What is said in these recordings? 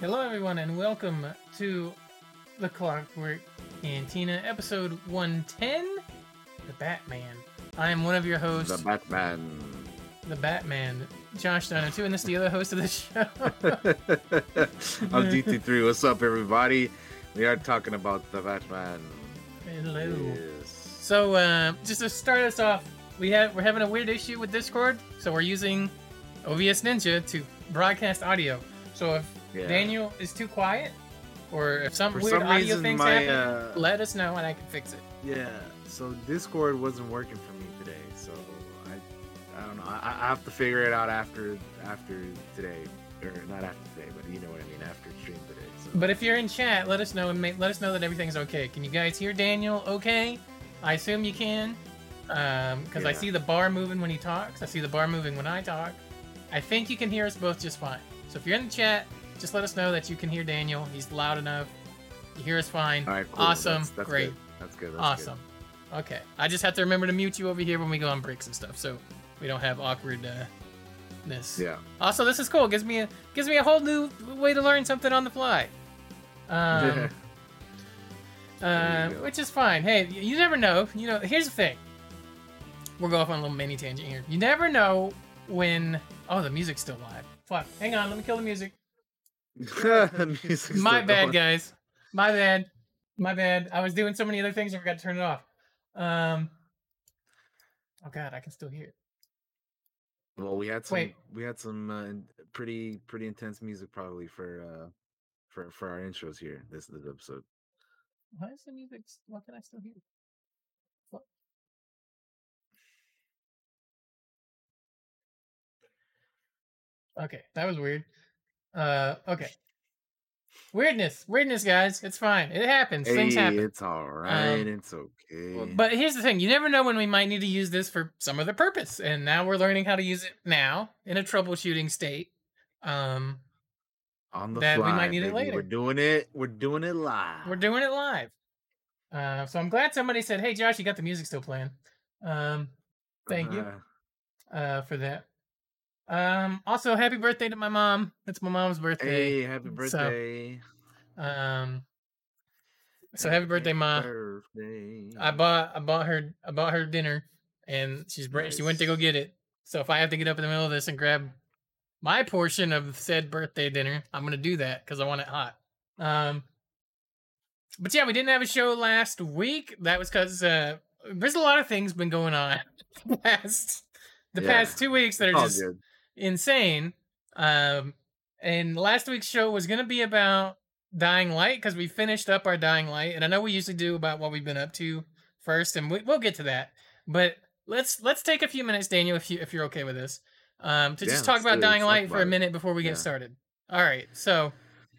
Hello, everyone, and welcome to the Clockwork Cantina, episode 110 The Batman. I am one of your hosts, The Batman. the Batman, Josh Dino too, and this is the other host of the show. I'm DT3. What's up, everybody? We are talking about the Batman. Hello. Yes. So, uh, just to start us off, we have we're having a weird issue with Discord, so we're using OBS Ninja to broadcast audio. So if Yeah. Daniel is too quiet, or if some For weird some audio reason, things my, happen, uh, let us know and I can fix it. Yeah. So Discord wasn't working for me today, so I, I don't know. I, I have to figure it out after after today, or not after today, but you know what I mean, after stream today. So. But if you're in chat, let us know and make, let us know that everything's okay. Can you guys hear Daniel? Okay, I assume you can, because I Yeah. see the bar moving when he talks. I see the bar moving when I talk. I think you can hear us both just fine. So if you're in the chat, just let us know that you can hear Daniel. He's loud enough. You hear us fine. All right. Cool. Awesome. That's, that's Great. Good. That's good. That's awesome. Okay. I just have to remember to mute you over here when we go on breaks and stuff, so we don't have awkward. Ness. Good. Yeah. Also, this is cool. Gives me a gives me a whole new way to learn something on the fly. Um, uh, which is fine. Hey, you never know. You know, here's the thing. We'll go off on a little mini tangent here. You never know when. Oh, the music's still live. Fuck. Hang on. Let me kill the music. My bad, going. guys. My bad. My bad. I was doing so many other things, I forgot to turn it off. Um. Oh God, I can still hear it. Well, we had some Wait. we had some uh, pretty pretty intense music probably for uh for for our intros here this this episode. Why is the music? Why can I still hear? What? Okay, that was weird. Uh, okay. Weirdness, weirdness, guys. It's fine. It happens. Things happen. it's all right. Um, it's okay. But here's the thing: you never know when we might need to use this for some other purpose, and now we're learning how to use it now in a troubleshooting state. Um, on the that we might need it later. We're doing it. We're doing it live. we're doing it live. Uh, so I'm glad somebody said, "Hey, Josh, you got the music still playing." Um, thank you. Uh, uh, for that. Um, also, happy birthday to my mom. It's my mom's birthday. Hey, happy So, birthday! Um, so happy birthday, ma. Birthday. I bought I bought her I bought her dinner, and she's br- she went to go get it. So if I have to get up in the middle of this and grab my portion of said birthday dinner, I'm gonna do that because I want it hot. Um, but yeah, we didn't have a show last week. That was because uh, there's a lot of things been going on the past the Yeah. past two weeks that are All just good. Insane. Um, and last week's show was going to be about Dying Light because we finished up our Dying Light, and I know we usually do about what we've been up to first, and we, we'll get to that. But let's let's take a few minutes, Daniel, if you if you're okay with this, um, to Yeah, just talk about. Dying Light for a minute before we get started. All right, so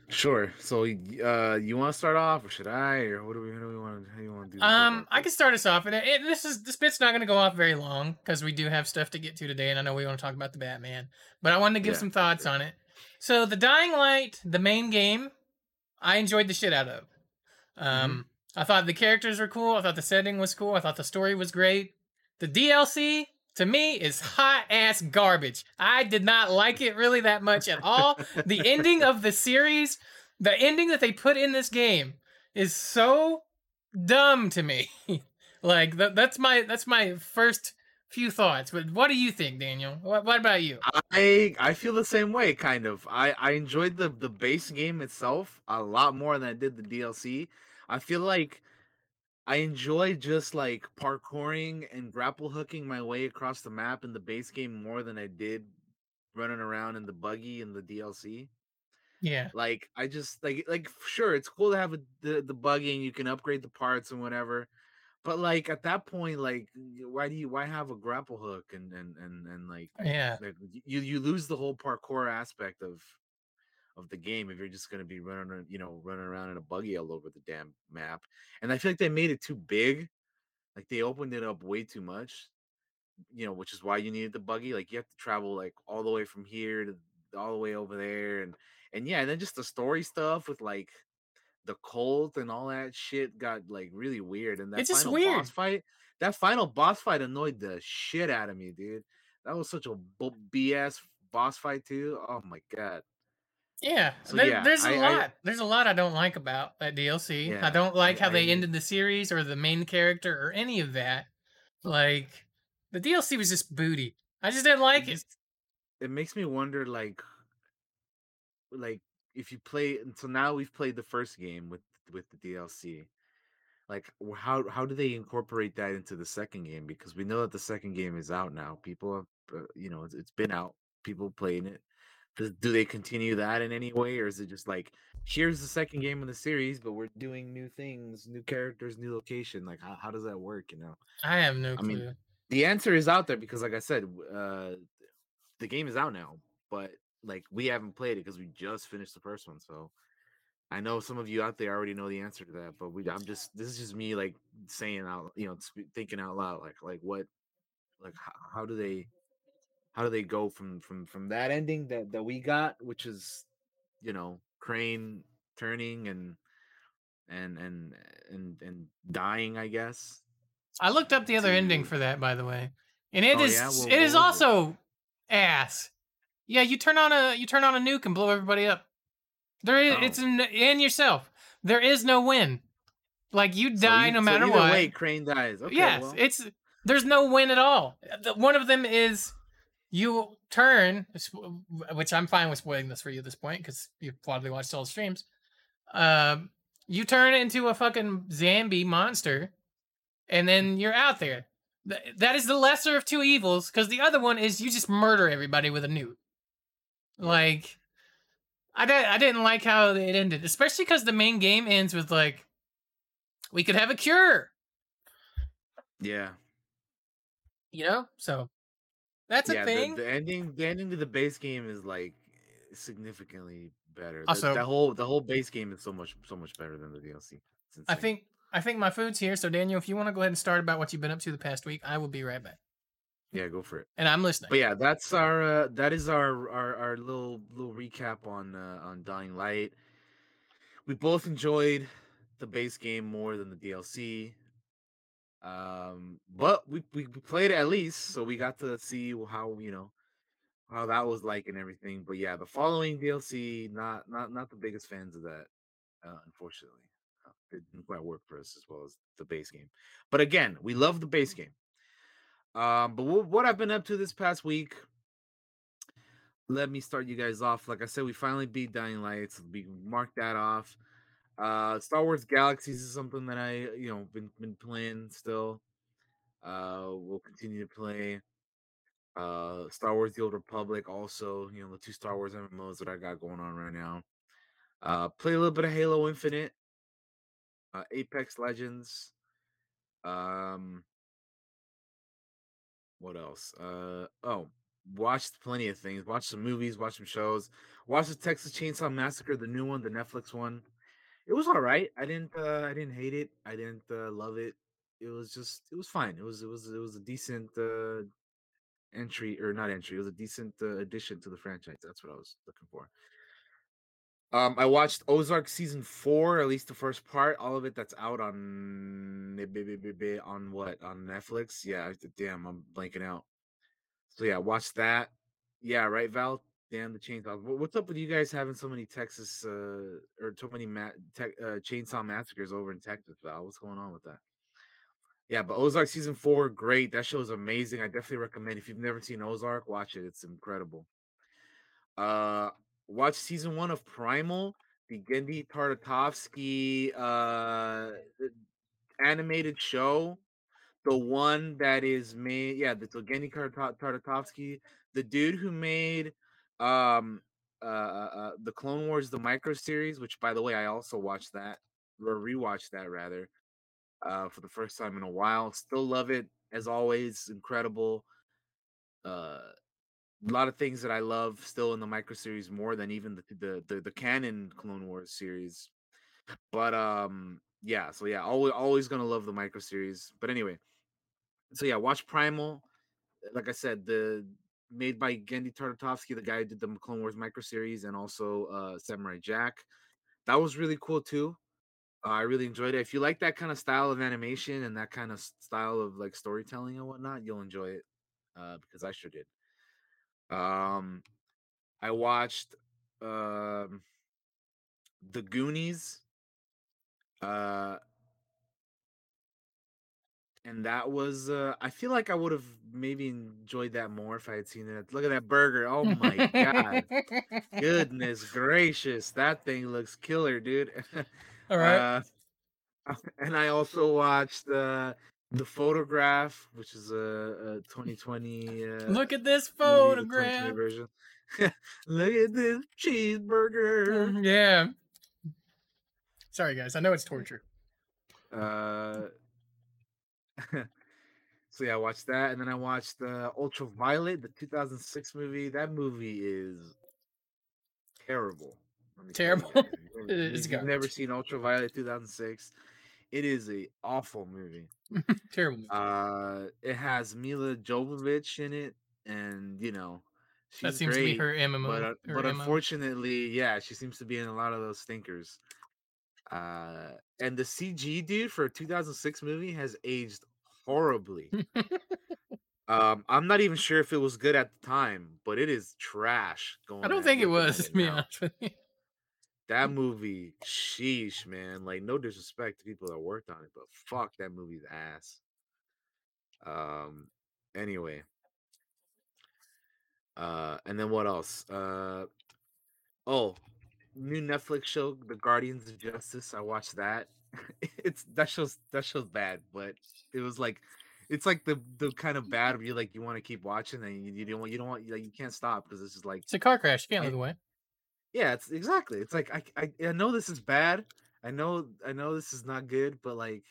Sure. So, uh, you want to start off, or should I, or what do we? How do we want? to How do you want to do? um. I can start us off, and it, this is this bit's not going to go off very long because we do have stuff to get to today, and I know we want to talk about the Batman, but I wanted to give Yeah, some thoughts sure. on it. So the Dying Light, the main game, I enjoyed the shit out of. Um, I thought the characters were cool. I thought the setting was cool. I thought the story was great. The DLC to me is hot ass garbage. I did not like it really that much at all. the ending of the series, the ending that they put in this game is so dumb to me. like th- that's my that's my first few thoughts. But what do you think, Daniel? What, what about you? I I feel the same way, kind of. I I enjoyed the the base game itself a lot more than I did the DLC. I feel like I enjoy just like parkouring and grapple hooking my way across the map in the base game more than I did running around in the buggy in the DLC. Yeah. Like I just like like sure it's cool to have a, the the buggy and you can upgrade the parts and whatever. But like at that point, like why do you why have a grapple hook and and and and like Yeah. like you you lose the whole parkour aspect of of the game if you're just gonna be running you know running around in a buggy all over the damn map. And I feel like they made it too big. Like they opened it up way too much. You know, which is why you needed the buggy. Like you have to travel like all the way from here to all the way over there, and and yeah, and then just the story stuff with like the cult and all that shit got like really weird. And that It's just final weird. boss fight, that final boss fight annoyed the shit out of me, dude. That was such a BS boss fight too. Oh my god. Yeah, So, there, yeah, there's a I- I- lot. there's a lot I don't like about that DLC. I don't like I- how they I- ended the series or the main character or any of that. Like the DLC was just booty. I just didn't like it. just- it makes me wonder like like if you play so now we've played the first game with with the DLC like how how do they incorporate that into the second game because we know that the second game is out now people have uh, you know it's, it's been out people playing it do they continue that in any way or is it just like here's the second game in the series but we're doing new things new characters new location like how, how does that work you know I have no I clue. mean, the answer is out there because like i said uh the game is out now but like we haven't played it because we just finished the first one so i know some of you out there already know the answer to that but we i'm just this is just me like saying out you know thinking out loud like like what like how, how do they how do they go from from from that ending that that we got which is you know crane turning and and and and and dying i guess I looked up the other ending for that, by the way, and it Oh, is yeah? Well, it is was it? also ass. Yeah, you turn on a you turn on a nuke and blow everybody up. There is Oh. it's in, in yourself. There is no win. Like you So die e- no so matter either what. way crane dies okay yes, well, it's there's no win at all. One of them is you turn, which I'm fine with spoiling this for you at this point because you've probably watched all the streams. Um, you turn into a fucking zombie monster, and then you're out there. Th- that is the lesser of two evils because the other one is you just murder everybody with a newt. Like, I did, I didn't like how it ended, especially because the main game ends with like, we could have a cure. yeah you know so that's yeah, a thing The, the ending, the ending to the base game is like significantly better. The- Also- the whole the whole base game is so much so much better than the DLC. I think i think my food's here so daniel if you want to go ahead and start about what you've been up to the past week i will be right back yeah, go for it. and i'm listening But yeah, that's our uh, that is our our our little little recap on uh, on Dying Light. We both enjoyed the base game more than the DLC. Um, but we we played at least, so we got to see how you know how that was like and everything. But yeah, the following DLC, not not not the biggest fans of that, uh, unfortunately. Uh, it didn't quite work for us as well as the base game. But again, we love the base game. Um, but wh- what I've been up to this past week, let me start you guys off. Like I said, we finally beat Dying Lights. We marked that off. Uh, Star Wars Galaxies is something that I, you know, been been playing still. Uh, we'll continue to play. Uh, Star Wars: The Old Republic, also, you know, the two Star Wars MMOs that I got going on right now. Uh, play a little bit of Halo Infinite, uh, Apex Legends. Um, what else? Uh, oh, watched plenty of things. Watched some movies, watched some shows. Watched the Texas Chainsaw Massacre, the new one, the Netflix one. It was all right. I didn't, uh, I didn't hate it. I didn't uh, love it. It was just, it was fine. It was, it was, it was a decent uh, entry or not entry. It was a decent uh, addition to the franchise. That's what I was looking for. Um, I watched Ozark season four, at least the first part, all of it. That's out on on what on Netflix. Yeah, damn, I'm blanking out. So yeah, watch that. Yeah, right, Val. Damn the chainsaw. What's up with you guys having so many Texas uh or so many ma- te- uh, chainsaw massacres over in Texas, Val? What's going on with that? Yeah, but Ozark season four, great. That show is amazing. I definitely recommend. If you've never seen Ozark, watch it. It's incredible. Uh, watch season one of Primal, the Genndy Tartakovsky uh animated show. The one that is made, yeah, the Genndy Tartakovsky, the dude who made um uh, uh uh, the Clone Wars the micro series, which by the way I also watched that or rewatched that rather uh for the first time in a while. Still love it as always, incredible. Uh a lot of things that I love still in the micro series more than even the the the, the canon Clone Wars series. But um yeah, so yeah, always always gonna love the micro series. But anyway, so yeah, watch Primal. Like I said, the made by Genndy Tartakovsky, the guy who did the Clone Wars micro series, and also uh Samurai Jack. That was really cool too. Uh, I really enjoyed it. If you like that kind of style of animation and that kind of style of like storytelling and whatnot, you'll enjoy it. Uh, because I sure did. Um, I watched um, The Goonies. Uh, and that was uh I feel like I would have maybe enjoyed that more if I had seen it. Look at that burger. Oh my god. Goodness gracious. That thing looks killer, dude. All right. Uh, and I also watched uh the photograph, which is a, a 2020 uh Look at this movie, the 2020 photograph. version. Look at this cheeseburger. Mm, Yeah. Sorry, guys. I know it's torture. Uh, so yeah, I watched that, and then I watched uh, Ultraviolet, the 2006 movie. That movie is terrible. let me tell you Terrible? You've you've never seen Ultraviolet 2006, it is a awful movie. Terrible. movie. Uh, it has Milla Jovovich in it, and you know, she's that seems great, to be her MMO. but uh, her but MO. unfortunately, yeah, she seems to be in a lot of those stinkers. Uh, and the CG dude for a 2006 movie has aged horribly. um, I'm not even sure if it was good at the time, but it is trash. Going, I don't think it was, to be honest with you. That movie, sheesh, man. Like, no disrespect to people that worked on it, but fuck, that movie's ass. Um. Anyway. Uh, and then what else? Uh, oh, new Netflix show, The Guardians of Justice. I watched that. it's that show's that show's bad, but it was like, it's like the the kind of bad where you like you want to keep watching and you, you don't want you don't want like you can't stop because it's just like It's a car crash. You can't look away. yeah, it's exactly. It's like I, I I know this is bad. I know I know this is not good, but like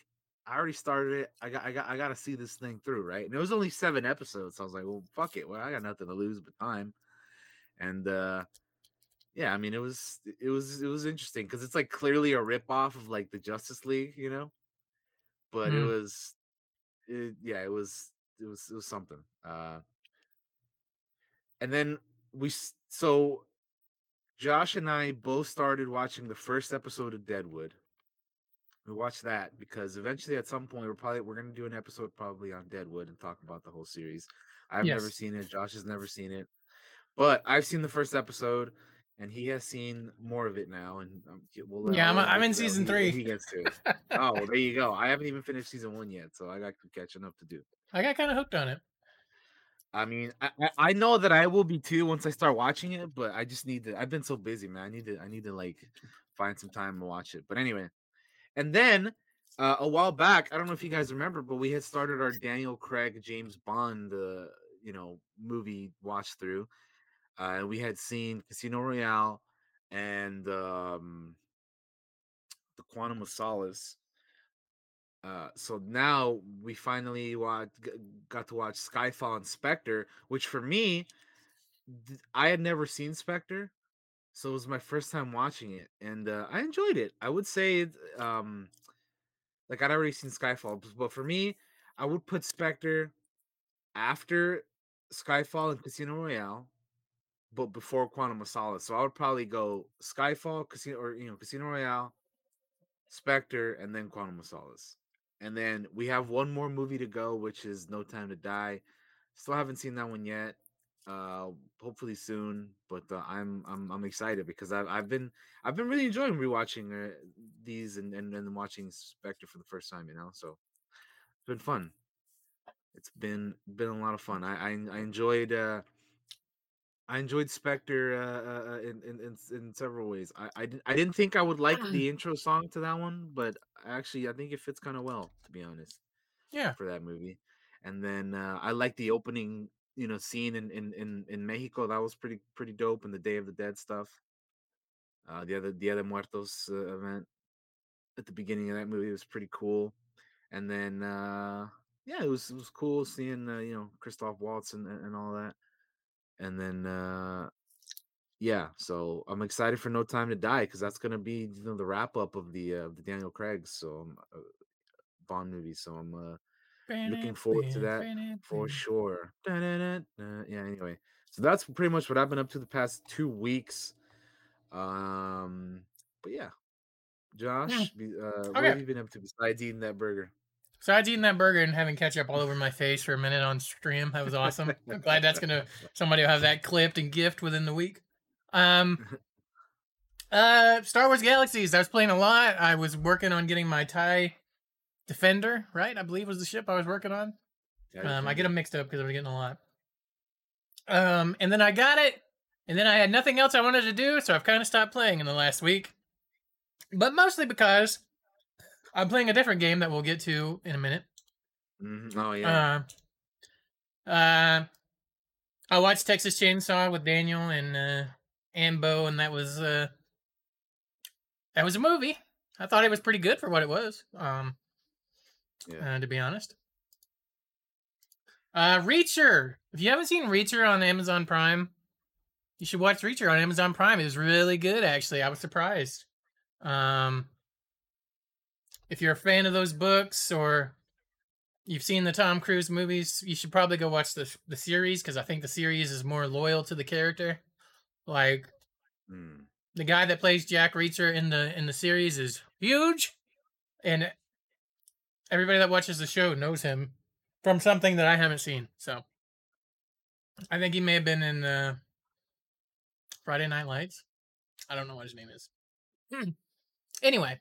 I already started it. I got I got I got to see this thing through, right? And it was only seven episodes. So I was like, well, fuck it. Well, I got nothing to lose but time. And uh yeah, I mean, it was it was it was interesting because it's like clearly a rip off of like the Justice League, you know. But it Mhm. was, it, yeah, it was it was it was something. Uh And then we so Josh and I both started watching the first episode of Deadwood. We watched that because eventually, at some point, we're probably we're gonna do an episode probably on Deadwood and talk about the whole series. I've never seen it. Josh has never seen it, but I've seen the first episode, and he has seen more of it now. And um, we'll let- Yeah, I'm- I'm in get to that when season three. He gets to it. Oh, well, there you go. I haven't even finished season one yet, so I got catching up to do. I got kind of hooked on it. I mean, I, I I know that I will be too once I start watching it, but I just need to. I've been so busy, man. I need to. I need to like find some time to watch it. But anyway, and then uh, a while back, I don't know if you guys remember, but we had started our Daniel Craig James Bond, uh, you know, movie watch through. Uh, we had seen Casino Royale and um, the Quantum of Solace. Uh, so now we finally watch, got to watch Skyfall and Spectre, which for me, I had never seen Spectre, so it was my first time watching it, and uh, I enjoyed it. I would say, um, like I'd already seen Skyfall, but for me, I would put Spectre after Skyfall and Casino Royale, but before Quantum of Solace. So I would probably go Skyfall, Casino, or you know, Casino Royale, Spectre, and then Quantum of Solace. And then we have one more movie to go, which is No Time to Die. Still haven't seen that one yet. Uh, hopefully soon. But uh, I'm I'm I'm excited because I've I've been I've been really enjoying rewatching uh, these and, and and watching Spectre for the first time. You know, so it's been fun. It's been been a lot of fun. I I, I enjoyed. uh I enjoyed Spectre uh, uh, uh, in, in in in several ways. I I, didn't- I didn't think I would like the intro song to that one, but actually I think it fits kind of well, to be honest, Yeah. for that movie. And then uh, I like the opening, you know, scene in, in in in Mexico. That was pretty pretty dope. And the Day of the Dead stuff. Uh, the other Dia de Muertos uh, event at the beginning of that movie was pretty cool. And then uh, yeah, it was it was cool seeing uh, you know Christoph Waltz and, and all that and then uh yeah so i'm excited for no time to die because that's gonna be you know the wrap up of the uh the daniel craig's so uh, bond movie so i'm uh looking forward to that for sure yeah anyway so that's pretty much what i've been up to the past two weeks um but yeah josh uh, what have you been up to besides eating that burger So I was eating that burger and having ketchup all over my face for a minute on stream. That was awesome. I'm glad that's gonna somebody will have that clipped and gift within the week. Um, Uh, Star Wars Galaxies. I was playing a lot. I was working on getting my Tie Defender, right? I believe was the ship I was working on. Um, I get them mixed up because I was getting a lot. Um, and then I got it, and then I had nothing else I wanted to do, so I've kind of stopped playing in the last week. But mostly because I'm playing a different game that we'll get to in a minute. Mhm. Oh yeah. Uh, uh, I watched Texas Chainsaw with Daniel and uh, Ambo, and that was uh, that was a movie. I thought it was pretty good for what it was. Um, yeah. uh, to be honest. Uh, Reacher. If you haven't seen Reacher on Amazon Prime, you should watch Reacher on Amazon Prime. It was really good, actually. I was surprised. Um, if you're a fan of those books or you've seen the Tom Cruise movies, you should probably go watch the the series because I think the series is more loyal to the character. Like Mm. the guy that plays Jack Reacher in the in the series is huge, and everybody that watches the show knows him from something that I haven't seen. So I think he may have been in uh, Friday Night Lights. I don't know what his name is. Hmm. Anyway,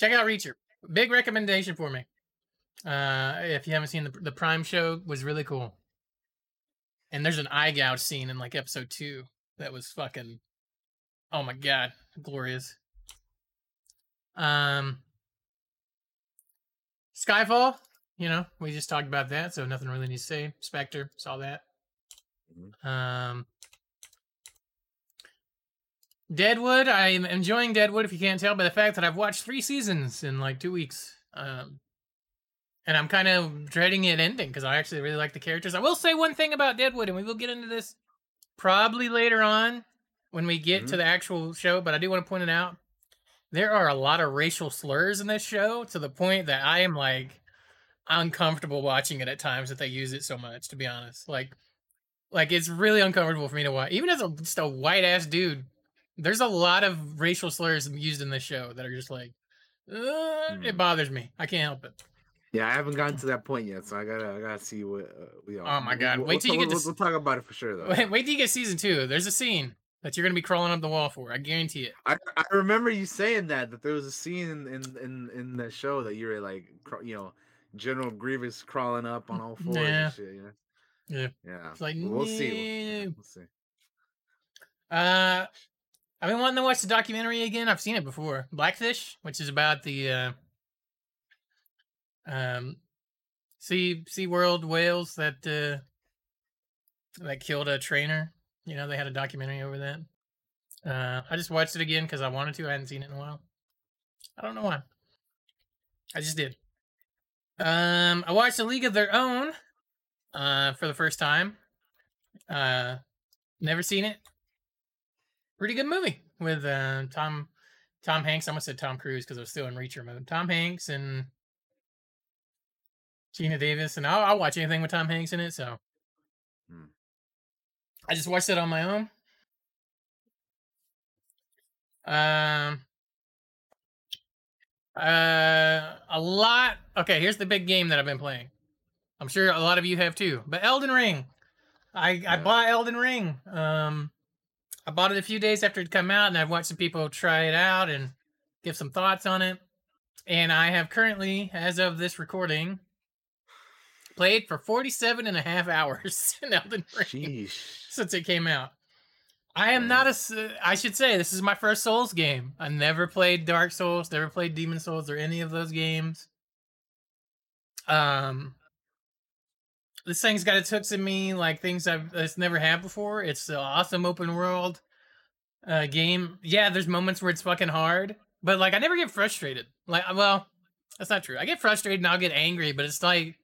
check out Reacher. Big recommendation for me. Uh, if you haven't seen the the Prime show, was really cool. And there's an eye gouge scene in like episode two that was fucking Oh my god, glorious. Um Skyfall, you know, we just talked about that, so nothing really needs to say. Spectre, saw that. Mhm. Um Deadwood, I'm enjoying Deadwood if you can't tell by the fact that I've watched 3 seasons in like 2 weeks. Um and I'm kind of dreading it ending because I actually really like the characters. I will say one thing about Deadwood, and we will get into this probably later on when we get to Mhm. the actual show, but I do want to point it out. There are a lot of racial slurs in this show to the point that I am like uncomfortable watching it at times that they use it so much, to be honest. Like like it's really uncomfortable for me to watch. Even as a just a white ass dude, there's a lot of racial slurs used in this show that are just like uh, it Hmm. bothers me. I can't help it. Yeah, I haven't gotten to that point yet, so I gotta I gotta see what. Uh, we are. Oh my God, We'll, wait we'll, till you we'll, get to we'll, we'll talk about it for sure though. Wait, wait till you get season two. There's a scene that you're gonna be crawling up the wall for. I guarantee it. I, I remember you saying that that there was a scene in in in, in the show that you were like you know General Grievous crawling up on all fours Yeah. and shit. You know? Yeah. Yeah. It's like, we'll see. We'll, we'll see. Uh, I've been wanting to watch the documentary again. I've seen it before. Blackfish, which is about the uh, um, sea Sea World whales that uh, that killed a trainer. You know, they had a documentary over that. Uh, I just watched it again because I wanted to. I hadn't seen it in a while. I don't know why. I just did. Um, I watched A League of Their Own uh, for the first time. Uh, never seen it. Pretty good movie with uh, Tom Tom Hanks. I almost said Tom Cruise because I was still in Reacher mode. Tom Hanks and Geena Davis, and I'll, I'll watch anything with Tom Hanks in it. So Hmm. I just watched it on my own. Um. Uh, a lot. Okay, here's the big game that I've been playing. I'm sure a lot of you have too. But Elden Ring, I I Yeah. bought Elden Ring. Um, I bought it a few days after it come out, and I've watched some people try it out and give some thoughts on it. And I have currently, as of this recording, played for 47 and a half hours in Elden Ring Sheesh. since it came out. I am not a. I should say this is my first Souls game. I never played Dark Souls, never played Demon Souls or any of those games. Um, this thing's got its hooks in me, like things I've it's never had before. It's an awesome open world uh, game. Yeah, there's moments where it's fucking hard, but like I never get frustrated. Like, well, that's not true. I get frustrated and I'll get angry, but it's like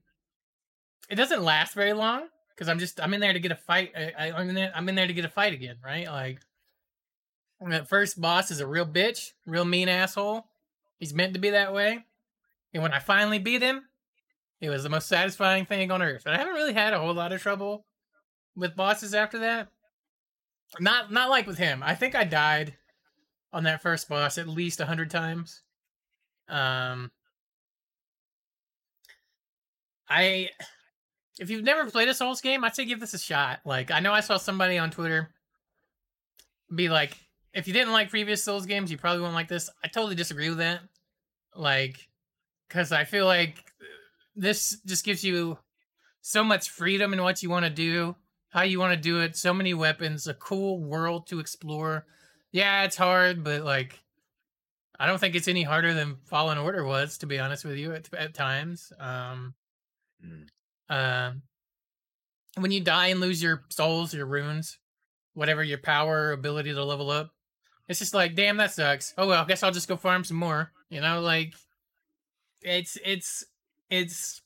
it doesn't last very long because I'm just I'm in there to get a fight. I, I'm in there. I'm in there to get a fight again, right? Like that first boss is a real bitch, real mean asshole. He's meant to be that way. And when I finally beat him, it was the most satisfying thing on earth. And I haven't really had a whole lot of trouble with bosses after that. Not not like with him. I think I died on that first boss at least a hundred times. Um, I if you've never played a Souls game, I'd say give this a shot. Like I know I saw somebody on Twitter be like, if you didn't like previous Souls games, you probably won't like this. I totally disagree with that. Like, because I feel like this just gives you so much freedom in what you want to do, how you want to do it, so many weapons, a cool world to explore. Yeah, it's hard, but like, I don't think it's any harder than Fallen Order was, to be honest with you, at, at times. Um, Mm. um, when you die and lose your souls, your runes, whatever your power, ability to level up, it's just like, damn, that sucks. Oh well, I guess I'll just go farm some more. You know, like it's it's it's.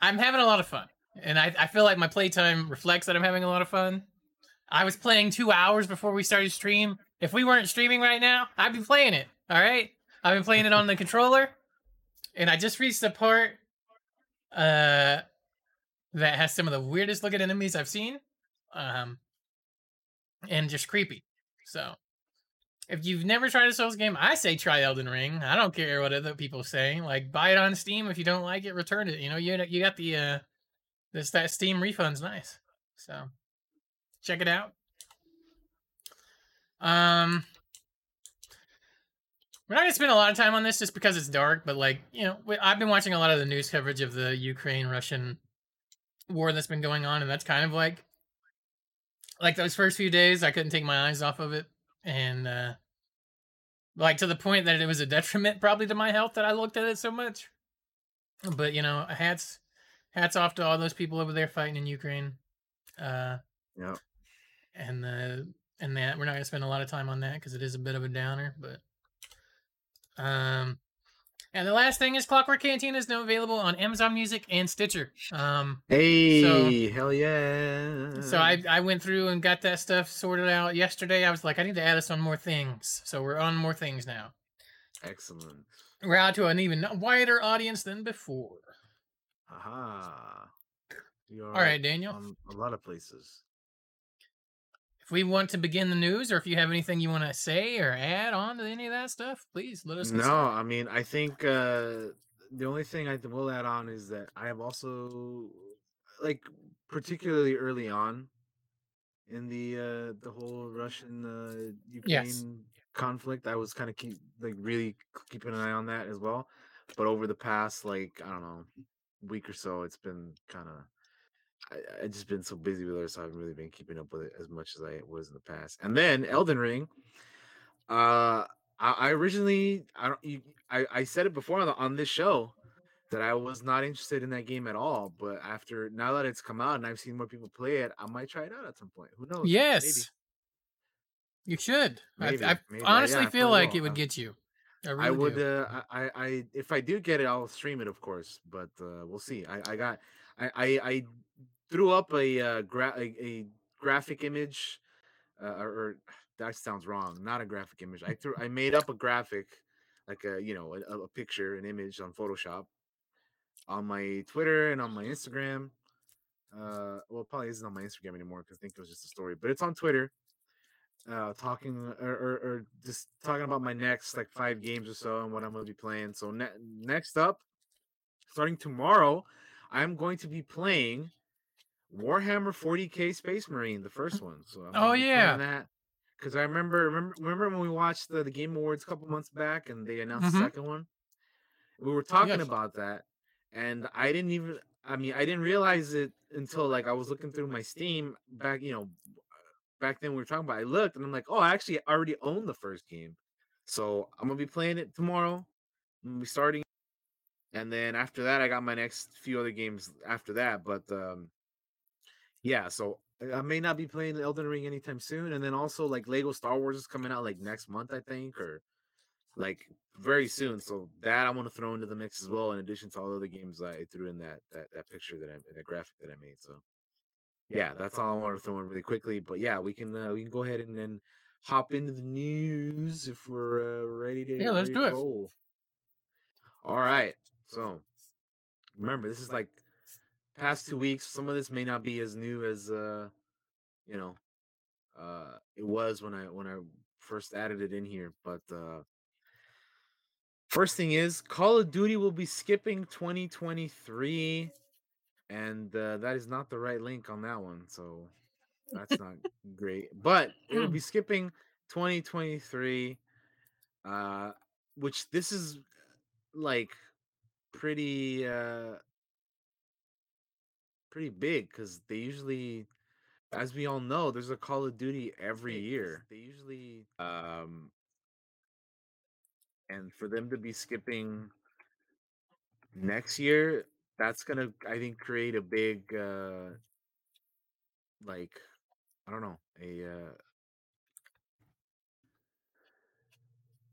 I'm having a lot of fun, and I I feel like my playtime reflects that I'm having a lot of fun. I was playing two hours before we started stream. If we weren't streaming right now, I'd be playing it. All right, I've been playing it on the controller, and I just reached the part uh that has some of the weirdest looking enemies I've seen. Um and just creepy. So if you've never tried a Souls game, I say try Elden Ring. I don't care what other people say. Like buy it on Steam. If you don't like it, return it. You know, you you got the uh this that Steam refund's nice. So check it out. Um we're not gonna spend a lot of time on this just because it's dark, but like you know, I've been watching a lot of the news coverage of the Ukraine-Russian war that's been going on, and that's kind of like, like those first few days, I couldn't take my eyes off of it, and uh like to the point that it was a detriment probably to my health that I looked at it so much. But you know, hats hats off to all those people over there fighting in Ukraine. Uh, Yep. and the and that we're not gonna spend a lot of time on that because it is a bit of a downer, but um, and the last thing is Clockwork Cantina is now available on Amazon Music and Stitcher. Um, Hey, hell yeah! so I I went through and got that stuff sorted out yesterday. I was like, I need to add us on more things, so we're on more things now. excellent. We're out to an even wider audience than before. Aha. All right, Daniel. a lot of places. If we want to begin the news, or if you have anything you want to say or add on to any of that stuff, please let us know. No, I mean, I think uh, the only thing I will add on is that I have also, like, particularly early on in the uh, the whole Russian uh, Ukraine Yes. conflict, I was kind of keep like really keeping an eye on that as well. But over the past like I don't know week or so, it's been kind of I, I just been so busy with it, so I haven't really been keeping up with it as much as I was in the past. And then Elden Ring, uh, I, I originally I don't you, I I said it before on the, on this show that I was not interested in that game at all. But after now that it's come out and I've seen more people play it, I might try it out at some point. Who knows? Yes, you should. Maybe, I, I maybe. Honestly yeah, feel like will. it would get you. I, I would. Uh, I, I, I, if I do get it, I'll stream it, of course. But uh, we'll see. I, I got. I, I, I threw up a uh, gra- a, a graphic image, uh, or, or that sounds wrong. Not a graphic image. I threw. I made up a graphic, like a you know a, a picture, an image on Photoshop, on my Twitter and on my Instagram. Uh, well, probably isn't on my Instagram anymore because I think it was just a story, but it's on Twitter uh talking or, or, or just talking about my next like five games or so and what i'm to be playing so ne- next up starting tomorrow i'm going to be playing warhammer 40k space marine the first one so I'm Oh, gonna be playing yeah. that because i remember remember remember when we watched the, the game awards a couple months back and they announced Mhm. the second one we were talking Yes. about that and i didn't even i mean i didn't realize it until like i was looking through my steam back you know back then we were talking about, I looked and I'm like, oh, I actually already own the first game. So I'm gonna be playing it tomorrow. I'm gonna be starting, and then after that, I got my next few other games after that. But um, yeah, so I- I may not be playing Elden Ring anytime soon. And then also like Lego Star Wars is coming out like next month, I think, or like very soon. So that I want to throw into the mix as well, in addition to all the other games I threw in that that, that picture that I that graphic that I made. So yeah, that's all I want to throw in really quickly. But yeah, we can uh, we can go ahead and then hop into the news if we're uh, ready to. Yeah, let's do to it. All right. So remember, this is like past two weeks. Some of this may not be as new as uh, you know, uh, it was when I when I first added it in here. But uh, first thing is, Call of Duty will be skipping 2023 and uh, that is not the right link on that one. So That's not great. But it'll be skipping 2023 uh which this is like pretty uh pretty big cuz they usually as we all know there's a Call of Duty every year. They usually um and for them to be skipping next year that's to I think create a big uh like I don't know, a uh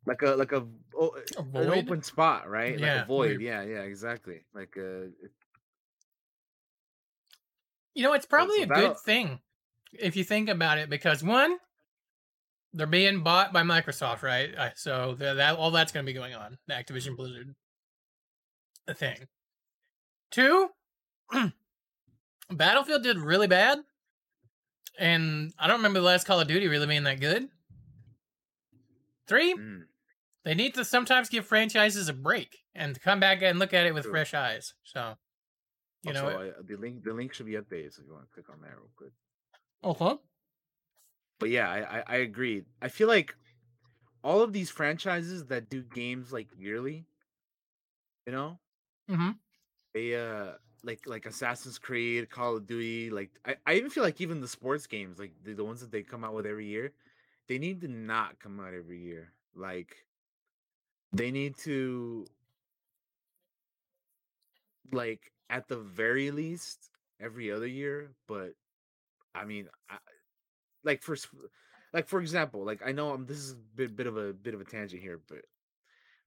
like a like a oh, A an open spot, right? Yeah, Like a void. weird. Yeah, yeah, exactly. Like uh it- You know, it's probably so a good thing if you think about it, because one, they're being bought by Microsoft, right? So that all that's going to be going on. The Activision Blizzard, thing. Two, Battlefield did really bad, and I don't remember the last Call of Duty really being that good. Three, mm, they need to sometimes give franchises a break and come back and look at it with True. fresh eyes. So, you know, also, I, the link the link should be updated so if you want to click on that real quick. okay. But yeah, I, I I agree. I feel like all of these franchises that do games like yearly, you know, Mm-hmm. they uh like like Assassin's Creed, Call of Duty, like I, I even feel like even the sports games, like the, the ones that they come out with every year, they need to not come out every year. Like they need to like at the very least every other year, but I mean I, like for like for example, like I know I'm, this is a bit, bit of a bit of a tangent here, but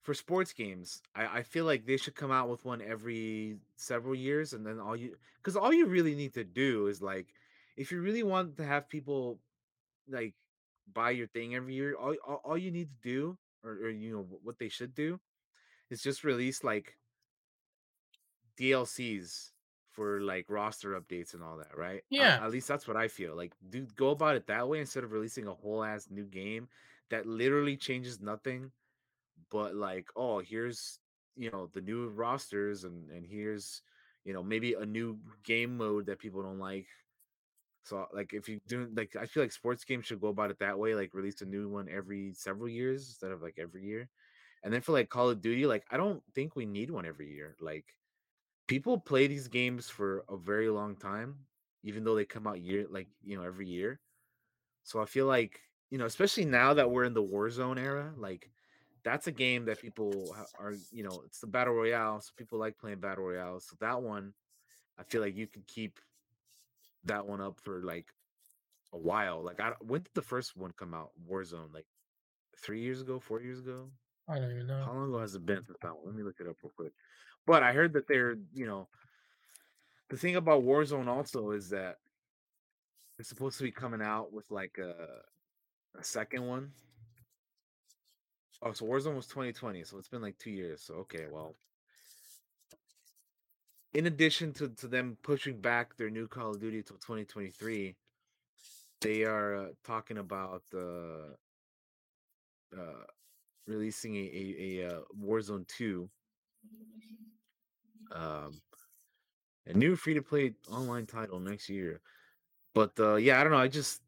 for sports games, I, I feel like they should come out with one every several years, and then all you because all you really need to do is like if you really want to have people like buy your thing every year, all all, all you need to do, or, or you know what they should do, is just release like DLCs for like roster updates and all that, right? Uh, Yeah. at least that's what I feel. Like, do go about it that way instead of releasing a whole ass new game that literally changes nothing, but like, oh, here's you know the new rosters and and here's you know maybe a new game mode that people don't like. So like if you do like I feel like sports games should go about it that way, like release a new one every several years instead of like every year. And then for like Call of Duty, like I don't think we need one every year. Like people play these games for a very long time, even though they come out year like you know every year. So I feel like you know, especially now that we're in the Warzone era, like that's a game that people are you know it's the battle royale, so people like playing battle royale. So that one, I feel like you could keep that one up for like a while. Like I when did the first one come out? Warzone, like three years ago, four years ago. I don't even know. How long ago has it been since that one? Let me look it up real quick. But I heard that they're, you know, the thing about Warzone also is that it's supposed to be coming out with like a a second one. Oh, so Warzone was 2020, so it's been like two years. So okay, well, in addition to to them pushing back their new Call of Duty till 2023, they are uh, talking about uh, uh, releasing a a, a uh, Warzone 2 um, a new free to play online title next year. But uh, yeah, I don't know. I just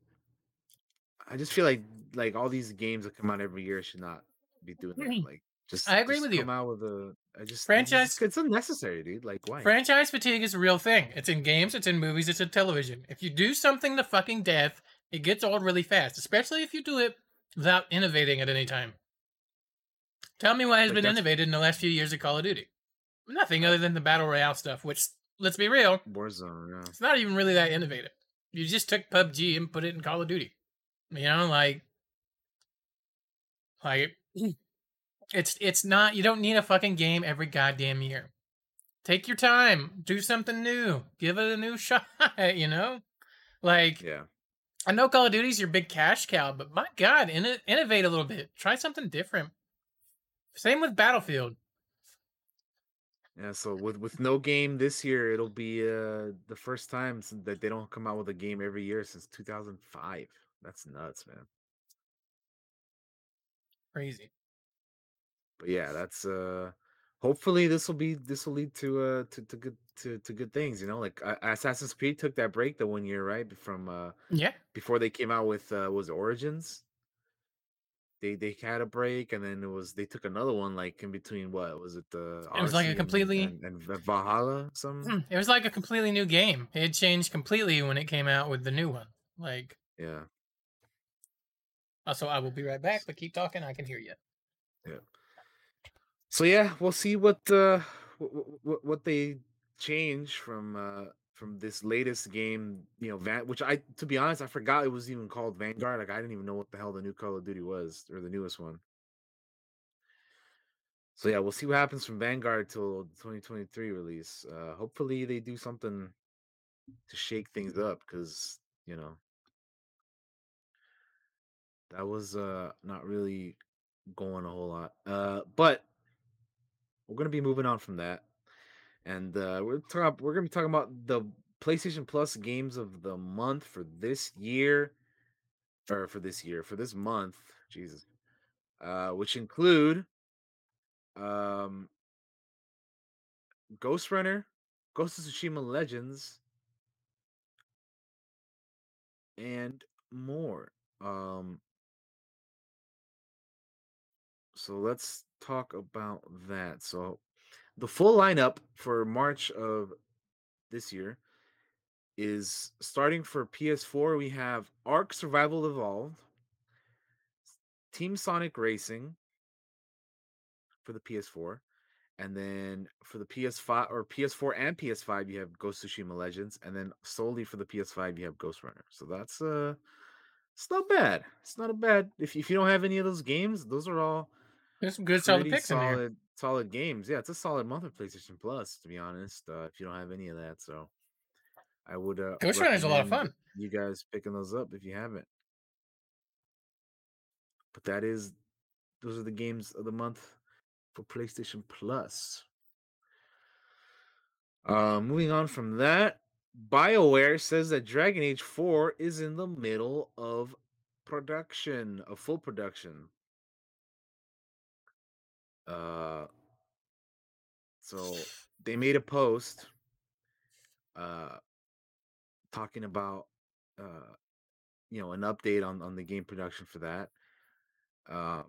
I just feel like like all these games that come out every year should not be doing that. Mhm. Like just I agree just with you. Come out with a I just Franchise- It's, just- it's unnecessary, dude. Like why? Franchise fatigue is a real thing. It's in games, it's in movies, it's in television. If you do something to fucking death, it gets old really fast, especially if you do it without innovating at any time. Tell me what has Like been innovated in the last few years of Call of Duty. Nothing other than the battle royale stuff, which let's be real, Warzone. Yeah. it's not even really that innovative. You just took PUBG and put it in Call of Duty. You know, like like it's it's not you don't need a fucking game every goddamn year. Take your time, do something new, give it a new shot, you know? Like Yeah. I know Call of Duty's your big cash cow, but my god, inno- innovate a little bit. Try something different. Same with Battlefield. Yeah. So with with no game this year, it'll be uh the first time that they don't come out with a game every year since 2005. That's nuts, man. Crazy. But yeah, that's uh hopefully this will be this will lead to uh to, to good to, to good things you know like uh, assassin's creed took that break the one year right from uh Yeah. before they came out with uh was origins they they had a break and then it was they took another one like in between what was it the It was like a Odyssey and- completely- and, and, valhalla some Hmm, It was like a completely new game. It changed completely when it came out with the new one. Like, yeah also, I will be right back, but keep talking. I can hear you. Yeah so yeah we'll see what uh what, what, what they change from uh from this latest game you know van which i to be honest i forgot it was even called vanguard like i didn't even know what the hell the new call of duty was or the newest one. So yeah we'll see what happens from vanguard till 2023 release uh hopefully they do something to shake things up because you know. That was uh not really going a whole lot uh but we're gonna be moving on from that and uh we're talking we're gonna be talking about the playstation plus games of the month for this year or for this year for this month jesus uh which include um ghost runner ghost of tsushima legends and more um so let's talk about that. So the full lineup for march of this year is starting for ps4 we have ark survival evolved team sonic racing for the ps4 and then for the ps5 or ps4 and ps5 you have ghost of tsushima legends and then solely for the ps5 you have ghost runner so that's uh it's not bad it's not a bad if, if you don't have any of those games those are all There's some good solid picks in there. Solid games. Yeah, it's a solid month of PlayStation Plus, to be honest. Uh, if you don't have any of that, so I would. Uh, Ghost Runner's a lot of fun. You guys picking those up if you haven't. But that is, those are the games of the month for PlayStation Plus. Uh, moving on from that, BioWare says that Dragon Age 4 is in the middle of production, of full production. Uh, so they made a post uh talking about uh you know an update on on the game production for that uh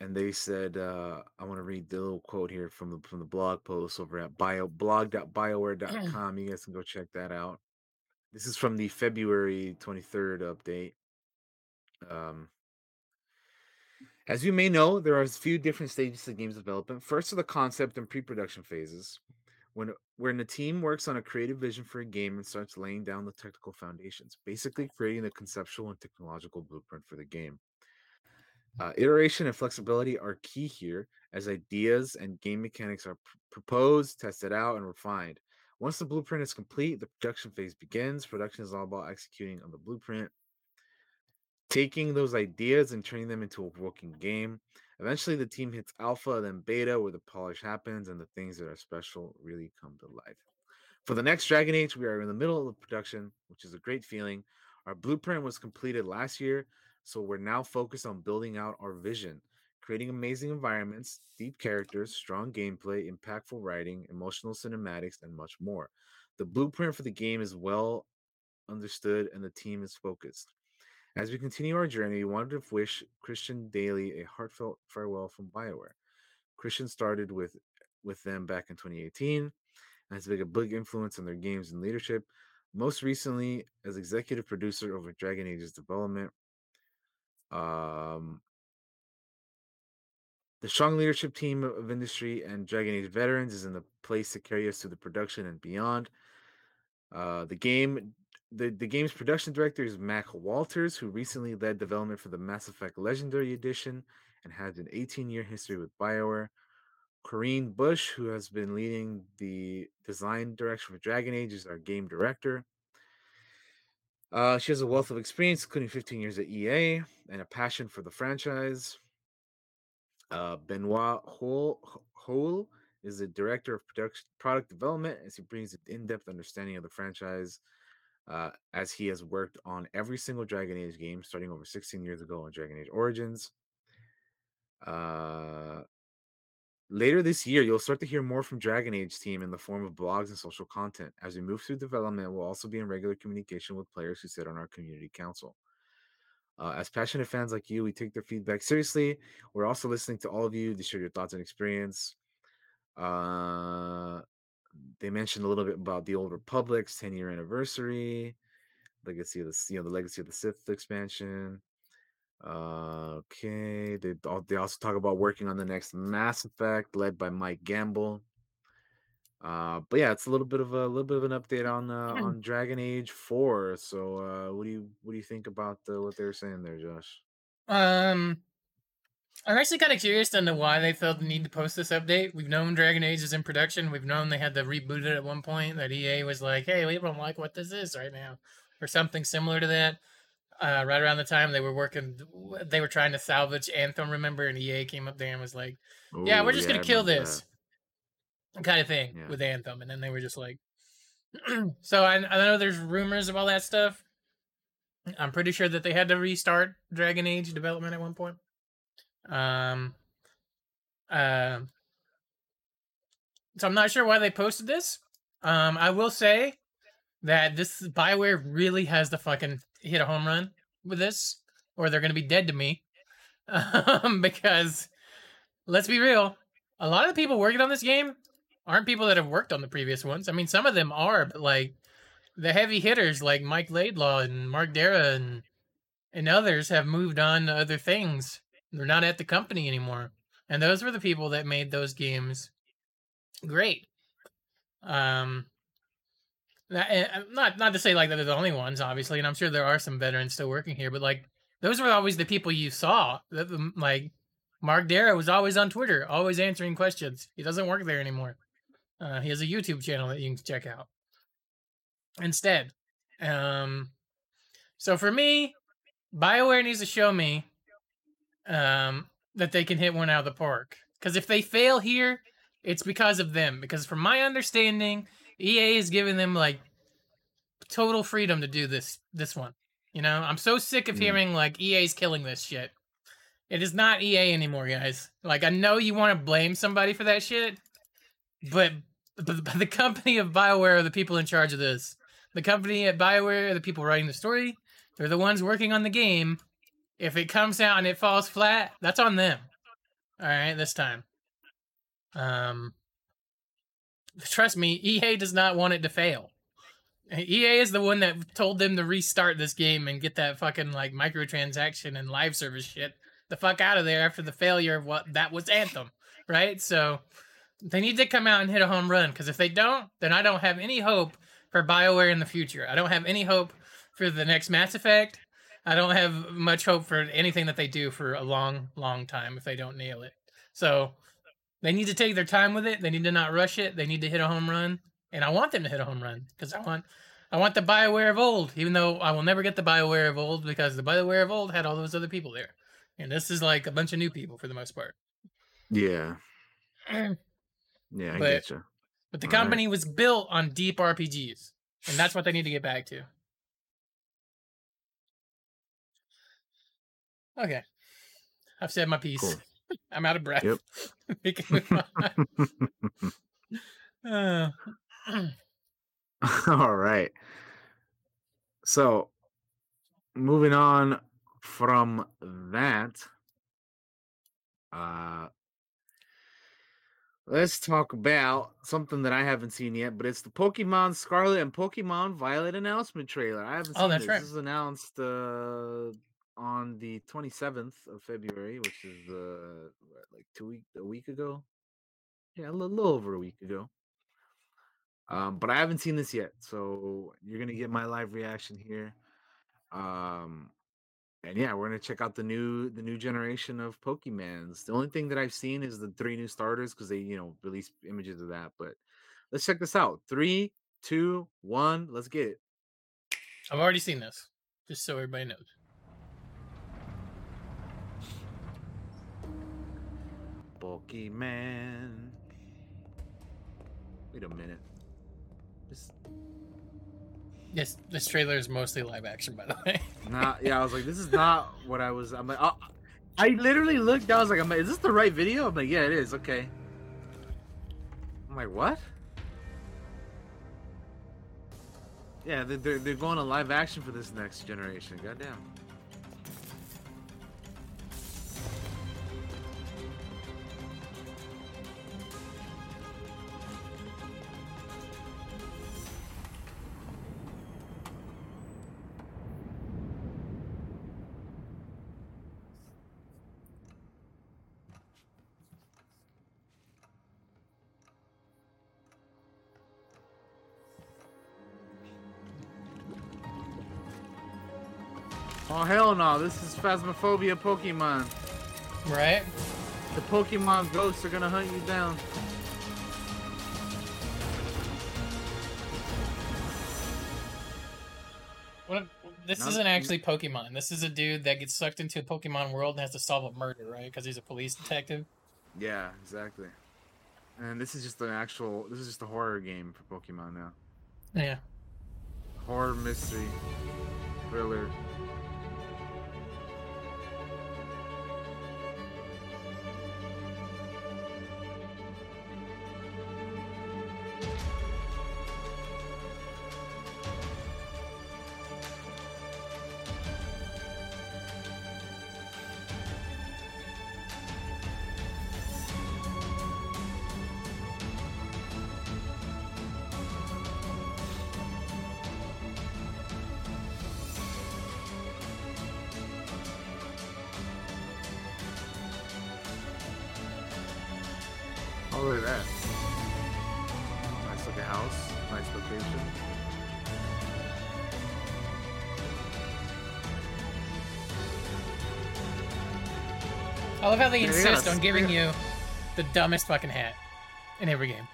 and they said uh i want to read the little quote here from the from the blog post over at bio blog.bioware.com you guys can go check that out. This is from the february 23rd update um as you may know, there are a few different stages of games development. First are the concept and pre-production phases, when when the team works on a creative vision for a game and starts laying down the technical foundations, basically creating the conceptual and technological blueprint for the game. Uh, iteration and flexibility are key here, as ideas and game mechanics are pr- proposed, tested out, and refined. Once the blueprint is complete, the production phase begins. Production is all about executing on the blueprint, taking those ideas and turning them into a working game. Eventually, the team hits alpha, then beta, where the polish happens and the things that are special really come to life. For the next Dragon Age, we are in the middle of production, which is a great feeling. Our blueprint was completed last year, so we're now focused on building out our vision, creating amazing environments, deep characters, strong gameplay, impactful writing, emotional cinematics, and much more. The blueprint for the game is well understood and the team is focused. As we continue our journey, we wanted to wish Christian Dailey a heartfelt farewell from BioWare. Christian started with with them back in 2018 and has been a big influence on their games and leadership. Most recently, as executive producer over Dragon Age's development. Um, the strong leadership team of industry and Dragon Age veterans is in the place to carry us through the production and beyond. Uh, the game, the, the game's production director is Mac Walters, who recently led development for the Mass Effect Legendary Edition and has an 18 year history with BioWare. Corinne Busche, who has been leading the design direction for Dragon Age, is our game director. Uh, she has a wealth of experience, including 15 years at EA and a passion for the franchise. Uh, Benoit Houle, is the director of production, product development, as he brings an in-depth understanding of the franchise. Uh, as he has worked on every single Dragon Age game, starting over 16 years ago on Dragon Age Origins. Uh, Later this year, you'll start to hear more from Dragon Age team in the form of blogs and social content. As we move through development, we'll also be in regular communication with players who sit on our community council. Uh, as passionate fans like you, we take their feedback seriously. We're also listening to all of you to share your thoughts and experience. Uh, they mentioned a little bit about the Old Republic's 10 year anniversary, legacy of the you know the legacy of the Sith expansion. Uh, okay, they they also talk about working on the next Mass Effect, led by Mike Gamble. Uh, but yeah, it's a little bit of a little bit of an update on uh, Hmm. on Dragon Age Four. So, uh, what do you what do you think about uh, what they were saying there, Josh? Um, I'm actually kind of curious to know why they felt the need to post this update. We've known Dragon Age is in production. We've known they had to reboot it at one point. That EA was like, "Hey, we don't like what this is right now," or something similar to that. Uh, right around the time they were working, they were trying to salvage Anthem. Remember, and EA came up there and was like, "Yeah, we're just I gonna kill this," kind of thing Yeah. with Anthem. And then they were just like, "So I, I know there's rumors of all that stuff. I'm pretty sure that they had to restart Dragon Age development at one point. Um, uh, so I'm not sure why they posted this. Um, I will say that this Bioware really has to fucking hit a home run with this, or they're gonna be dead to me. Um, because let's be real, a lot of the people working on this game aren't people that have worked on the previous ones. I mean, some of them are, but like the heavy hitters like Mike Laidlaw and Mark Darrah and and others have moved on to other things. They're not at the company anymore. And those were the people that made those games great. Um that- uh, not not to say like that they're the only ones, obviously, and I'm sure there are some veterans still working here, but like those were always the people you saw. That Like Mark Darrah was always on Twitter, always answering questions. He doesn't work there anymore. Uh, he has a YouTube channel that you can check out instead. Um, so for me, BioWare needs to show me um, that they can hit one out of the park. Because if they fail here, it's because of them. Because from my understanding, EA is giving them like total freedom to do this this one. You know, I'm so sick of Mm. hearing like EA's killing this shit. It is not EA anymore, guys. Like I know you want to blame somebody for that shit, but but the company of BioWare are the people in charge of this. The company at BioWare are the people writing the story. They're the ones working on the game. If it comes out and it falls flat, that's on them. All right, this time. Um, trust me, EA does not want it to fail. EA is the one that told them to restart this game and get that fucking like microtransaction and live service shit the fuck out of there after the failure of what that was Anthem, right? So they need to come out and hit a home run because if they don't, then I don't have any hope for BioWare in the future. I don't have any hope for the next Mass Effect. I don't have much hope for anything that they do for a long, long time if they don't nail it. So they need to take their time with it. They need to not rush it. They need to hit a home run, and I want them to hit a home run because I want, I want the Bioware of old. Even though I will never get the Bioware of old because the Bioware of old had all those other people there, and this is like a bunch of new people for the most part. Yeah, yeah, I But- get you. But the All right. company was built on deep RPGs, and that's what they need to get back to. Okay, I've said my piece. Cool. I'm out of breath. Yep. we can move on. Uh, All right. So, moving on from that, uh, let's talk about something that I haven't seen yet, but it's the Pokemon Scarlet and Pokemon Violet announcement trailer. I haven't Oh, seen that's this. right. This is announced uh, on the 27th of February, which is uh, like two week a week ago. Yeah, a little, little over a week ago. Um, but I haven't seen this yet, so you're gonna get my live reaction here. Um, and yeah, we're gonna check out the new the new generation of Pokemans. The only thing that I've seen is the three new starters because they you know released images of that. But let's check this out. Three, two, one, let's get it. I've already seen this, just so everybody knows. Pokemon. Wait a minute. This This this trailer is mostly live action, by the way. not yeah. I was like, this is not what I was. I'm like, oh, I literally looked. I was like, I'm like, is this the right video? I'm like, yeah, it is. Okay. I'm like, what? Yeah, they're, they're, they're going to live action for this next generation. Goddamn. This is Phasmophobia Pokemon. Right? The Pokemon ghosts are gonna hunt you down. What if- this None- isn't actually Pokemon. This is a dude that gets sucked into a Pokemon world and has to solve a murder, right? Because he's a police detective. Yeah, exactly. And this is just an actual. This is just a horror game for Pokemon now. Yeah. Horror mystery, thriller. I love how they Yeah, they got insist on giving you the dumbest fucking hat in every game.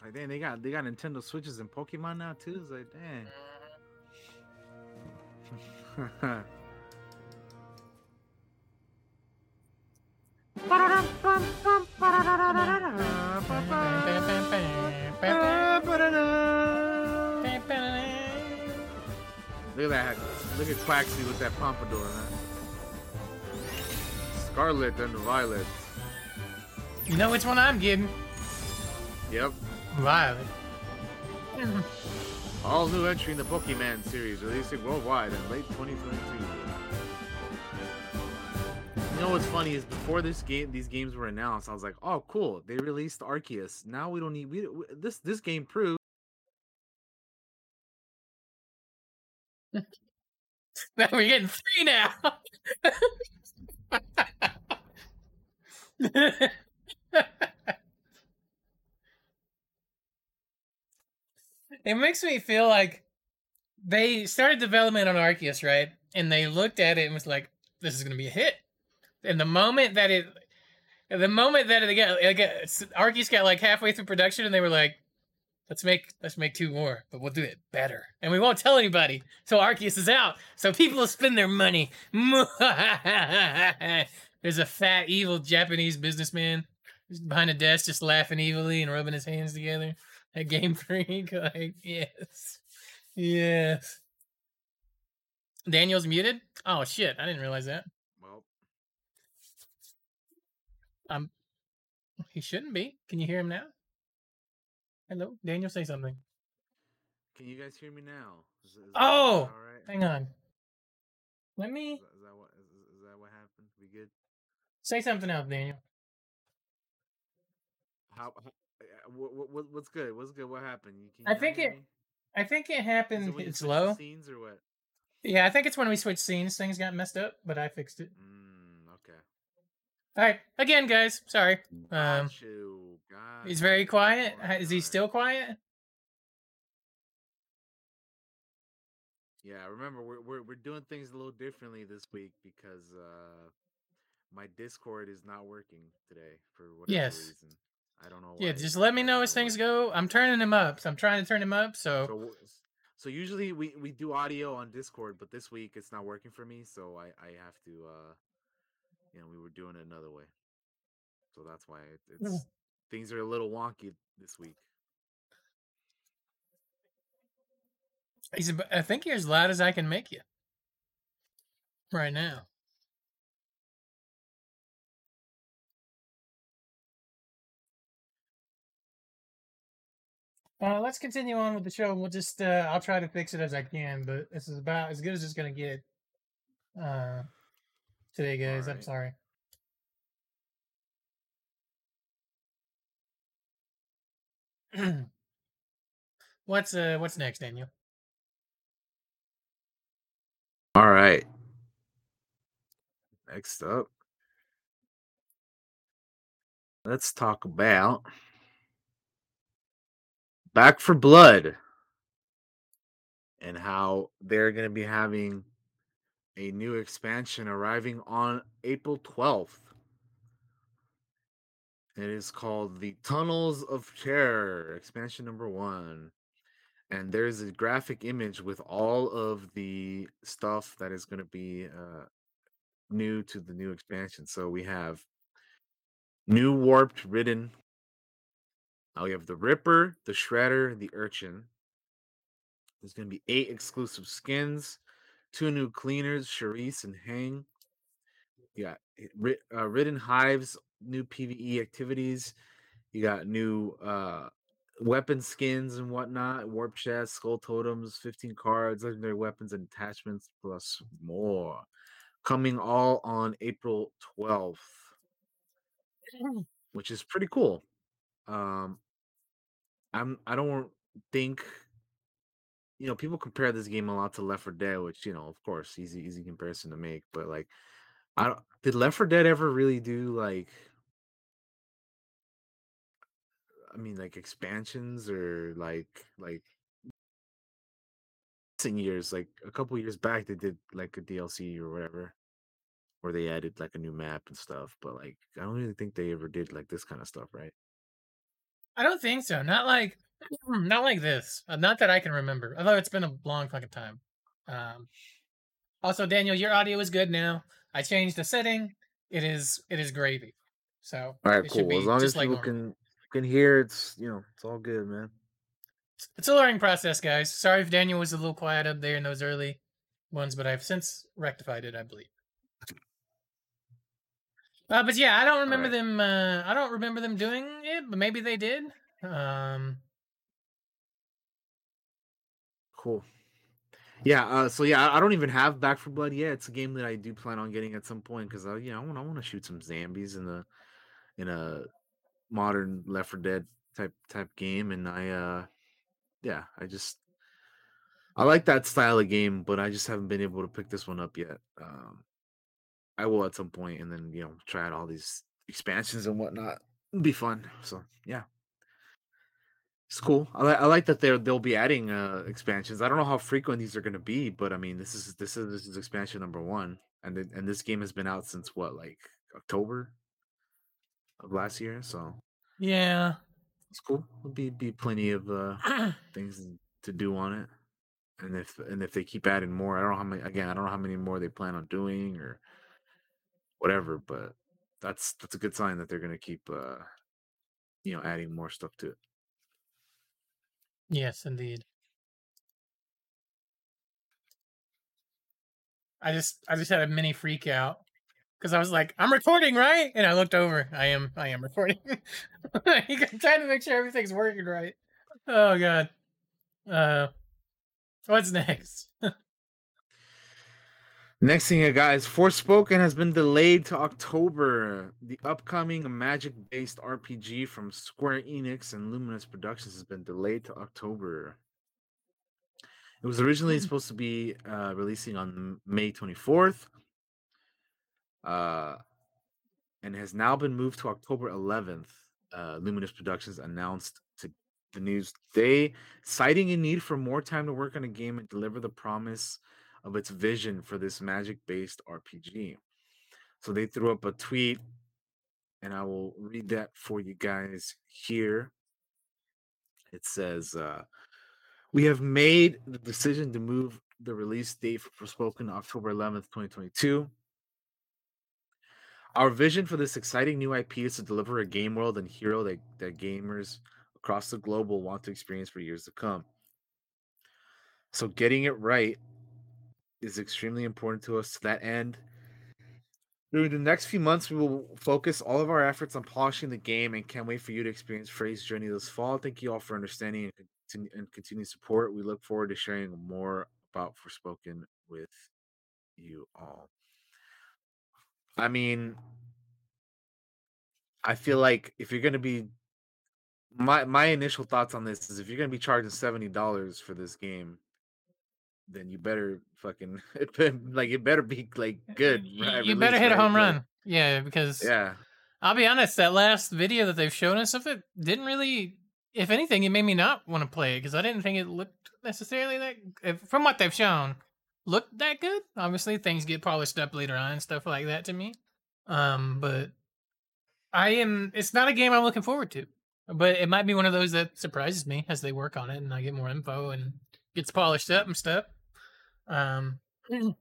Like, dang, they got they got Nintendo Switches and Pokemon now too. It's like, dang. Look at that. Look at Quaxly with that pompadour, man. Scarlet and Violet. You know which one I'm getting? Yep. Violet. All new entry in the Pokemon series, releasing worldwide in late 2022. You know what's funny is before this game, these games were announced, I was like, "Oh, cool! They released Arceus. Now we don't need we, we- this. This game proved now We're getting three now. it makes me feel like they started development on Arceus, right? And they looked at it and was like, "This is gonna be a hit." And the moment that it, the moment that it got, like, uh, Arceus got like halfway through production, and they were like, let's make let's make two more, but we'll do it better, and we won't tell anybody. So Arceus is out, so people will spend their money. There's a fat, evil Japanese businessman behind a desk, just laughing evilly and rubbing his hands together. That Game Freak, like yes, yes. Daniel's muted. Oh shit! I didn't realize that. well. Um, he shouldn't be. Can you hear him now? Hello, Daniel. Say something. Can you guys hear me now? Is, is Oh! right? Hang on. Let Is me that, is that what is, is that what happened? We good? say something else, Daniel. How? how what, what, what's good? What's good? What happened? You can I think it- me? I think it Is happened. it It's low. Scenes or what? Yeah, I think it's when we switched scenes, things got messed up, but I fixed it. Mm. All right, again, guys. Sorry. Um, Got you. Got he's very quiet. Is he still quiet? Yeah, remember we're, we're we're doing things a little differently this week because uh my Discord is not working today for whatever Yes. reason. I don't know. Why. Yeah, just let me know as things go. I'm turning him up. So I'm trying to turn him up. So, So so usually we we do audio on Discord, but this week it's not working for me, so I I have to uh and we were doing it another way. So that's why it, hmm. it's things are a little wonky this week. He's, I think you're as loud as I can make you right now. Uh, let's continue on with the show. We'll just—I'll uh, try to fix it as I can, but this is about as good as it's going to get. Uh, today, guys. I'm sorry. what's uh what's next, Daniel? All right. Next up, let's talk about Back 4 Blood and how they're going to be having a new expansion arriving on April 12th. It is called the Tunnels of Terror, expansion number one. And there's a graphic image with all of the stuff that is going to be uh, new to the new expansion. So we have new warped ridden. Now we have the Ripper, the Shredder, the Urchin. There's going to be eight exclusive skins, two new cleaners, Sharice and Heng. You got uh, Ridden Hives, new PVE activities. You got new uh, weapon skins and whatnot, warp chests, skull totems, 15 cards, legendary weapons and attachments, plus more. Coming all on April 12th, which is pretty cool. Um, I'm I don't think you know people compare this game a lot to Left 4 Dead, which you know, of course, easy easy comparison to make. But like, I don't did Left 4 Dead ever really do like I mean, like expansions or like like years, like a couple years back, they did like a DLC or whatever, where they added like a new map and stuff. But like, I don't really think they ever did like this kind of stuff, right? I don't think so. Not like not like this. Uh, not that I can remember. Although it's been a long fucking time. Um, also, Daniel, your audio is good now. I changed the setting. It is it is gravy. So All right, cool. As long as like people normal. can can hear, it's you know, it's all good, man. It's a learning process, guys. Sorry if Daniel was a little quiet up there in those early ones, but I've since rectified it, I believe. Uh, but yeah, I don't remember Alright. them. Uh, I don't remember them doing it, but maybe they did. Um, Cool. Yeah. Uh, so yeah, I don't even have Back 4 Blood yet. It's a game that I do plan on getting at some point because I, you know, I want I want to shoot some zombies in the in a modern Left 4 Dead type type game, and I, uh, yeah, I just I like that style of game, but I just haven't been able to pick this one up yet. Um, I will at some point, and then you know try out all these expansions and whatnot. It'll be fun. So yeah. It's cool. I like I like that they're they'll be adding uh expansions. I don't know how frequent these are going to be, but I mean this is this is this is expansion number one, and it, and this game has been out since what like October of last year. So yeah. it's cool. There'll be be plenty of uh things to do on it, and if and if they keep adding more, I don't know how many. Again, I don't know how many more they plan on doing or whatever, but that's that's a good sign that they're going to keep uh you know adding more stuff to it. Yes, indeed. I just I just had a mini freak out because I was like, I'm recording, right? And I looked over. I am I am recording. I'm trying to make sure everything's working right. Oh god. Uh, what's next? Next thing you got is Forspoken has been delayed to October. The upcoming magic based RPG from Square Enix and Luminous Productions has been delayed to October. It was originally Hmm. supposed to be uh, releasing on May 24th, uh, and has now been moved to October 11th. Uh, Luminous Productions announced to the news today, citing a need for more time to work on a game and deliver the promise of its vision for this magic based RPG. So they threw up a tweet, and I will read that for you guys here. It says, uh, We have made the decision to move the release date for Forspoken to October 11th, 2022. Our vision for this exciting new IP is to deliver a game world and hero that, that gamers across the globe will want to experience for years to come. So getting it right is extremely important to us to that end. During the next few months, we will focus all of our efforts on polishing the game and can't wait for you to experience Frey's journey this fall. Thank you all for understanding and, continue, and continued support. We look forward to sharing more about Forspoken with you all. I mean, I feel like if you're going to be my my initial thoughts on this is if you're going to be charging $70 for this game, then you better fucking like it better be like good. Right, you better hit right? a home run. Like, yeah, because yeah, I'll be honest. That last video that they've shown us of it didn't really. If anything, it made me not want to play it because I didn't think it looked necessarily that. If, from what they've shown, looked that good. Obviously, things get polished up later on and stuff like that to me. Um, but I am. It's not a game I'm looking forward to, but it might be one of those that surprises me as they work on it and I get more info and gets polished up and stuff. Um,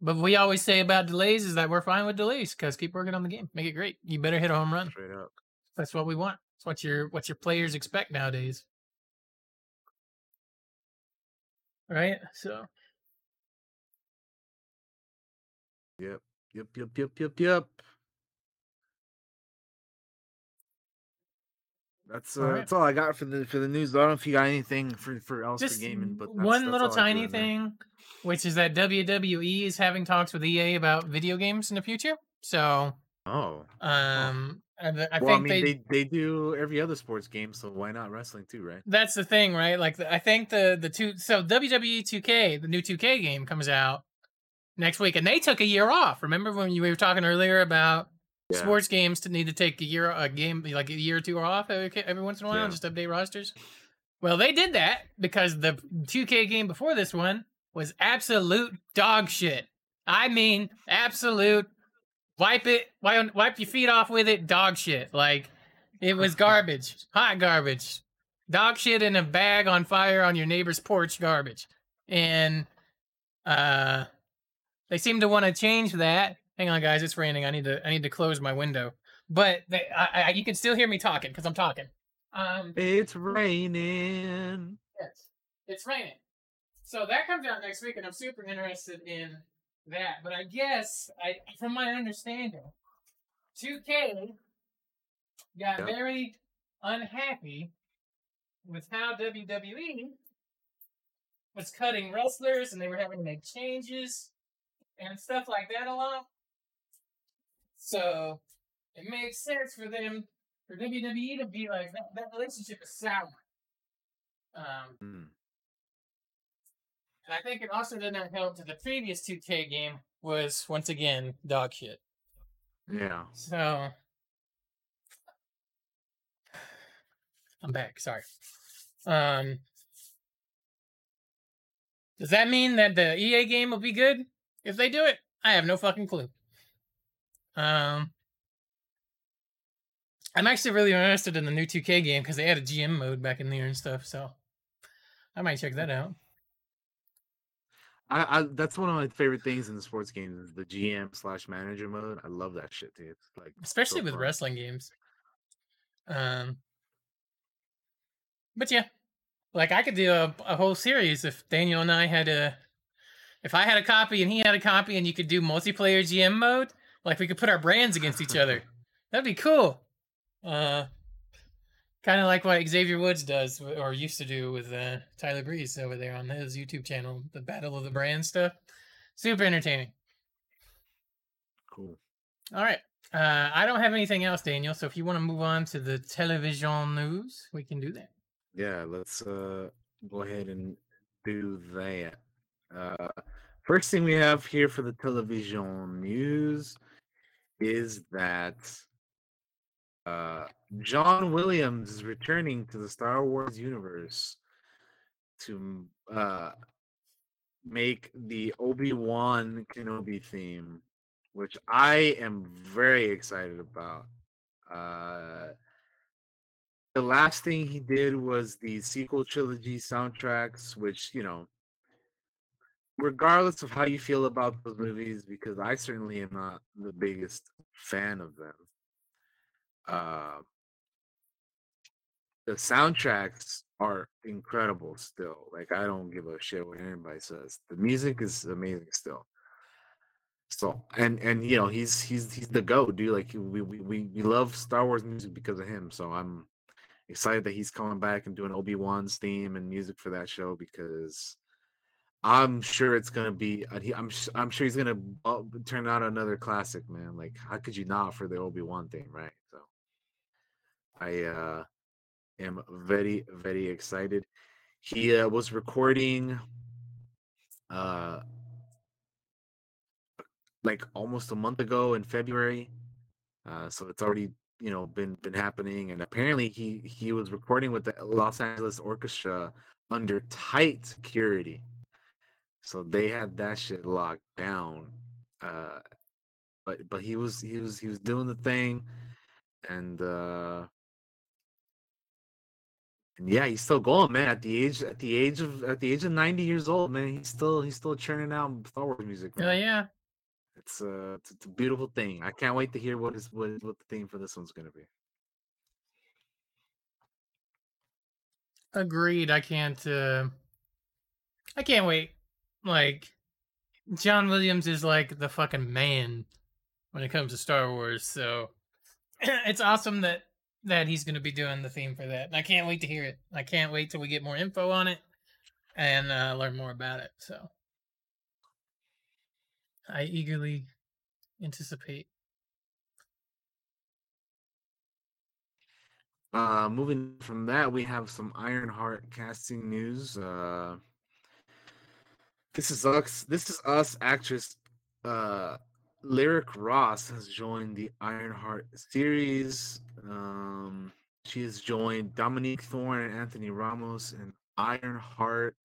but we always say about delays is that we're fine with delays because keep working on the game, make it great. You better hit a home run. Straight up. That's what we want. That's what your what your players expect nowadays. Right. So. Yep. Yep. Yep. Yep. Yep. Yep. That's uh, all right. that's all I got for the for the news. I don't know if you got anything for for else Just for gaming, but that's, one that's little tiny thing, which is that WWE is having talks with EA about video games in the future. So, oh, um, I, I well, think I mean, they, they, they do every other sports game, so why not wrestling too, right? That's the thing, right? Like I think the the two so WWE 2K, the new 2K game comes out next week, and they took a year off. Remember when you were talking earlier about yeah. sports games to need to take a year a game like a year or two off every, every once in a while yeah. just update rosters. Well they did that because the 2k game before this one was absolute dog shit. I mean absolute wipe it wipe, wipe your feet off with it dog shit. Like it was garbage hot garbage. Dog shit in a bag on fire on your neighbor's porch garbage. And uh they seem to want to change that Hang on, guys. It's raining. I need to. I need to close my window. But they, I, I, you can still hear me talking because I'm talking. Um, it's raining. Yes, it's raining. So that comes out next week, and I'm super interested in that. But I guess, I, from my understanding, 2K got yep. very unhappy with how WWE was cutting wrestlers, and they were having to make changes and stuff like that a lot. So it makes sense for them for WWE to be like that. That relationship is sour. Um, mm. and I think it also did not help that the previous 2K game was once again dog shit. Yeah. So I'm back. Sorry. Um, does that mean that the EA game will be good if they do it? I have no fucking clue. Um, I'm actually really interested in the new 2K game because they had a GM mode back in there and stuff. So I might check that out. I, I that's one of my favorite things in the sports games is the GM slash manager mode. I love that shit, dude. It's like especially so with fun. wrestling games. Um, but yeah, like I could do a, a whole series if Daniel and I had a, if I had a copy and he had a copy and you could do multiplayer GM mode like we could put our brands against each other. That'd be cool. Uh, kind of like what Xavier Woods does or used to do with uh, Tyler Breeze over there on his YouTube channel, the Battle of the Brand stuff. Super entertaining. Cool. All right. Uh, I don't have anything else, Daniel. So if you want to move on to the television news, we can do that. Yeah, let's uh, go ahead and do that. Uh, first thing we have here for the television news is that uh, John Williams is returning to the Star Wars universe to uh, make the Obi Wan Kenobi theme, which I am very excited about. Uh, the last thing he did was the sequel trilogy soundtracks, which you know regardless of how you feel about those movies, because I certainly am not the biggest fan of them. Uh, the soundtracks are incredible still. Like I don't give a shit what anybody says. The music is amazing still. So and and you know he's he's he's the go dude. Like we we we we love Star Wars music because of him. So I'm excited that he's coming back and doing Obi Wan's theme and music for that show because I'm sure it's gonna be. I'm I'm sure he's gonna uh, turn out another classic, man. Like how could you not for the Obi Wan thing, right? So I uh am very very excited. He uh, was recording uh like almost a month ago in February. Uh, so it's already you know been been happening, and apparently he he was recording with the Los Angeles Orchestra under tight security. So they had that shit locked down. Uh, but but he was he was he was doing the thing, and uh, and yeah, he's still going, man. At the age at the age of at the age of ninety years old, man, he's still he's still churning out Star Wars music. Man. yeah. It's uh it's, it's a beautiful thing. I can't wait to hear what is what, what the theme for this one's gonna be. Agreed. I can't uh I can't wait. Like John Williams is like the fucking man when it comes to Star Wars, so it's awesome that that he's going to be doing the theme for that. And I can't wait to hear it. I can't wait till we get more info on it and uh, learn more about it. So I eagerly anticipate. Uh, moving from that, we have some Ironheart casting news. Uh, this is us. This is us. Actress uh, Lyric Ross has joined the Ironheart series. Um, she has joined Dominique Thorne and Anthony Ramos in Ironheart,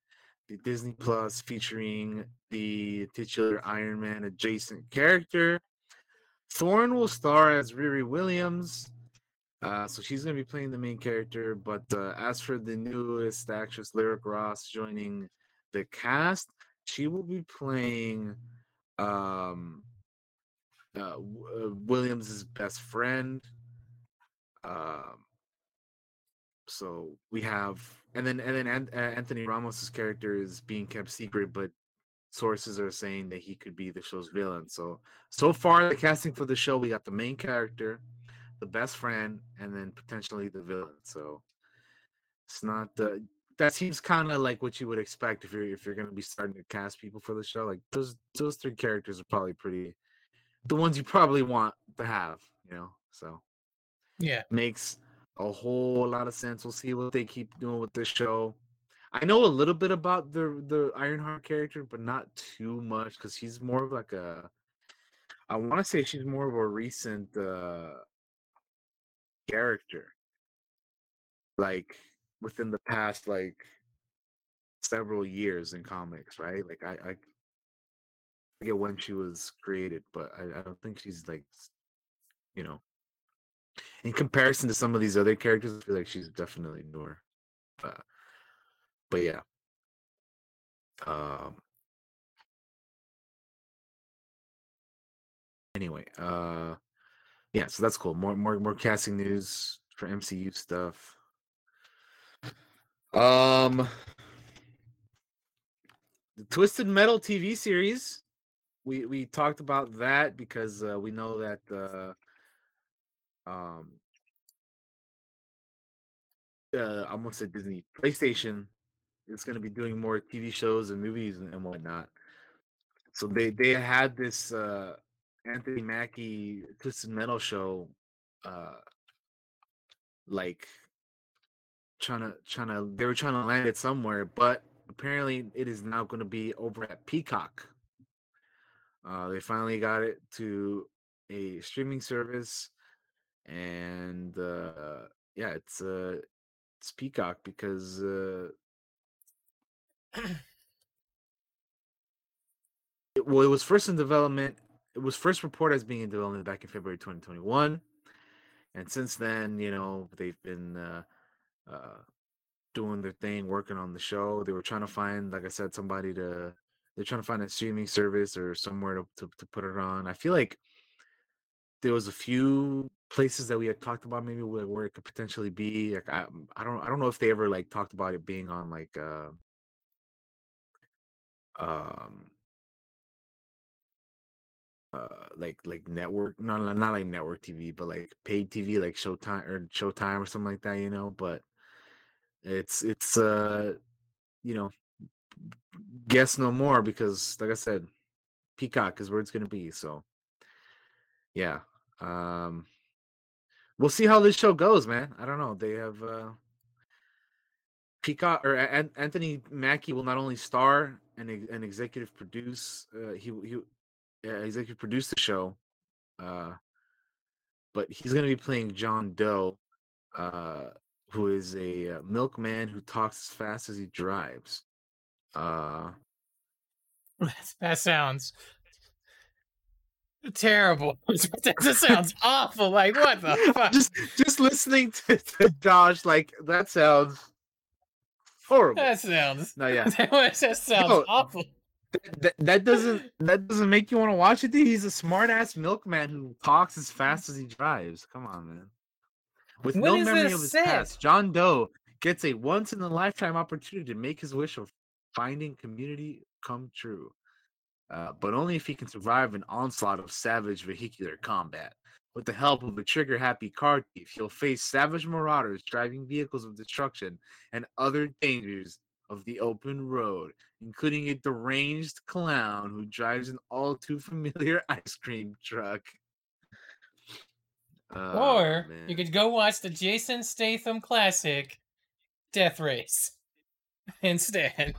the Disney Plus featuring the titular Iron Man adjacent character. Thorne will star as Riri Williams. Uh, so she's going to be playing the main character. But uh, as for the newest actress, Lyric Ross, joining the cast, she will be playing um, uh, uh, Williams's best friend. Um, so we have, and then and then An- uh, Anthony Ramos's character is being kept secret, but sources are saying that he could be the show's villain. So so far, the casting for the show, we got the main character, the best friend, and then potentially the villain. So it's not the that seems kind of like what you would expect if you're if you're gonna be starting to cast people for the show. Like those those three characters are probably pretty the ones you probably want to have, you know. So Yeah. makes a whole lot of sense. We'll see what they keep doing with this show. I know a little bit about the the Ironheart character, but not too much because she's more of like a. I want to say she's more of a recent uh character, like within the past like several years in comics, right? Like I I forget when she was created, but I, I don't think she's like you know in comparison to some of these other characters, I feel like she's definitely newer. Uh, but yeah. Um anyway, uh yeah, so that's cool. More more more casting news for MCU stuff. Um the Twisted Metal TV series. We we talked about that because uh, we know that uh um uh I almost said Disney PlayStation is to be doing more TV shows and movies and, and whatnot. So they they had this uh Anthony Mackie Twisted Metal show uh like trying to trying to they were trying to land it somewhere, but apparently it is now going to be over at Peacock. Uh they finally got it to a streaming service and uh yeah, it's uh it's Peacock because uh it, well, it was first in development. It was first reported as being in development back in February 2021, and since then, you know, they've been uh, uh, doing their thing, working on the show. They were trying to find, like I said, somebody to. They're trying to find a streaming service or somewhere to, to, to put it on. I feel like there was a few places that we had talked about maybe where, where it could potentially be. Like I, I don't, I don't know if they ever like talked about it being on like uh, um uh like like network no no, not like network TV but like paid TV like Showtime or Showtime or something like that you know but it's it's uh you know guess no more because like I said Peacock is where it's gonna be so yeah um we'll see how this show goes man. I don't know they have uh Peacock or An- Anthony Mackie will not only star and and executive produce uh, he he uh, executive produce the show uh but he's going to be playing John Doe uh who is a uh, milkman who talks as fast as he drives uh that sounds terrible. that sounds awful. Like what the fuck? just just listening to, to Josh like that sounds horrible That sounds. no yeah that sounds No. awful. that, that doesn't that doesn't make you want to watch it dude. he's a smart ass milkman who talks as fast as he drives come on man with When no memory of his past john doe gets a once in a lifetime opportunity to make his wish of finding community come true uh, but only if he can survive an onslaught of savage vehicular combat with the help of a trigger happy car thief he'll face savage marauders driving vehicles of destruction and other dangers of the open road including a deranged clown who drives an all too familiar ice cream truck. Oh, or you could go watch the Jason Statham classic, Death Race, instead.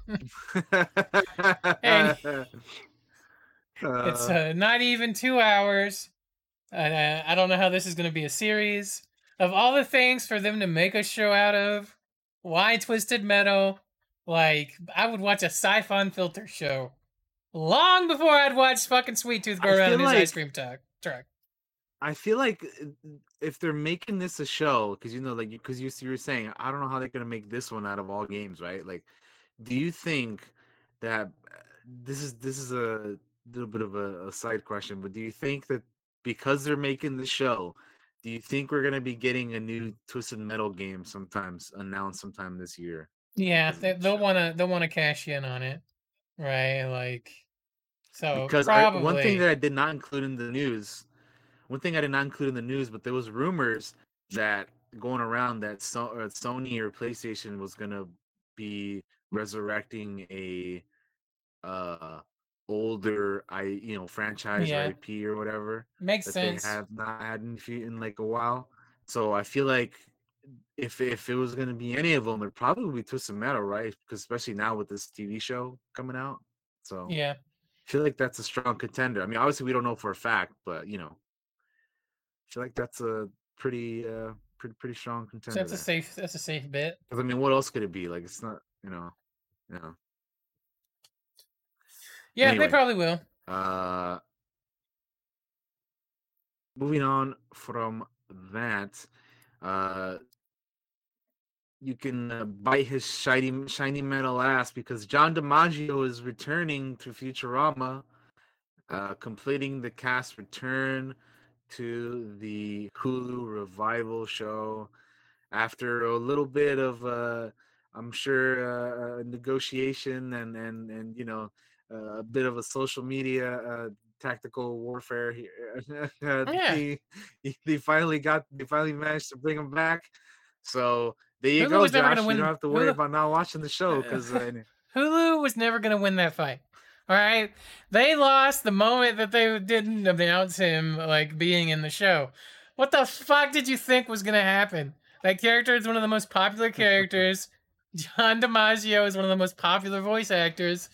And- it's Uh, uh, not even two hours. Uh, I don't know how this is going to be a series. Of all the things for them to make a show out of, why Twisted Metal? Like, I would watch a Syphon Filter show long before I'd watch fucking Sweet Tooth go around in his like- ice cream truck. I feel like uh, if they're making this a show, because you know, like, because you, you were saying, I don't know how they're gonna make this one out of all games, right? Like, do you think that uh, this is this is a little bit of a, a side question, but do you think that because they're making the show, do you think we're gonna be getting a new Twisted Metal game sometimes announced sometime this year? Yeah, they, want to they'll want to cash in on it, right? Like, so because I, one thing that I did not include in the news, one thing I did not include in the news, but there was rumors that going around that so, uh, Sony or PlayStation was gonna be resurrecting a uh older I you know franchise Yeah. or IP or whatever makes that sense. they have not had in, in like a while. So I feel like if if it was gonna be any of them, it'd probably be Twisted Metal, right? Because especially now with this TV show coming out. So Yeah, I feel like that's a strong contender. I mean, obviously we don't know for a fact, but you know, feel like that's a pretty uh pretty pretty strong so contender. that's a safe that's a safe bet. Because I mean, what else could it be? Like it's not, you know, you know. Yeah, Anyway. they probably will. Uh moving on from that, uh you can uh, bite his shiny shiny metal ass because John DiMaggio is returning to Futurama, uh, completing the cast return to the Hulu revival show after a little bit of uh I'm sure uh, negotiation and and and you know uh, a bit of a social media uh, tactical warfare here. uh, Yeah. they, they finally got they finally managed to bring him back. So there you Hulu go, Josh. You don't have to worry Hulu- about not watching the show because uh, Hulu was never gonna win that fight. All right, they lost the moment that they didn't announce him like being in the show. What the fuck did you think was gonna happen? That character is one of the most popular characters. John DiMaggio is one of the most popular voice actors.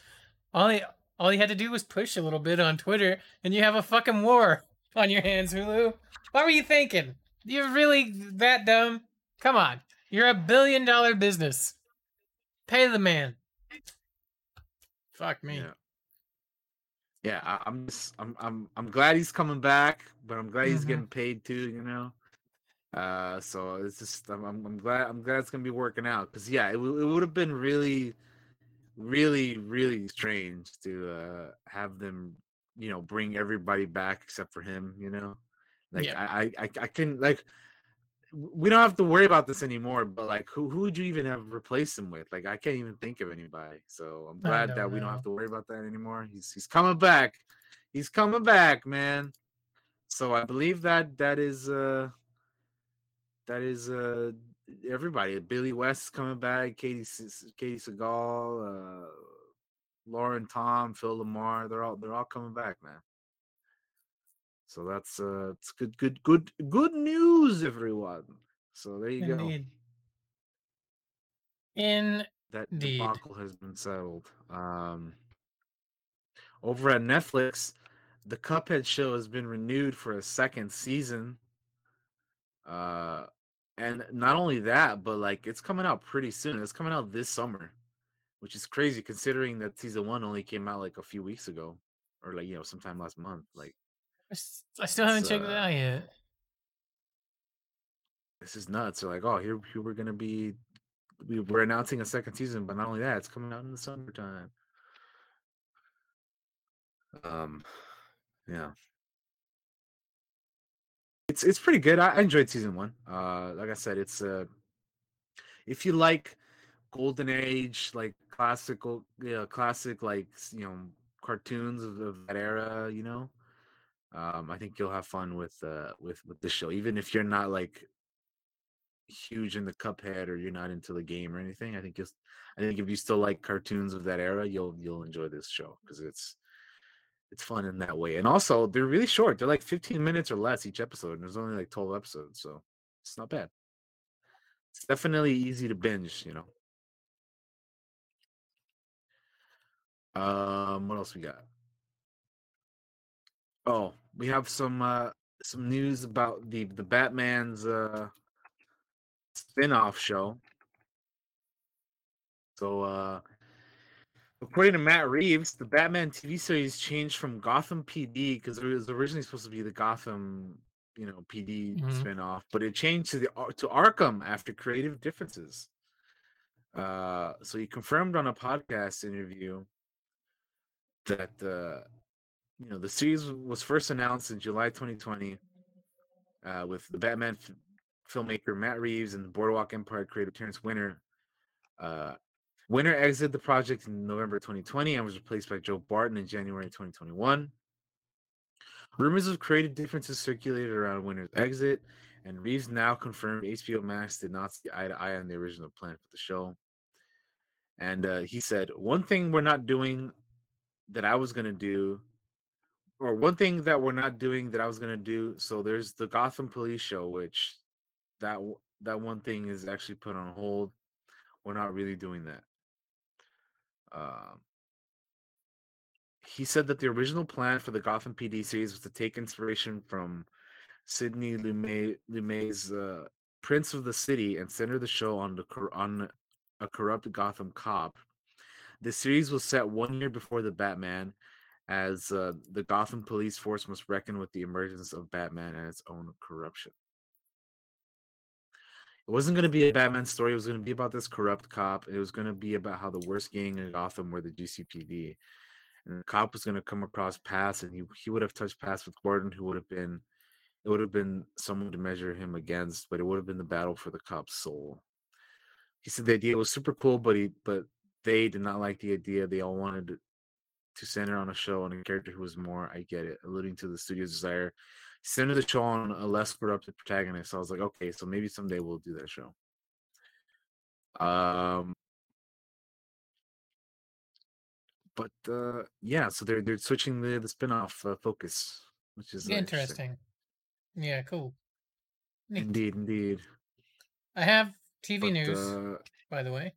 All he all he had to do was push a little bit on Twitter, and you have a fucking war on your hands, Hulu. What were you thinking? You're really that dumb? Come on, you're a billion dollar business. Pay the man. Fuck me. yeah. Yeah, I, I'm just I'm I'm I'm glad he's coming back, but I'm glad he's Mhm. getting paid too. You know, uh, so it's just I'm I'm, I'm glad I'm glad it's gonna be working out because yeah, it, w- it would have been really, really, really strange to uh have them you know bring everybody back except for him. You know, like Yeah. I I I, can like we don't have to worry about this anymore. But like, who who would you even have replaced him with? Like, I can't even think of anybody. So I'm glad that we don't have to worry about that anymore. He's he's coming back. he's coming back, man. So I believe that that is uh that is uh everybody. Billy West coming back, Katie Katey Sagal, uh Lauren Tom, Phil LaMarr. they're all they're all coming back, man. So that's uh it's good good good good news everyone. So there you Indeed. go. In that debacle has been settled. Um over at Netflix, the Cuphead show has been renewed for a second season. Uh and not only that, but like it's coming out pretty soon. It's coming out this summer, which is crazy considering that season one only came out like a few weeks ago, or like you know sometime last month. Like, I still haven't checked uh, it out yet. This is nuts. They're like, oh, here, here we're gonna be. We, we're announcing a second season, but not only that, it's coming out in the summertime. Um, yeah, it's it's pretty good. I, I enjoyed season one. Uh, like I said, it's uh, if you like golden age, like classical, you know, classic, like you know, cartoons of, of that era, you know, um, I think you'll have fun with uh with with the show, even if you're not like huge in the Cuphead or you're not into the game or anything. I think just I think if you still like cartoons of that era, you'll you'll enjoy this show because it's it's fun in that way. And also, they're really short. They're like 15 minutes or less each episode. And there's only like 12 episodes, so it's not bad. It's definitely easy to binge, you know. Um, what else we got? Oh, we have some uh some news about the the Batman's uh spin-off show. So uh According to Matt Reeves, the Batman TV series changed from Gotham PD because it was originally supposed to be the Gotham, you know, PD mm-hmm. spinoff, but it changed to the to Arkham after creative differences. Uh, so he confirmed on a podcast interview that uh, you know the series was first announced in July 2020 uh, with the Batman f- filmmaker Matt Reeves and the Boardwalk Empire creator Terrence Winter uh, Winter exited the project in November 2020 and was replaced by Joe Barton in January 2021. Rumors of creative differences circulated around Winter's exit, and Reeves now confirmed HBO Max did not see eye to eye on the original plan for the show. And uh, he said, One thing we're not doing that I was going to do, or one thing that we're not doing that I was to do. So there's the Gotham Police show, which that that one thing is actually put on hold. We're not really doing that. Um, he said that the original plan for the Gotham PD series was to take inspiration from Sidney Lumet, Lumet's uh, Prince of the City and center the show on the on a corrupt Gotham cop. The series was set one year before the Batman, as uh, the Gotham police force must reckon with the emergence of Batman and its own corruption. It wasn't going to be a Batman story. It was going to be about this corrupt cop. It was going to be about how the worst gang in Gotham were the GCPD. And the cop was going to come across paths, and he, he would have touched paths with Gordon, who would have been, it would have been someone to measure him against, but it would have been the battle for the cop's soul. He said the idea was super cool, but he, but they did not like the idea. They all wanted to center on a show on a character who was more, I get it, alluding to the studio's desire center the show on a less corrupted protagonist. So I was like, okay, so maybe someday we'll do that show. Um, but uh, yeah, so they're they're switching the the spinoff uh, focus, which is uh, interesting. interesting. Yeah, cool. Indeed, indeed. I have TV but, news, uh, by the way,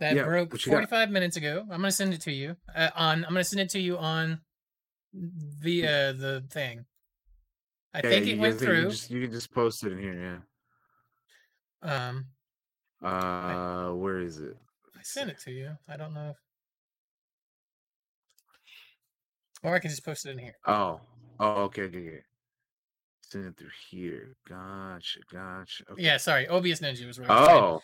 that yeah, broke 45 got? minutes ago. I'm gonna send it to you uh, on. I'm gonna send it to you on via the thing. I yeah, think it went through. You, just, you can just post it in here, yeah. Um. Uh, I, where is it? I sent it to you. I don't know. If... Or I can just post it in here. Oh. Oh, okay, okay, okay. Send it through here. Gotcha, gotcha. Okay. Yeah, sorry. Obvious Ninja was right. Oh.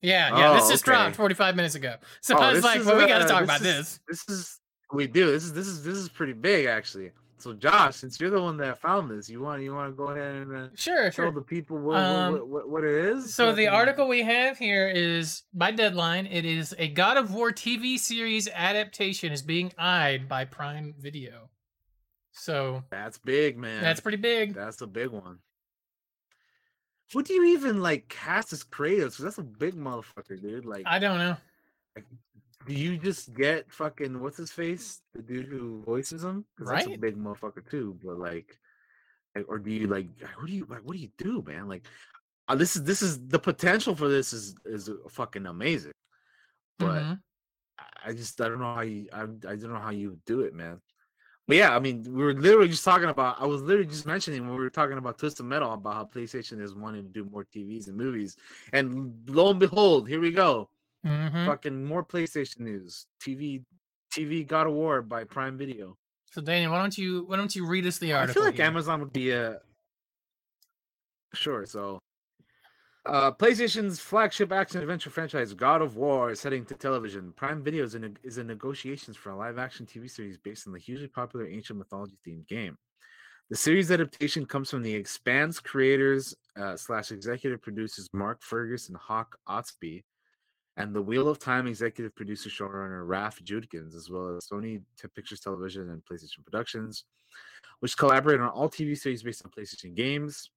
Yeah, yeah. Oh, this just okay. dropped 45 minutes ago. So oh, I was like, well, we got to talk about is, this. This is we do. This is this is this is pretty big actually. So Josh, since you're the one that found this, you want you want to go ahead and uh, sure, tell sure. the people what, um, what, what, what, it is. So the article we have here is by deadline. It is a God of War TV series adaptation is being eyed by Prime Video. So That's big, man. that's pretty big. That's a big one. What do you even like cast as Kratos? 'Cause that's a big motherfucker, dude. Like, I don't know. Like, do you just get fucking what's his face, the dude who voices him? 'Cause that's a big motherfucker too. But like, like, or do you like? What do you like? What do you do, man? Like, uh, this is this is the potential for this is is fucking amazing. But Mhm. I- I just I don't know how you I, I don't know how you do it, man. But yeah, I mean, we were literally just talking about. I was literally just mentioning when we were talking about Twisted Metal about how PlayStation is wanting to do more TVs and movies, and lo and behold, here we go. Mhm. Fucking more PlayStation news. TV, TV God of War by Prime Video. So Daniel, why don't you why don't you read us the article? I feel like here? Amazon would be a sure. So, uh, PlayStation's flagship action adventure franchise God of War is heading to television. Prime Video is in, is in negotiations for a live-action TV series based on the hugely popular ancient mythology-themed game. The series adaptation comes from the Expanse creators uh, slash executive producers Mark Fergus and Hawk Ostby, and the Wheel of Time executive producer showrunner Rafe Judkins, as well as Sony Pictures Television and PlayStation Productions, which collaborate on all TV series based on PlayStation games.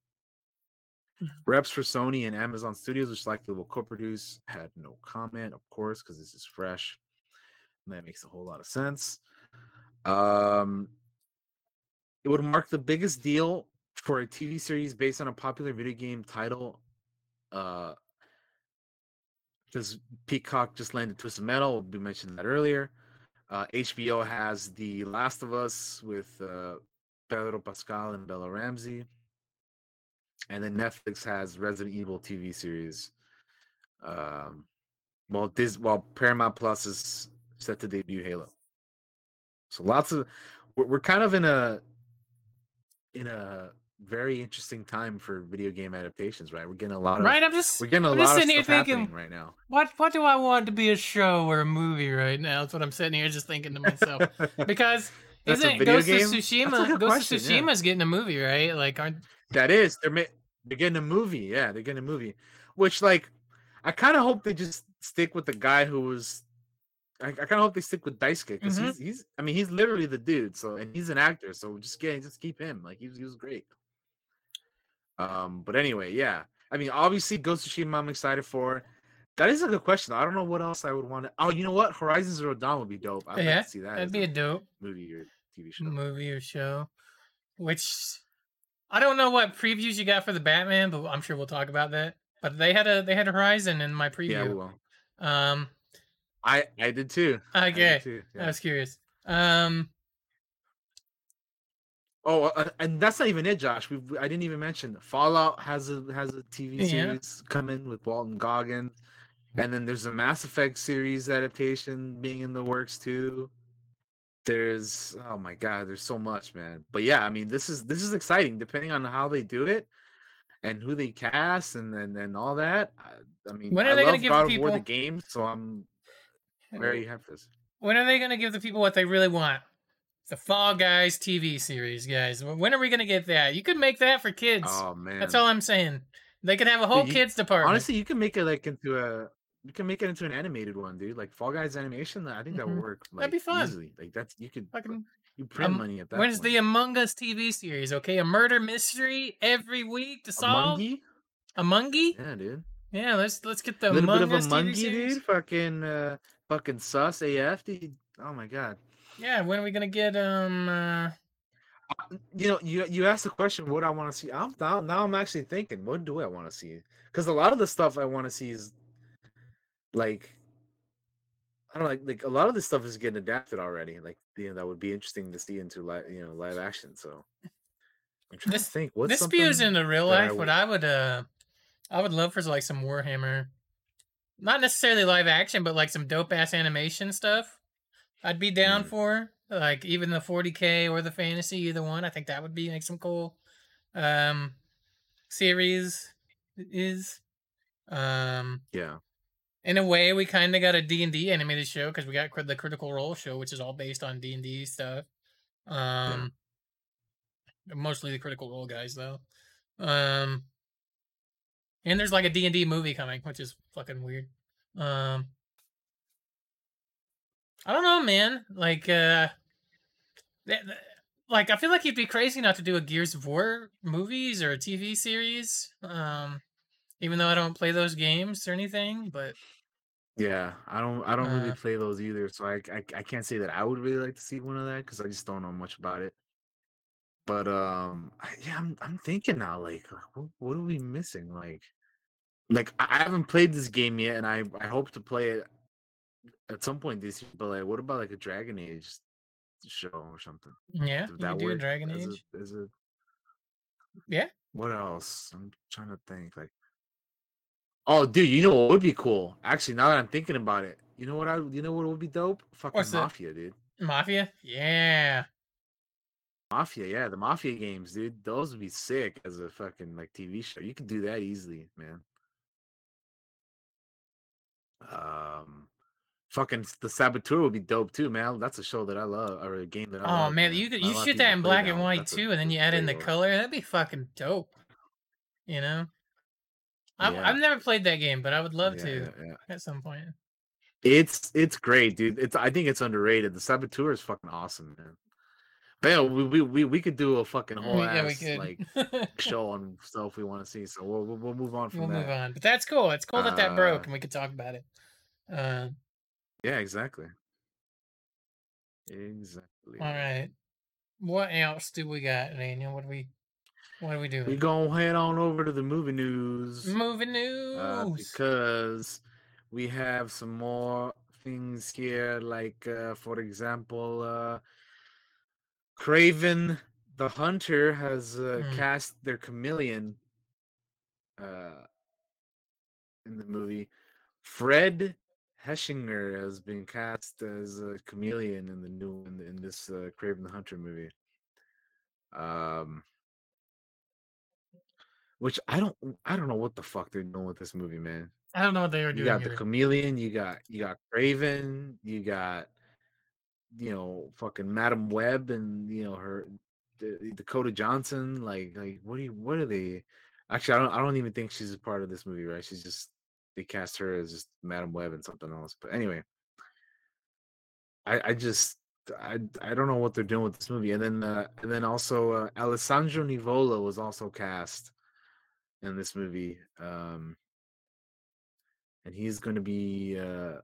Reps for Sony and Amazon Studios, which likely will co-produce, had no comment, of course, because this is fresh. And that makes a whole lot of sense. Um, it would mark the biggest deal for a TV series based on a popular video game title. Uh, because Peacock just landed Twisted Metal, we mentioned that earlier. Uh, HBO has The Last of Us with uh, Pedro Pascal and Bella Ramsey, and then Netflix has Resident Evil TV series. Um, while this, while Paramount Plus is set to debut Halo. So lots of, we're, we're kind of in a, in a very interesting time for video game adaptations, right? We're getting a lot of, Right, I'm just we're getting a I'm lot of sitting here stuff thinking- happening right now. what what do I want to be a show or a movie right now? That's what I'm sitting here just thinking to myself. because That's isn't Ghost game? of Tsushima Ghost question, of yeah. Tsushima's getting a movie, right? Like aren't That is, they're ma- they're getting a movie. Yeah, they're getting a movie. Which, like, I kind of hope they just stick with the guy who was. I, I kind of hope they stick with Daisuke because Mhm. he's he's. I mean, he's literally the dude. So, and he's an actor. So just get just keep him. Like he was he was great. Um, but anyway, yeah. I mean, obviously, Ghost of Tsushima, I'm excited for. That is a good question. I don't know what else I would want to. Oh, you know what? Horizon Zero Dawn would be dope. I'd like yeah, to see that. that'd be a dope movie or TV show. movie or show. Which I don't know what previews you got for the Batman, but I'm sure we'll talk about that. But they had a they had a Horizon in my preview. Yeah, we will. um I I did too. I did okay. too, I was curious. Um Oh, uh, and that's not even it, Josh. We I didn't even mention Fallout has a has a TV Yeah. series coming with Walton Goggins, and then there's a Mass Effect series adaptation being in the works too. There's oh my god, there's so much, man. But yeah, I mean, this is this is exciting. Depending on how they do it and who they cast and and, and all that. I, I mean, When are I they gonna give God the of War the game, so I'm very this. when are they gonna give the people what they really want? The Fall Guys TV series, guys. When are we gonna get that? You could make that for kids. Oh man, That's all I'm saying. They could have a whole you- kids department. Honestly, you can make it like into a you can make it into an animated one, dude. Like Fall Guys animation. I think that would Mhm. work. Like, That'd be fun. Easily. Like that's you could Fucking- you print Um, money at that. When's point. the Among Us TV series? Okay, a murder mystery every week to solve. Amungi? Amungi? Yeah, dude. Yeah, let's let's get the A little Among bit of Us a TV mungie, dude. Fucking uh, fucking sus AF, dude. Oh my god. Yeah, when are we gonna get um? Uh, You know, you you asked the question, what I want to see. I'm now now I'm actually thinking, what do I want to see? Because a lot of the stuff I want to see is like I don't know, like like a lot of this stuff is getting adapted already. Like you know, that would be interesting to see into live you know live action. So I'm trying This- to think. What's this spews into real that I life. What I would uh, I would love for like some Warhammer, not necessarily live action, but like some dope ass animation stuff. I'd be down Mm. for like even the 40k or the fantasy, either one. I think that would be like some cool um series. Is um Yeah. In a way we kind of got a d&d animated show because we got the critical role show which is all based on d&d stuff. Um mostly the critical role guys though. Um and there's like a d&d movie coming which is fucking weird. Um i don't know man. Like uh th- th- like I feel like you'd be crazy not to do a Gears of War movies or a TV series. Um, even though I don't play those games or anything, but Yeah, I don't I don't really Uh. play those either, so I I, I can't say that I would really like to see one of that because I just don't know much about it. But um, I- yeah, I'm I'm thinking now, like, what, what are we missing? Like, like I I haven't played this game yet, and I I hope to play it at some point this year. But like, what about like a Dragon Age show or something? yeah, Does you that could do a work Dragon as Age. as a Yeah. what else? I'm trying to think. Like, oh, dude, you know what would be cool? Actually, now that I'm thinking about it, you know what I you know what would be dope? Fucking What's? Mafia, dude. Mafia. Yeah. Mafia, yeah, the Mafia games, dude. Those would be sick as a fucking like TV show. You could do that easily, man. Um, fucking the Saboteur would be dope too, man. That's a show that I love, or a game that I Oh love. man, you could you shoot that in black and white too, and then you add in the color. That'd be fucking dope. You know. I've, Yeah. I've never played that game, but I would love Yeah, to yeah, at some point. It's it's great, dude. It's I think it's underrated. The Saboteur is fucking awesome, man. But yeah, we we we, we could do a fucking whole We- yeah, we ass like show on stuff we want to see. So we'll, we'll we'll move on from we'll that. move on, but that's cool. It's cool that that broke, Uh, and we could talk about it. Uh, Yeah, exactly. Exactly. all right. What else do we got, Daniel? What do we? What are we doing? We gonna head on over to the movie news Movie news. uh, because we have some more things here. Like, uh, for example, uh, Kraven the Hunter has uh, Hmm. cast their chameleon uh, in the movie. Fred Hechinger has been cast as a chameleon in the new in, in this uh, Kraven the Hunter movie. Um, which I don't I don't know what the fuck they're doing with this movie, man. I don't know what they were doing. You got the chameleon, you got you got Kraven, you got you know fucking Madam Web and you know her Dakota Johnson. Like like what do you what are they? Actually, I don't I don't even think she's a part of this movie, right? She's just they cast her as just Madam Web and something else. But anyway, I I just I I don't know what they're doing with this movie. And then uh, and then also uh, Alessandro Nivola was also cast in this movie. Um and he's going to be uh,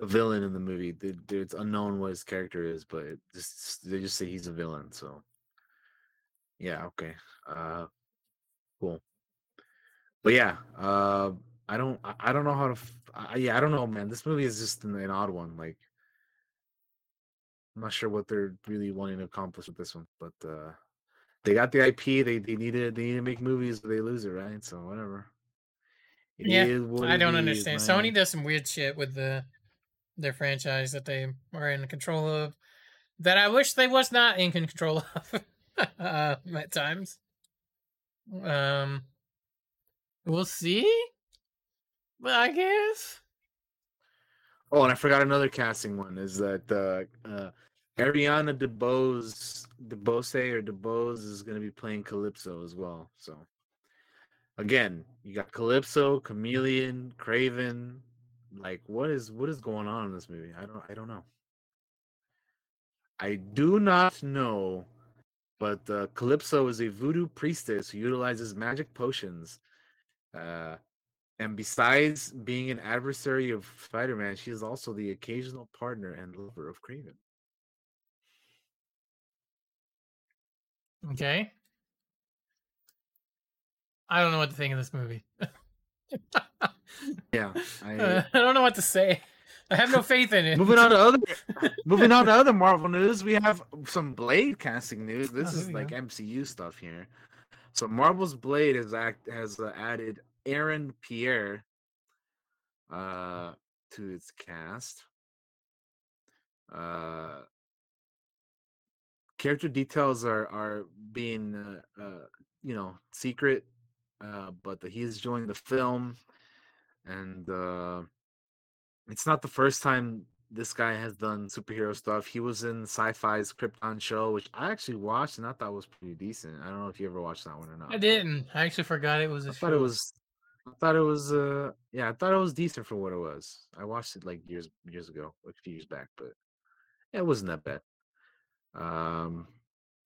a villain in the movie. It's unknown what his character is, but just they just say he's a villain. So, yeah, okay, uh, cool. But yeah, uh, I don't, I don't know how to. F- I, yeah, I don't know, man. This movie is just an, an odd one. Like, I'm not sure what they're really wanting to accomplish with this one, but uh, they got the IP. They they need to they need to make movies. Or they lose it, right? So whatever. It Yeah, what I don't is, understand. man. Sony does some weird shit with the their franchise that they are in control of that I wish they was not in control of uh, at times. Um, we'll see. But I guess. Oh, and I forgot another casting one is that uh, uh, Ariana DeBose, DeBose or DeBose is going to be playing Calypso as well. So again, you got Calypso, Chameleon, Kraven. Like, what is what is going on in this movie? I don't I don't know. I do not know, but uh, Calypso is a voodoo priestess who utilizes magic potions. Uh, and besides being an adversary of Spider Man, she is also the occasional partner and lover of Kraven. Okay. I don't know what to think of this movie. Yeah. I, Uh, I don't know what to say. I have no faith in it. moving on to other moving on to other Marvel news, we have some Blade casting news. This Oh, is like go. MCU stuff here. So Marvel's Blade has act has uh, added Aaron Pierre uh to its cast. Uh character details are are being uh, uh you know secret uh but the, he's joining the film and uh it's not the first time this guy has done superhero stuff he was in sci-fi's krypton show which i actually watched and i thought was pretty decent i don't know if you ever watched that one or not I didn't. I actually forgot it was a i show. thought it was i thought it was uh yeah i thought it was decent for what it was i watched it like years years ago like a few years back but it wasn't that bad Um,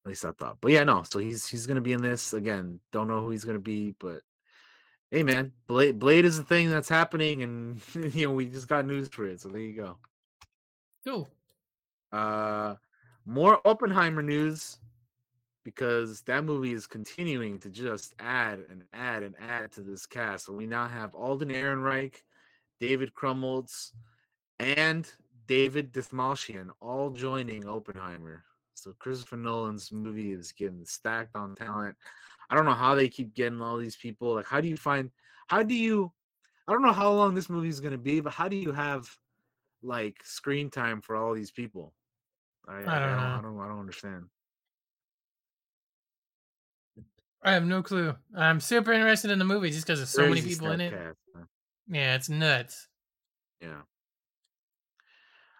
at least I thought. But yeah, no. So he's he's gonna be in this again. Don't know who he's gonna be, but hey, man, Blade Blade is the thing that's happening, and you know we just got news for it. So there you go. Cool. Uh, more Oppenheimer news because that movie is continuing to just add and add and add to this cast. So we now have Alden Ehrenreich, David Krumholtz, and David Dastmalchian all joining Oppenheimer. So Christopher Nolan's movie is getting stacked on talent. I don't know how they keep getting all these people. Like, how do you find? How do you? I don't know how long this movie is going to be, but how do you have like screen time for all these people? I, I, don't I know. I don't. I don't understand. I have no clue. I'm super interested in the movie just because there's so many people in it. cast. Yeah, it's nuts. Yeah.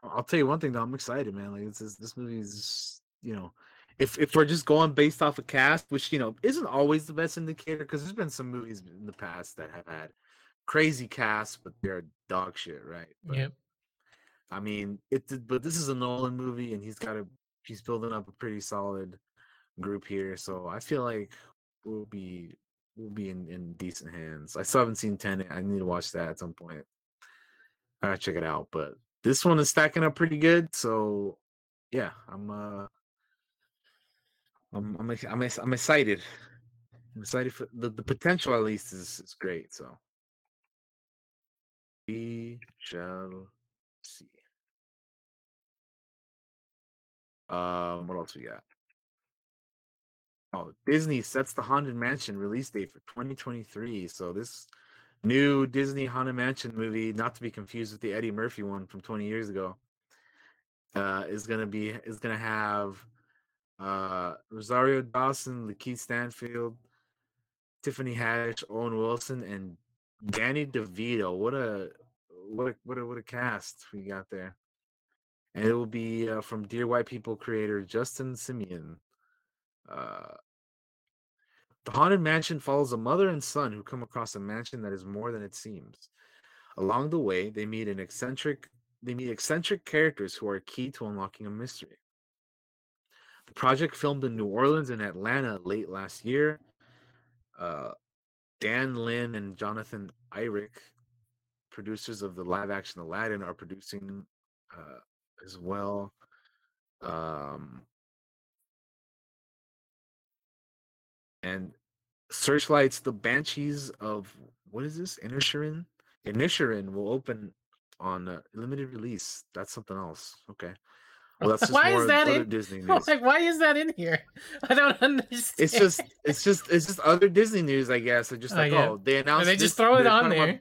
I'll tell you one thing though, I'm excited, man. Like this is this movie is you know, if if we're just going based off a cast, which you know isn't always the best indicator, because there's been some movies in the past that have had crazy casts, but they're dog shit, right? But Yep. I mean, it. But this is a Nolan movie, and he's got a he's building up a pretty solid group here. So I feel like we'll be we'll be in in decent hands. I still haven't seen Tenet. I need to watch that at some point. I gotta check it out. But this one is stacking up pretty good. So yeah, I'm uh I'm I'm I'm, I'm excited. I'm excited for the, the potential at least is is great. So we shall see. Um, what else we got? Oh, Disney sets the Haunted Mansion release date for 2023. So this new Disney Haunted Mansion movie, not to be confused with the Eddie Murphy one from 20 years ago, uh, is gonna be is gonna have uh Rosario Dawson, Lakeith Stanfield, Tiffany Haddish, Owen Wilson, and Danny DeVito. What a what a what a what a cast we got there. And it will be uh, from Dear White People creator Justin Simien. Uh, the Haunted Mansion follows a mother and son who come across a mansion that is more than it seems. Along the way, they meet an eccentric they meet eccentric characters who are key to unlocking a mystery. Project filmed in New Orleans and Atlanta late last year. Uh, Dan Lin and Jonathan Eirich, producers of the live action Aladdin, are producing uh, as well. Um, and Searchlight's The Banshees of what is this? Inisherin? Inisherin will open on uh, limited release. That's something else. Okay. Well, that's Why is that in- Disney news. like, why is that in here? I don't understand. It's just, it's just, it's just other Disney news, I guess. They're just Oh, like, yeah. oh, they announced. they this- just throw it on there.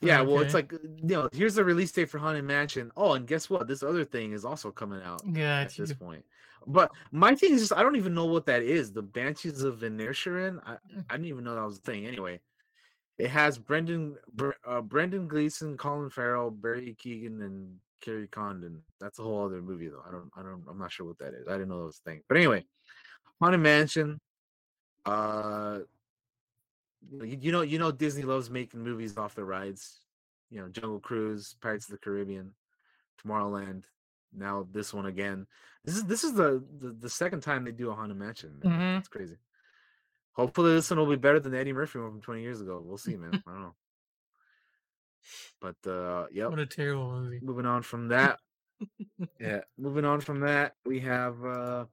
Yeah, well, it's like, you know, here's the release date for Haunted Mansion. Oh, and guess what? This other thing is also coming out Yeah, at this point. But my thing is just, I don't even know what that is. The Banshees of Inisherin. I, Mm. I didn't even know that was a thing. Anyway, it has Brendan, uh, Brendan Gleeson, Colin Farrell, Barry Keegan, and Kerry Condon. That's a whole other movie, though. I don't, I don't, I'm not sure what that is. I didn't know that was a thing. But anyway, Haunted Mansion. Uh, you, you know, you know, Disney loves making movies off the rides. You know, Jungle Cruise, Pirates of the Caribbean, Tomorrowland. Now this one again. This is this is the the, the second time they do a Haunted Mansion. man. Mhm. It's crazy. Hopefully, this one will be better than the Eddie Murphy one from 20 years ago. We'll see, man. I don't know. But uh, yep. What a terrible movie. Moving on from that. yeah, moving on from that, we have uh,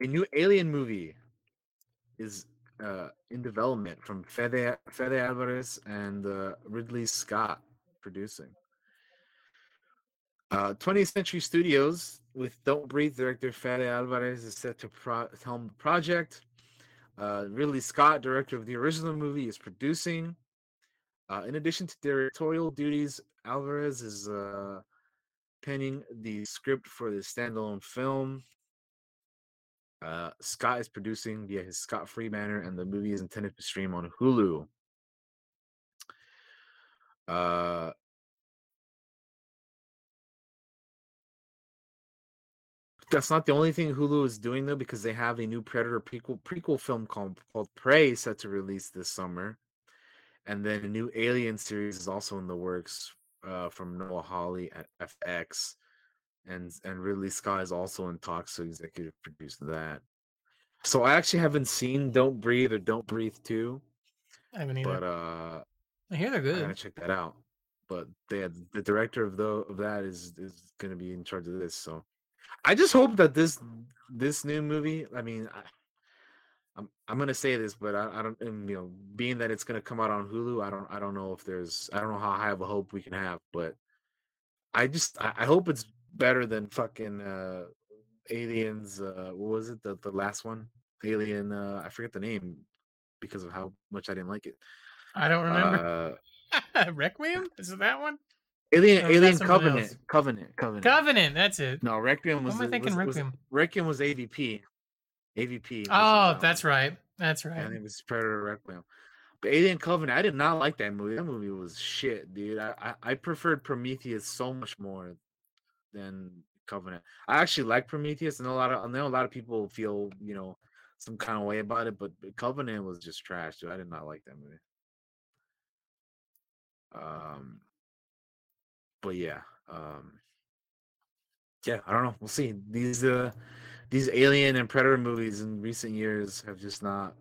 a new Alien movie is uh, in development from Fede Fede Alvarez and uh, Ridley Scott producing. Uh, 20th Century Studios with Don't Breathe director Fede Alvarez is set to pro- helm the project. Uh, Ridley Scott, director of the original movie, is producing. Uh, in addition to directorial duties, Alvarez is uh, penning the script for the standalone film. Uh, Scott is producing via his Scott Free banner, and the movie is intended to stream on Hulu. Uh, that's not the only thing Hulu is doing though, because they have a new Predator prequel prequel film called called Prey set to release this summer, and then a new Alien series is also in the works uh, from Noah Hawley at FX. and and Ridley Scott is also in talks to executive produce that. So I actually haven't seen Don't Breathe or Don't Breathe Two, I haven't either. but uh, I hear they're good. I gotta check that out. But they the director of the of that is is gonna be in charge of this. So I just hope that this this new movie. I mean, I, I'm I'm gonna say this, but I, I don't. And, you know, being that it's gonna come out on Hulu, I don't I don't know if there's I don't know how high of a hope we can have, but I just I, I hope it's better than fucking uh Aliens. Uh, what was it the the last one? Alien. Uh, I forget the name because of how much I didn't like it. I don't remember. Uh, Requiem? Is it that one? Alien Alien Covenant. Covenant. Covenant. Covenant. That's it. No, Requiem was. What am I thinking was, was- Requiem? Requiem was AVP. AVP. Oh, that's right. That's right. And it was Predator Requiem. But Alien Covenant, I did not like that movie. That movie was shit, dude. I, I, I preferred Prometheus so much more than Covenant. I actually like Prometheus. and a lot of I know a lot of people feel, you know, some kind of way about it, but Covenant was just trash, dude. I did not like that movie. Um but yeah. Um yeah, I don't know. We'll see. These uh these alien and predator movies in recent years have just not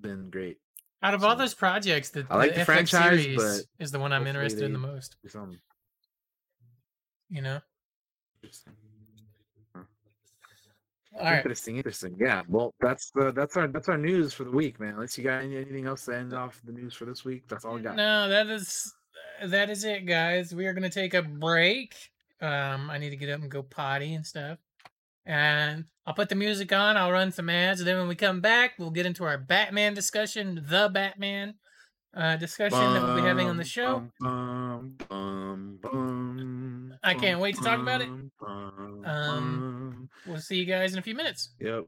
been great. Out of all those projects, the, I like the FX franchise, series but is the one I'm interested in the most. You know. interesting. All right. Interesting, interesting. Yeah. Well, that's the that's our that's our news for the week, man. Unless you got any, anything else to end off the news for this week, that's all I got. No, that is that is it, guys. We are gonna take a break. Um, I need to get up and go potty and stuff. And I'll put the music on. I'll run some ads. And then when we come back, we'll get into our Batman discussion, the Batman uh, discussion that we'll be having on the show. bum, bum, bum, I can't wait to talk about it. bum, bum, Um. We'll see you guys in a few minutes. Yep.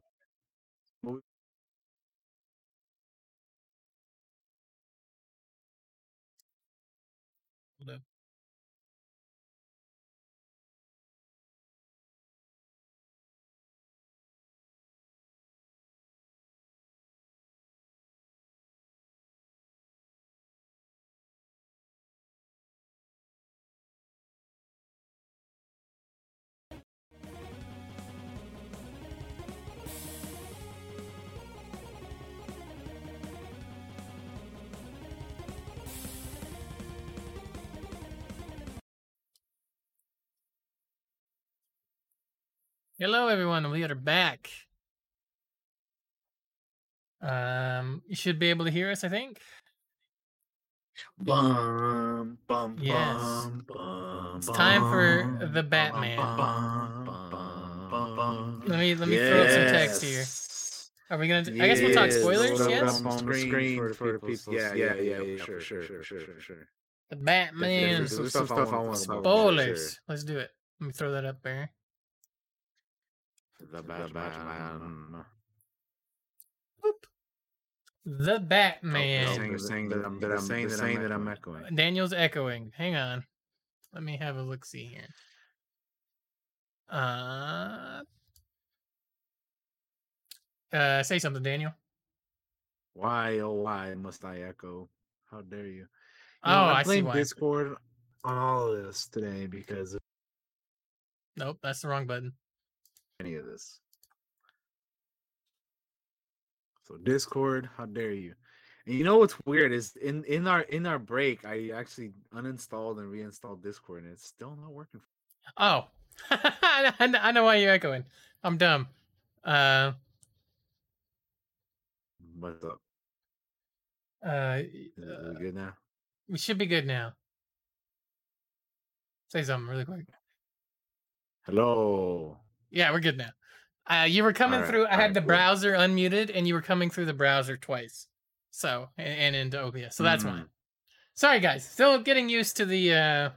Hello, everyone. We are back. Um, you should be able to hear us, I think. Bum, bum, Yes. bum, bum, It's time for bum, the bum, Batman. bum, bum, bum, bum. Let me let me throw up some text here. Are we gonna? I guess we'll talk spoilers. throw Yes. up on the screen for the people. Yeah, yeah, yeah, yeah, sure, sure, sure, sure, sure. The Batman there's some stuff I want to talk about. spoilers. Let's do it. Let me throw that up there. The Batman. The Batman. Saying, saying that I'm, that I'm saying that I'm, that I'm echoing. Daniel's echoing. Hang on. Let me have a look. See here. Uh. Uh, say something, Daniel. Why, oh, why must I echo? How dare you? You Oh, know, I I see why. Discord on all of this today because Nope, that's the wrong button. Any of this. So Discord, how dare you? And you know what's weird is in in our in our break, I actually uninstalled and reinstalled Discord, and it's still not working. Oh, I know why you're echoing. I'm dumb. Uh, What's up? uh, uh, good now? we should be good now. Say something really quick. Hello. Yeah, we're good now. Uh, you were coming Alright, through. I had alright, the cool. browser unmuted, and you were coming through the browser twice. So and, and into OBS. So that's Mm. fine. Sorry, guys. Still getting used to the uh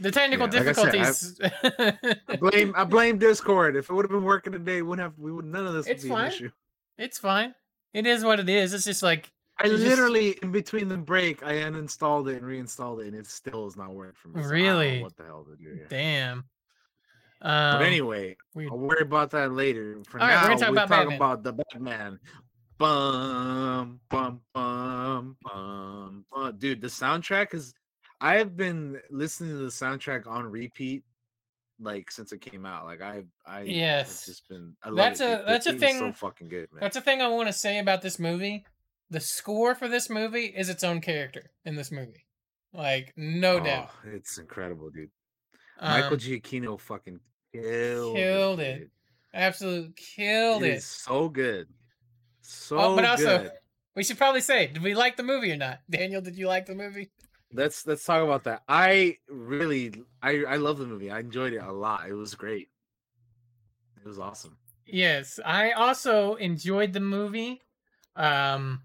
the technical Yeah, like I said, I- difficulties. I blame I blame Discord. If it would have been working today, wouldn't have we would none of this would be fine. an issue. it's fine. It is what it is. It's just like I You just- literally in between the break, I uninstalled it and reinstalled it, and it still is not working for me. so I don't know Really? what the hell to do? damn. Um, But anyway, weird. I'll worry about that later. For All right, we're now, gonna talk we about talk Batman. about the Batman. Bum, bum, bum, bum, bum. Dude, the soundtrack is. I have been listening to the soundtrack on repeat like since it came out. Like I I I've Yes. just been I That's it, a-. The that's a is so thing- fucking good, man. That's a thing I want to say about this movie. The score for this movie is its own character in this movie. Like, no doubt. Oh, it's incredible, dude. Michael Um, Giacchino fucking killed, killed it. it. dude. absolute killed It it. so good. So Oh, but also- good. We should probably say, did we like the movie or not? Daniel, did you like the movie? Let's let's talk about that. I really I I love the movie. I enjoyed it a lot. It was great. It was awesome. Yes, I also enjoyed the movie um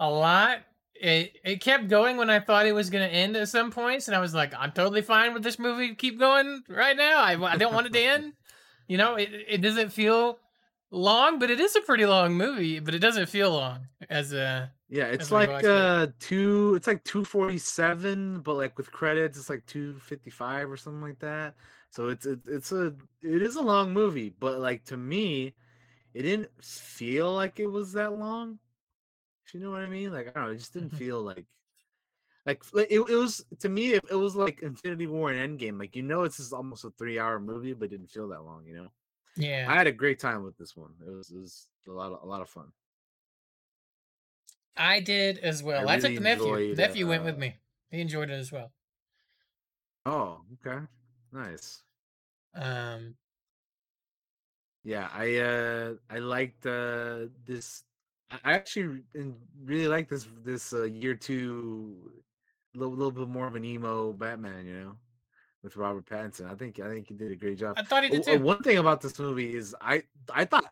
a lot. It it kept going when I thought it was going to end at some points and I was like I'm totally fine with this movie keep going right now. I I don't want it to end. You know, it it doesn't feel long, but it is a pretty long movie, but it doesn't feel long as a Yeah, it's like watched it. uh two it's like 247, but like with credits it's like 255 or something like that. So it's it, it's a it is a long movie, but like to me, it didn't feel like it was that long. You know what I mean? Like I don't know, it just didn't Mhm. feel like like it, it was to me it, it was like Infinity War and Endgame. Like you know it's just almost a three hour movie, but it didn't feel that long, you know? yeah. I had a great time with this one. It was, it was a lot of a lot of fun. I did as well. I, took really the nephew. enjoyed, nephew went uh, with me. He enjoyed it as well. Oh, okay. Nice. Um Yeah, I uh I liked uh this I actually really like this this uh, year two a little little bit more of an emo Batman, you know, with Robert Pattinson. I think I think he did a great job. I thought he did Oh, uh, too. one thing about this movie is I I thought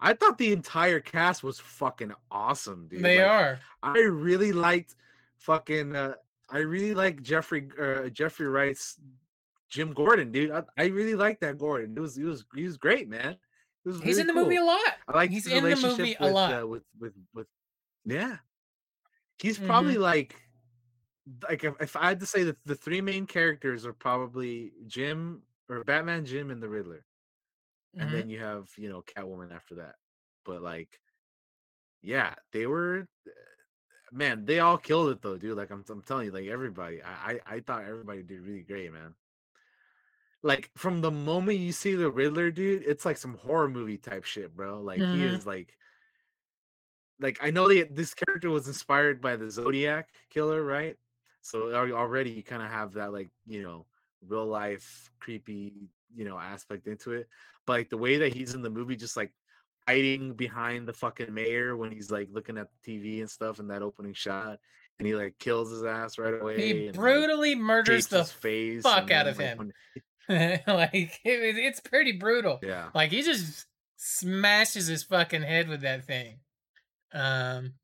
I thought the entire cast was fucking awesome, dude. They Like, are. I really liked fucking uh I really like Jeffrey uh, Jeffrey Wright's Jim Gordon, dude. I, I really like that Gordon. It was it was he was great, man. He's really in the cool. movie a lot. I like He's his in the relationship movie a lot. Uh, with with with yeah. He's probably like like if, if I had to say that the three main characters are probably Jim or Batman, Jim, and the Riddler, and Mhm. then you have you know Catwoman after that. But like, yeah, they were man, they all killed it though, dude. Like I'm I'm telling you, like everybody, I I, I thought everybody did really great, man. Like from the moment you see the Riddler, dude, it's like some horror movie type shit, bro. Like he Mhm. is like like I know that this character was inspired by the Zodiac killer, right? So already you kind of have that like, you know, real life creepy, you know, aspect into it. But like the way that he's in the movie just like hiding behind the fucking mayor when he's like looking at the TV and stuff in that opening shot and he like kills his ass right away. He and, like, brutally murders the face fuck out of like, him. when- like it, it's pretty brutal. yeah. Like he just smashes his fucking head with that thing. Um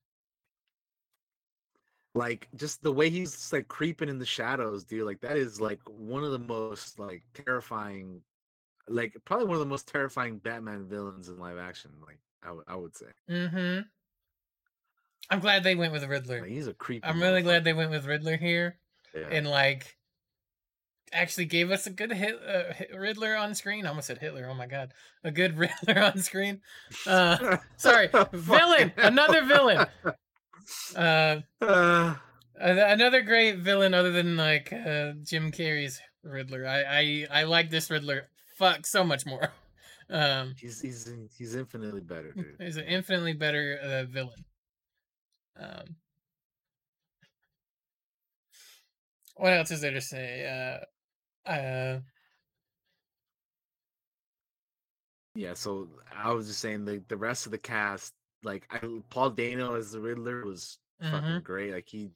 like just the way he's like creeping in the shadows dude like that is like one of the most like terrifying like probably one of the most terrifying batman villains in live action like i would I would say mhm. I'm glad they went with Riddler. like, he's a creepy I'm really glad they went with Riddler here yeah. and like actually gave us a good hit, uh, hit Riddler on screen. I almost said Hitler. Oh my god. A good Riddler on screen. Uh sorry, villain, another villain. Uh uh, Another great villain, other than like uh, Jim Carrey's Riddler. I, I I like this Riddler. Fuck, so much more. Um, he's he's he's infinitely better dude he's an infinitely better uh, villain. Um, what else is there to say? Uh, uh, yeah so i was just saying the the rest of the cast like I, paul dano as the riddler was fucking mhm. great. Like he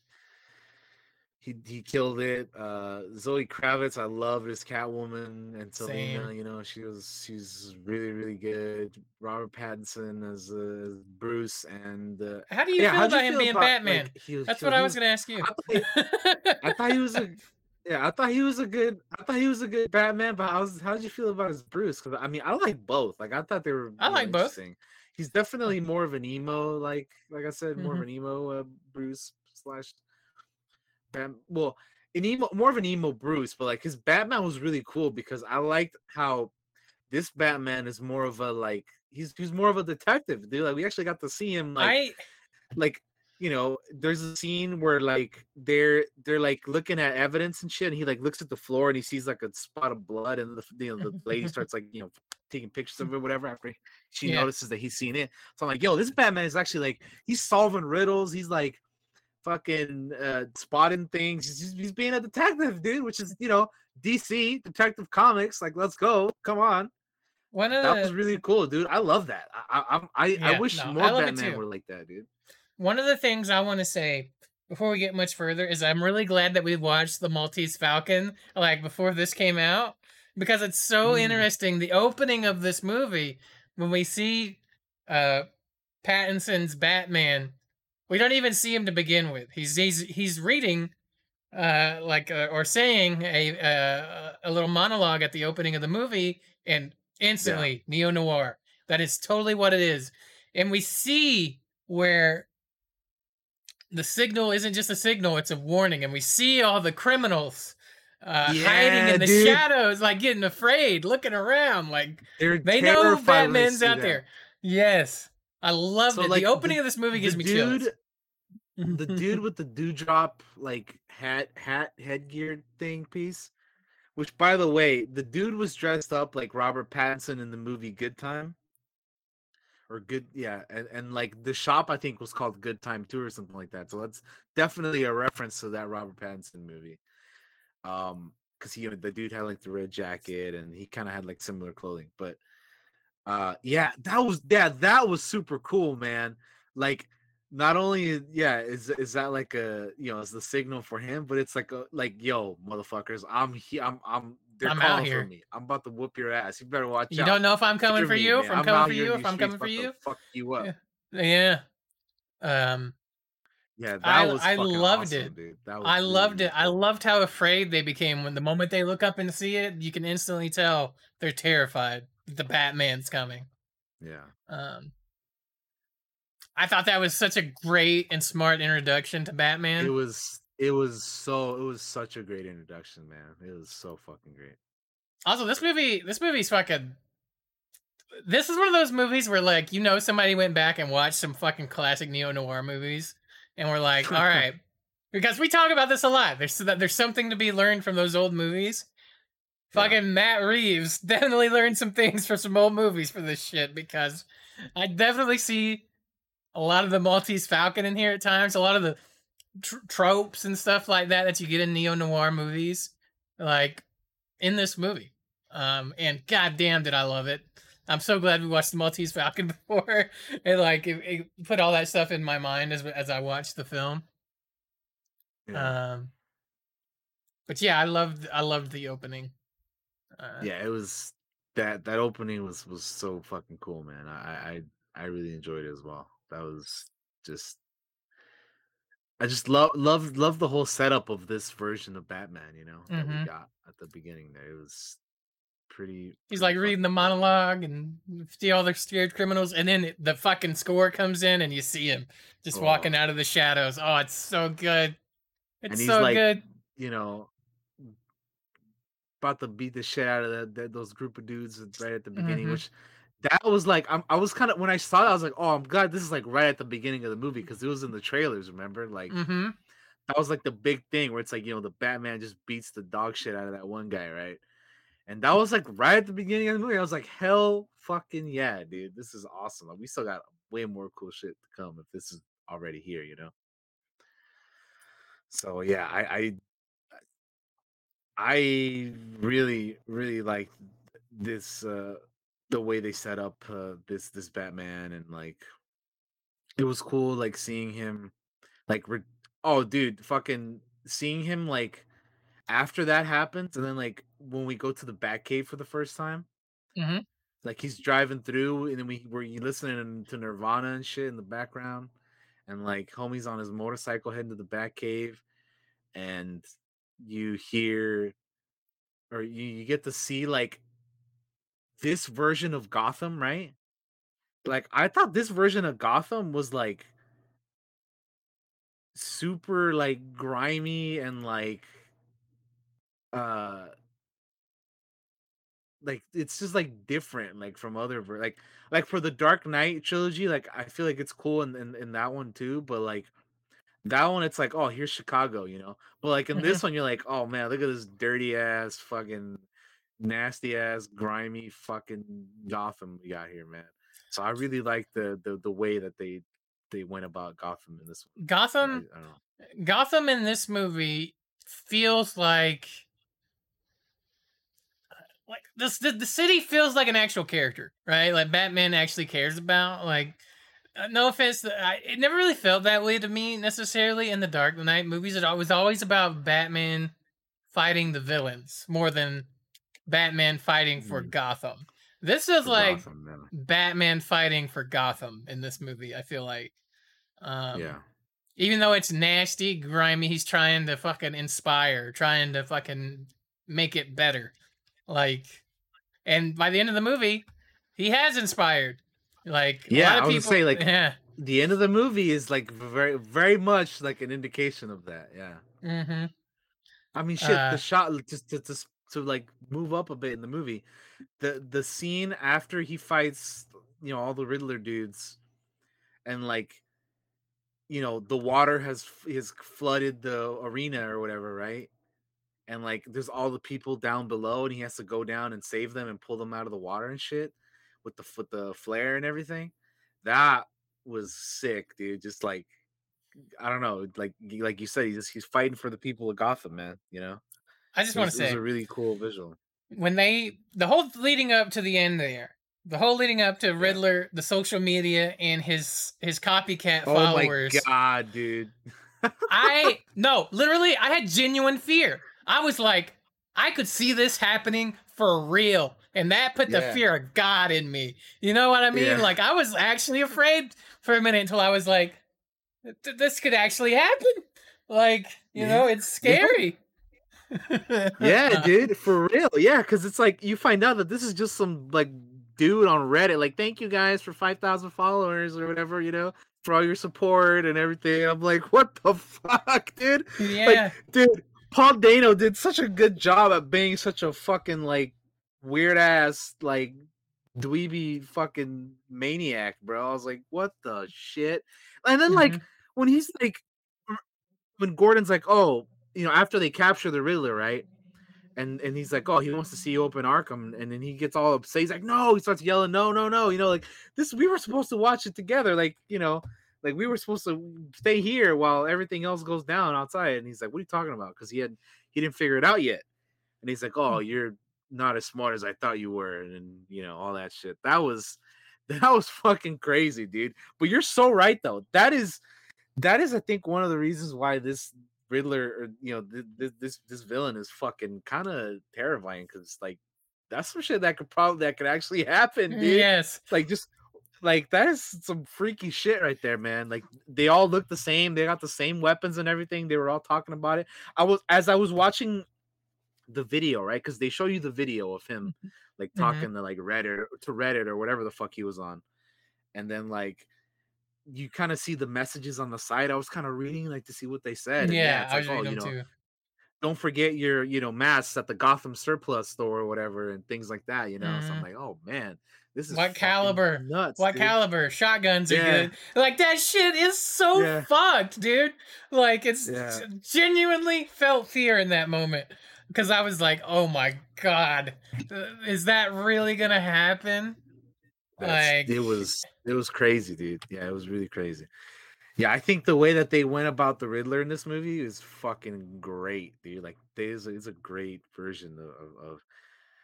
he he killed it. Uh Zoe Kravitz, I loved as Catwoman and Selina, you know, she was she's really, really good. Robert Pattinson as uh, Bruce and uh, How do you yeah, feel about him being about, Batman? like, was- That's what I was gonna ask you. I thought, I thought he was a yeah, I thought he was a good I thought he was a good Batman, but how was how did you feel about his Bruce? Because I mean I like both. Like I thought they were I like both. He's definitely more of an emo, like like I said, more of Mhm. an emo uh, Bruce slash well, an emo more of an emo Bruce, but like his Batman was really cool because I liked how this Batman is more of a like he's he's more of a detective, dude. Like we actually got to see him like I like you know, there's a scene where like they're they're like looking at evidence and shit, and he like looks at the floor and he sees like a spot of blood, and the you know the lady starts like you know taking pictures of it, whatever. After she Yeah. notices that he's seen it, so I'm like, yo, this Batman is actually like he's solving riddles. He's like fucking uh spotting things. He's he's being a detective, dude, which is you know DC Detective Comics. Like, let's go, come on. One of That was really cool, dude. I love that. I I I'm- I, I wish no, more I love it Batman were like that, dude. One of the things I want to say before we get much further is I'm really glad that we watched the Maltese Falcon like before this came out because it's so Mm. interesting. The opening of this movie when we see uh Pattinson's Batman, we don't even see him to begin with. He's he's he's reading uh like uh, or saying a uh, a little monologue at the opening of the movie and instantly neo noir. That is totally what it is. And we see where the signal isn't just a signal, it's a warning. And we see all the criminals uh, hiding in the dude. shadows, like getting afraid, looking around, like They're they know Batman's out that. there. Yes. I love So, it. like, the opening the- of this movie gives me dude, chills. the dude with the dewdrop like hat hat headgear thing piece. Which, by the way, the dude was dressed up like Robert Pattinson in the movie Good Time, or Good, yeah, and and like the shop I think was called Good Time too, or something like that. So that's definitely a reference to that Robert Pattinson movie. Um, because he the dude had like the red jacket and he kind of had like similar clothing, but uh, yeah, that was yeah, that was super cool, man. Like not only yeah is is that like a you know is the signal for him but it's like a like yo motherfuckers i'm here i'm i'm they're I'm out here. for me i'm about to whoop your ass you better watch You out You don't know if I'm coming for you, if I'm out coming for you, if I'm coming for you. fuck you up Yeah. Yeah. Um yeah that I- was I loved awesome, it. dude. That was I really, loved really it. I loved how afraid they became when the moment they look up and see it, you can instantly tell they're terrified. The Batman's coming. yeah Um, I thought that was such a great and smart introduction to Batman. it was it was so it was such a great introduction man it was so fucking great also, this movie, this movie's fucking. This is one of those movies where, like, you know, somebody went back and watched some fucking classic neo noir movies, and we're like, all right, because we talk about this a lot. There's there's something to be learned from those old movies. Yeah. Fucking Matt Reeves definitely learned some things from some old movies for this shit because I definitely see a lot of the Maltese Falcon in here at times, a lot of the tr- tropes and stuff like that that you get in neo noir movies, like in this movie. Um, and goddamn, did I love it! I'm so glad we watched the Maltese Falcon before, and like it, it put all that stuff in my mind as as I watched the film. yeah. Um, but yeah, I loved I loved the opening. Uh, yeah it was that that opening was was so fucking cool man i i i really enjoyed it as well that was just i just love love love the whole setup of this version of batman you know that Mhm. we got at the beginning there it was pretty He's pretty like reading the monologue and see all the scared criminals, and then the fucking score comes in, and you see him just walking Oh. out of the shadows. Oh, it's so good. It's so like- good. you know about to beat the shit out of that, that those group of dudes right at the beginning Mhm. which that was like I'm, i was kind of when i saw it i was like oh i'm glad this is like right at the beginning of the movie because it was in the trailers remember like Mm-hmm. that was like the big thing where it's like you know the Batman just beats the dog shit out of that one guy, right? And that was like right at the beginning of the movie. I was like, hell, fucking yeah, dude, this is awesome. Like we still got way more cool shit to come if this is already here, you know. So yeah, I I, I really really like this uh the way they set up uh, this this Batman and like it was cool like seeing him like re- oh dude fucking seeing him like after that happens and then like when we go to the Batcave for the first time Mhm. like he's driving through and then we were listening to Nirvana and shit in the background and like homie's on his motorcycle heading to the Batcave and you hear or you, you get to see like this version of Gotham right like I thought this version of Gotham was like super like grimy and like uh like it's just like different like from other ver- like like for the Dark Knight trilogy like I feel like it's cool in in, in that one too but like that one it's like, oh, here's Chicago, you know. But like in this one, you're like, oh man, look at this dirty ass, fucking nasty ass, grimy fucking Gotham we got here, man. So I really like the the the way that they they went about Gotham in this one. Gotham I know. Gotham in this movie feels like like this the, the city feels like an actual character, right? Like Batman actually cares about like uh, no offense, I, it never really felt that way to me necessarily in the Dark Knight movies. It was always about Batman fighting the villains more than Batman fighting for Mm. Gotham. This is For like Gotham. Batman fighting for Gotham in this movie. I feel like, um, yeah. even though it's nasty, grimy, he's trying to fucking inspire, trying to fucking make it better. Like, and by the end of the movie, he has inspired. Like, a Yeah, lot of I was people, say, like, yeah, The end of the movie is like very very much like an indication of that. Yeah. mm-hmm. I mean, shit. Uh, the shot just to, to s- to like move up a bit in the movie, the the scene after he fights, you know, all the Riddler dudes, and like, you know, the water has has flooded the arena or whatever, right? And like, there's all the people down below, and he has to go down and save them and pull them out of the water and shit with the with the flare and everything. That was sick, dude. Just like. I don't know, like like you said, he's just, he's fighting for the people of Gotham, man. You know, I just want to it was a really cool visual. when they the whole leading up to the end there, the whole leading up to Riddler, the social media, and his his copycat Oh followers. Oh my god, dude! I no, literally, I had genuine fear. I was like, I could see this happening for real, and that put the Yeah. fear of God in me. You know what I mean? Yeah. Like I was actually afraid for a minute until I was like, this could actually happen. Like you Yeah. know, it's scary. Yeah, dude, for real. Yeah, because it's like you find out that this is just some like dude on Reddit. Like, thank you guys for five thousand followers or whatever. You know, for all your support and everything. I'm like, what the fuck, dude? yeah. dude, Paul Dano did such a good job at being such a fucking like weird ass like dweeby fucking maniac, bro. I was like, what the shit? And then like Mhm. when he's like when Gordon's like, oh, you know, after they capture the Riddler, right? And and he's like, oh, he wants to see you open Arkham, and then he gets all upset. He's like, no, he starts yelling, no, no, no. You know, like this, we were supposed to watch it together, like you know, like we were supposed to stay here while everything else goes down outside. And he's like, what are you talking about? Because he had he didn't figure it out yet. And he's like, oh, hmm. you're not as smart as I thought you were, and you know all that shit. That was that was fucking crazy, dude. But you're so right though. That is that is I think one of the reasons why this Riddler or you know th- th- this this villain is fucking kind of terrifying because like that's some shit that could probably that could actually happen, dude. Yes. Like just like that is some freaky shit right there, man. Like they all look the same. They got the same weapons and everything. They were all talking about it. I was as I was watching the video, right? Because they show you the video of him like Mhm. talking to like Reddit to Reddit or whatever the fuck he was on, and then like you kind of see the messages on the side. I was kind of reading like to see what they said. Yeah, it's I was like, oh, you know, too. don't forget your you know masks at the Gotham surplus store or whatever and things like that. You know, so I'm Mhm. like, oh man, this is What caliber? nuts. What dude. caliber? Shotguns are good. Like that shit is so Yeah. fucked, dude. Like it's Yeah. genuinely felt fear in that moment because I was like, "Oh my god, uh, is that really gonna happen?" That's- Like- it was it was crazy, dude. Yeah, it was really crazy. Yeah, I think the way that they went about the Riddler in this movie is fucking great, dude. Like, there's is a great version of of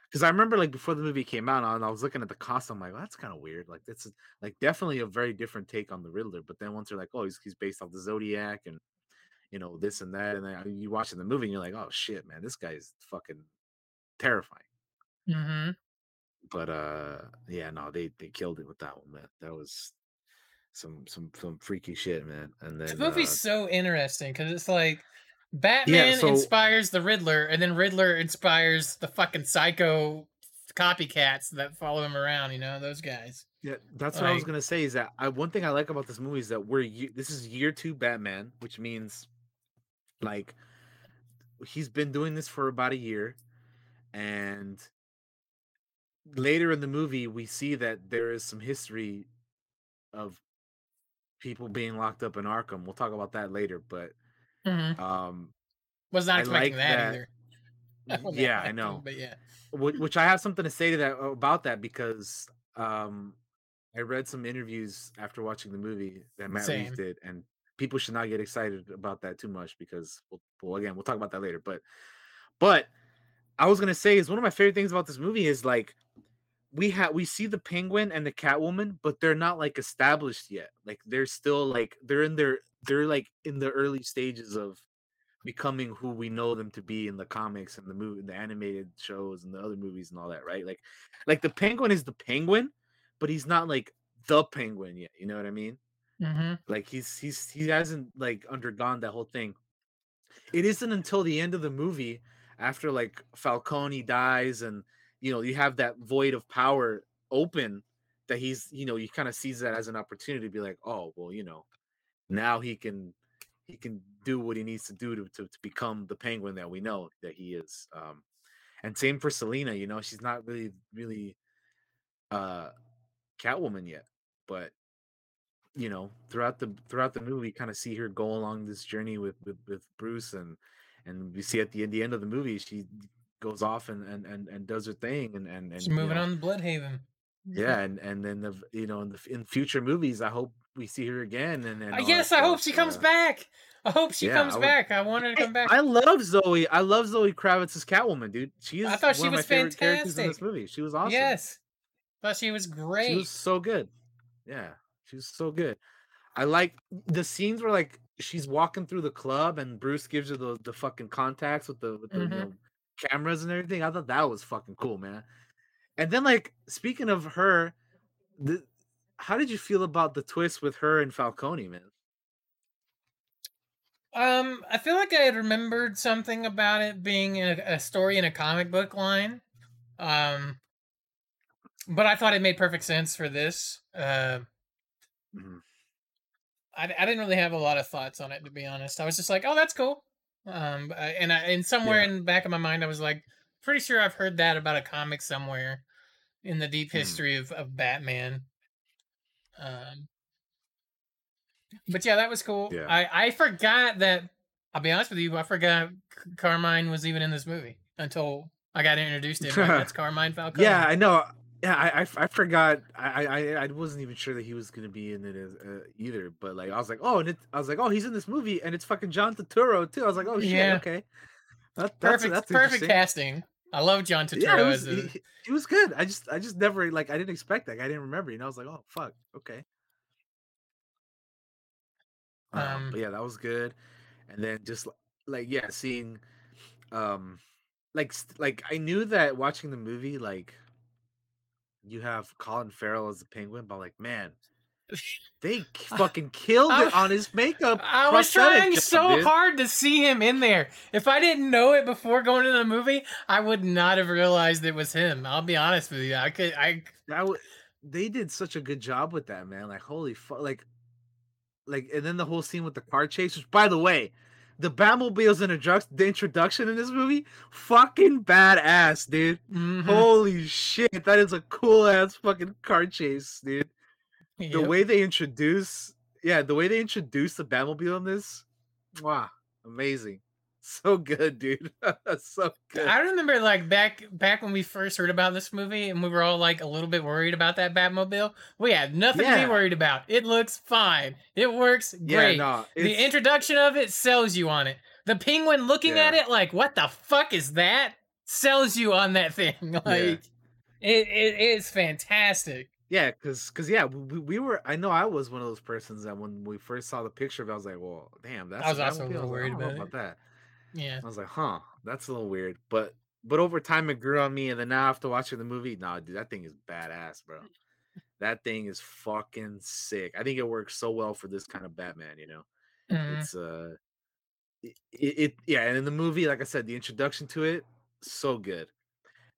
because I remember like before the movie came out, and I was looking at the cost, I'm like, well, that's kind of weird. Like, that's like definitely a very different take on the Riddler. But then once they're like, oh, he's he's based off the Zodiac and you know this and that, and then you watching the movie, and you're like, oh shit, man, this guy's fucking terrifying. Mm-hmm. But uh yeah no they they killed it with that one man that was some some some freaky shit man and then The movie's uh, so interesting because it's like Batman so- inspires the Riddler, and then Riddler inspires the fucking psycho copycats that follow him around. You know those guys. yeah that's what i was gonna say is that I, one thing i like about this movie is that we're this is year two batman which means like he's been doing this for about a year and later in the movie we see that there is some history of people being locked up in Arkham. We'll talk about that later, but Mhm. um, Was not I expecting like that, that- either. Yeah, I know. but yeah. Which I have something to say to that about that because um, I read some interviews after watching the movie that Matt Same. Reeves did, and people should not get excited about that too much because, well, well, again, we'll talk about that later. But, but I was gonna say is one of my favorite things about this movie is like we have we see the Penguin and the Catwoman, but they're not like established yet. Like they're still like they're in their they're like in the early stages of becoming who we know them to be in the comics and the movie the animated shows and the other movies and all that right? Like like the penguin is the penguin but he's not like the penguin yet you know what i mean? Hmm like he's he's he hasn't like undergone that whole thing. It isn't until the end of the movie after like falcone dies and you know you have that void of power open that he's you know he kind of sees that as an opportunity to be like oh well you know now he can he can do what he needs to do to, to, to become the penguin that we know that he is. Um and same for selina you know she's not really really uh catwoman yet but you know throughout the throughout the movie kind of see her go along this journey with with, with bruce and and we see at the, the end of the movie she goes off and and and, and does her thing and and, and She's moving know, on to Blüdhaven. yeah and and then the you know in the in future movies i hope we see her again and, and yes, I hope she comes uh, back. I hope she yeah, comes I would- back. I want her to come back. I love Zoe. I love Zoe Kravitz's Catwoman, dude. She is I thought she one of my was favorite characters in this movie. She was awesome. Yes. Thought she was great. She was so good. Yeah, she was so good. I like the scenes where like she's walking through the club and Bruce gives her the the fucking contacts with the with the Mhm. you know, cameras and everything. I thought that was fucking cool, man. And then like speaking of her, the how did you feel about the twist with her and Falcone, man? Um, I feel like I had remembered something about it being a, a story in a comic book line. Um, but I thought it made perfect sense for this. Uh, Mhm. I, I didn't really have a lot of thoughts on it to be honest. I was just like, oh, that's cool. Um, and I and somewhere Yeah. in the back of my mind, I was like, pretty sure I've heard that about a comic somewhere in the deep Hmm. history of of Batman. Um, but yeah, that was cool. Yeah. I I forgot that. I'll be honest with you, I forgot Carmine was even in this movie until I got introduced to him. Like, that's Carmine Falcone. Yeah, I know. Yeah, I, I, I forgot. I, I I wasn't even sure that he was gonna be in it as, uh, either. But like, I was like, oh, and it, I was like, oh, he's in this movie, and it's fucking John Turturro too. I was like, oh shit, Yeah. okay. That, that's, perfect, that's perfect casting. I love John Turturro Yeah, it was, as a, he, he was good. I just I just never like I didn't expect that. I didn't remember. and I was like, oh fuck, okay. Um, Um, but yeah, that was good. And then just like yeah, seeing, um, like st- like I knew that watching the movie like you have Colin Farrell as the Penguin, but like man, they fucking killed it on his makeup. I was trying job, so dude. hard to see him in there. If I didn't know it before going to the movie, I would not have realized it was him. I'll be honest with you. I could I That w- they did such a good job with that, man. Like holy fuck, like, like, and then the whole scene with the car chase. Which, by the way, the Batmobile's introduction, the introduction in this movie, fucking badass, dude. mhm, Holy shit, that is a cool ass fucking car chase, dude. The way they introduce, yeah, the way they introduce the Batmobile in this, wow, amazing, so good, dude, so good. I remember like back back when we first heard about this movie and we were all like a little bit worried about that Batmobile. We had nothing to be worried about. It looks fine. It works yeah, great. no, the introduction of it sells you on it. The penguin looking at it like, what the fuck is that? Sells you on that thing. Like it, it is fantastic. Yeah, cause, cause, yeah, we, we were. I know I was one of those persons that when we first saw the picture of it, I was like, "Well, damn, that's." I was also a little like, worried "I about that. Yeah. I was like, "Huh, that's a little weird." But, but over time, it grew on me, and then now after watching the movie, nah, dude, that thing is badass, bro. That thing is fucking sick. I think it works so well for this kind of Batman. You know, Mhm. it's uh, it, it, it yeah, and in the movie, like I said, the introduction to it, so good.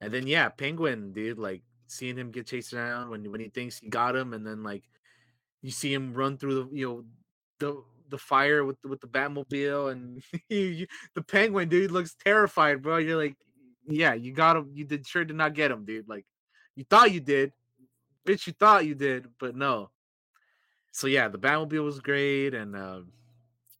And then yeah, Penguin, dude, like seeing him get chased around when when he thinks he got him, and then like you see him run through the you know the the fire with the, with the Batmobile, and you, you- the Penguin dude looks terrified, bro. You're like, yeah, you got him. You did sure did not get him, dude. Like you thought you did, bitch. You thought you did, but no. so yeah, the Batmobile was great, and uh,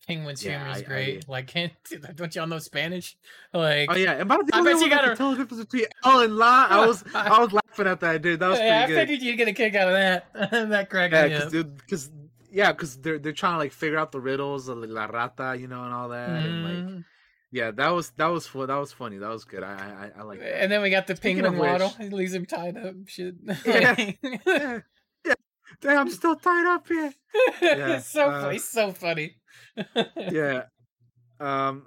Penguin's Yeah, humor is I- I- great. Like, can't don't y'all know Spanish? Like, oh yeah, and by the I bet you gotta- tell the difference between L and La. I was I was laughing at that, dude. That was yeah, I pretty good. figured you'd get a kick out of that. that cracked Yeah, me up. because yeah, because they're they're trying to like figure out the riddles of La Rata, you know, and all that, and like Mhm. yeah, that was that was fu- that was funny. That was good. I I, I like that. And then we got the Speaking penguin waddle. He leaves him tied up. Shit. Yeah. yeah, yeah. Damn, I'm still tied up here. Yeah, it's so uh, funny. It's so funny. Yeah. Um.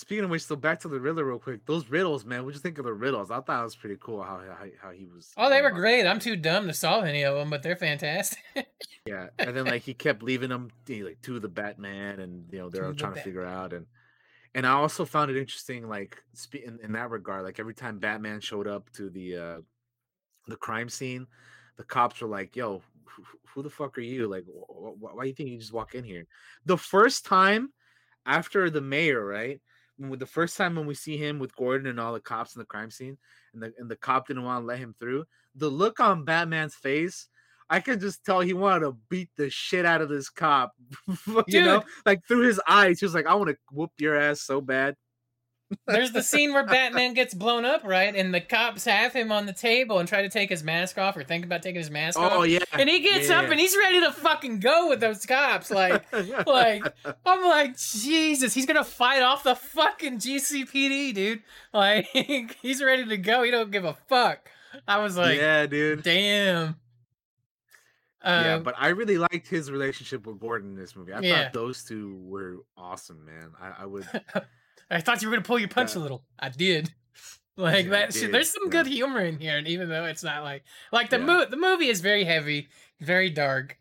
Speaking of which, so back to the Riddler real quick. Those riddles, man. What you think of the riddles? I thought it was pretty cool how how, how he was. Oh, they were great. I'm too dumb to solve any of them, but they're fantastic. Yeah, and then like he kept leaving them he, like to the Batman, and you know they're To the trying to figure out and. And I also found it interesting, like in, in that regard, like every time Batman showed up to the uh the crime scene, the cops were like, "Yo, who, who the fuck are you? Like, wh- wh- why do you think you just walk in here?" The first time after the mayor, right? When the first time when we see him with Gordon and all the cops in the crime scene, and the and the cop didn't want to let him through, the look on Batman's face, I can just tell he wanted to beat the shit out of this cop. you know, like through his eyes, he was like, "I want to whoop your ass so bad." There's the scene where Batman gets blown up, right? And the cops have him on the table and try to take his mask off or think about taking his mask off. Oh yeah, And he gets up and he's ready to fucking go with those cops. Like, like I'm like, Jesus, he's gonna fight off the fucking GCPD, dude. Like, he's ready to go. He don't give a fuck. I was like, yeah, dude. damn. yeah, Um, but I really liked his relationship with Gordon in this movie. I Yeah. thought those two were awesome, man. I, I would. I thought you were gonna pull your punch a little. I did. Like Yeah, that. shit- There's some yeah. good humor in here, and even though it's not like like the Yeah. mo- the movie is very heavy, very dark,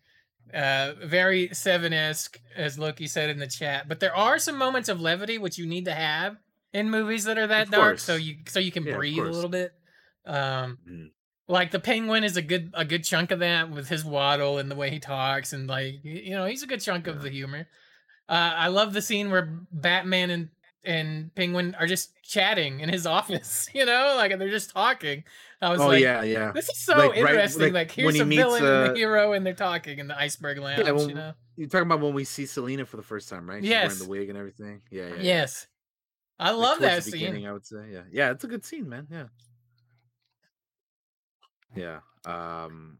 uh, very seven esque, as Loki said in the chat. But there are some moments of levity which you need to have in movies that are that dark, so you so you can Yeah, breathe a little bit. Um, Mm. like the penguin is a good a good chunk of that with his waddle and the way he talks and like you know he's a good chunk of the humor. Uh, I love the scene where Batman and and Penguin are just chatting in his office. You know, like they're just talking. I was Oh like, yeah, yeah. this is so Like, right- interesting. like, Like, here's he a villain and uh, the hero, and they're talking in the iceberg lounge. well, you know. You're talking about when we see Selina for the first time, right? She's Yes. wearing the wig and everything. Yeah, yeah. yeah. Yes, I love that scene. I would say. Yeah, yeah. It's a good scene, man. Yeah. Yeah. Um.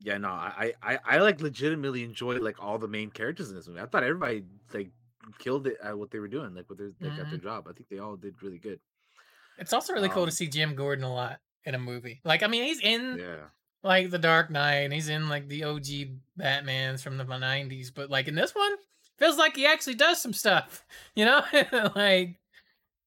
Yeah. No, I, I, I like legitimately enjoyed like all the main characters in this movie. I thought everybody like killed it at what they were doing, like what they like at their job. I think they all did really good. It's also really cool Um, to see Jim Gordon a lot in a movie. Like, I mean, he's in Yeah. like The Dark Knight, and he's in like the OG Batman's from the '90s. But like in this one, feels like he actually does some stuff. You know, like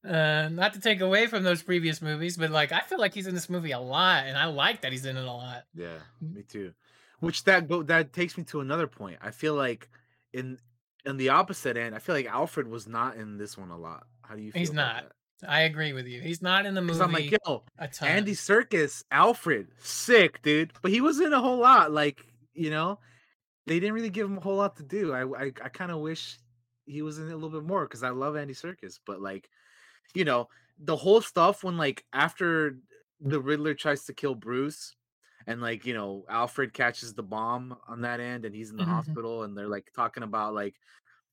uh, not to take away from those previous movies, but like I feel like he's in this movie a lot, and I like that he's in it a lot. Yeah, me too. Which that go that takes me to another point. I feel like in in the opposite end, I feel like Alfred was not in this one a lot. How do you feel? He's not that? I agree with you. He's not in the movie I'm like, yo, a ton. Andy Serkis, Alfred, sick, dude. But he was in a whole lot. Like, you know, they didn't really give him a whole lot to do. I I, I kind of wish he was in it a little bit more because I love Andy Serkis. But like, you know, the whole stuff when like after the Riddler tries to kill Bruce, and like you know Alfred catches the bomb on that end, and he's in the Mhm. hospital, and they're like talking about like,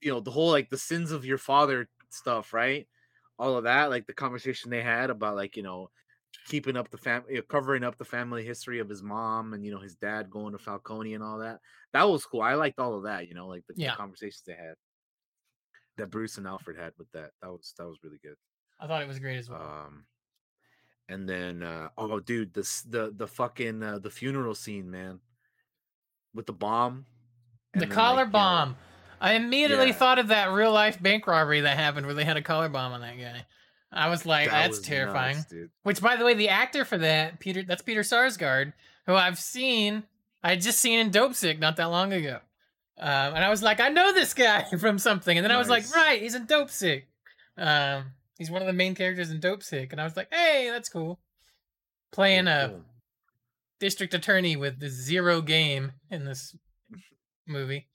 you know, the whole like the sins of your father stuff, right? All of that, like the conversation they had about like you know keeping up the family, covering up the family history of his mom, and you know his dad going to Falcone and all that. That was cool. I liked all of that. You know, like the, the Yeah. conversations they had that Bruce and Alfred had with that. That was that was really good. I thought it was great as well. Um, and then uh, oh, dude, this the the fucking uh, the funeral scene, man, with the bomb, the collar like, you know- bomb. I immediately Yeah. thought of that real life bank robbery that happened where they had a collar bomb on that guy. I was like, that that's was terrifying. nuts. Which, by the way, the actor for that, Peter, that's Peter Sarsgaard, who I've seen, I just seen in Dopesick not that long ago. Um, and I was like, I know this guy from something. And then I was like, right, he's in Dopesick. Um, he's one of the main characters in Dopesick. And I was like, hey, that's cool. Playing Cool, a district attorney with the zero game in this movie.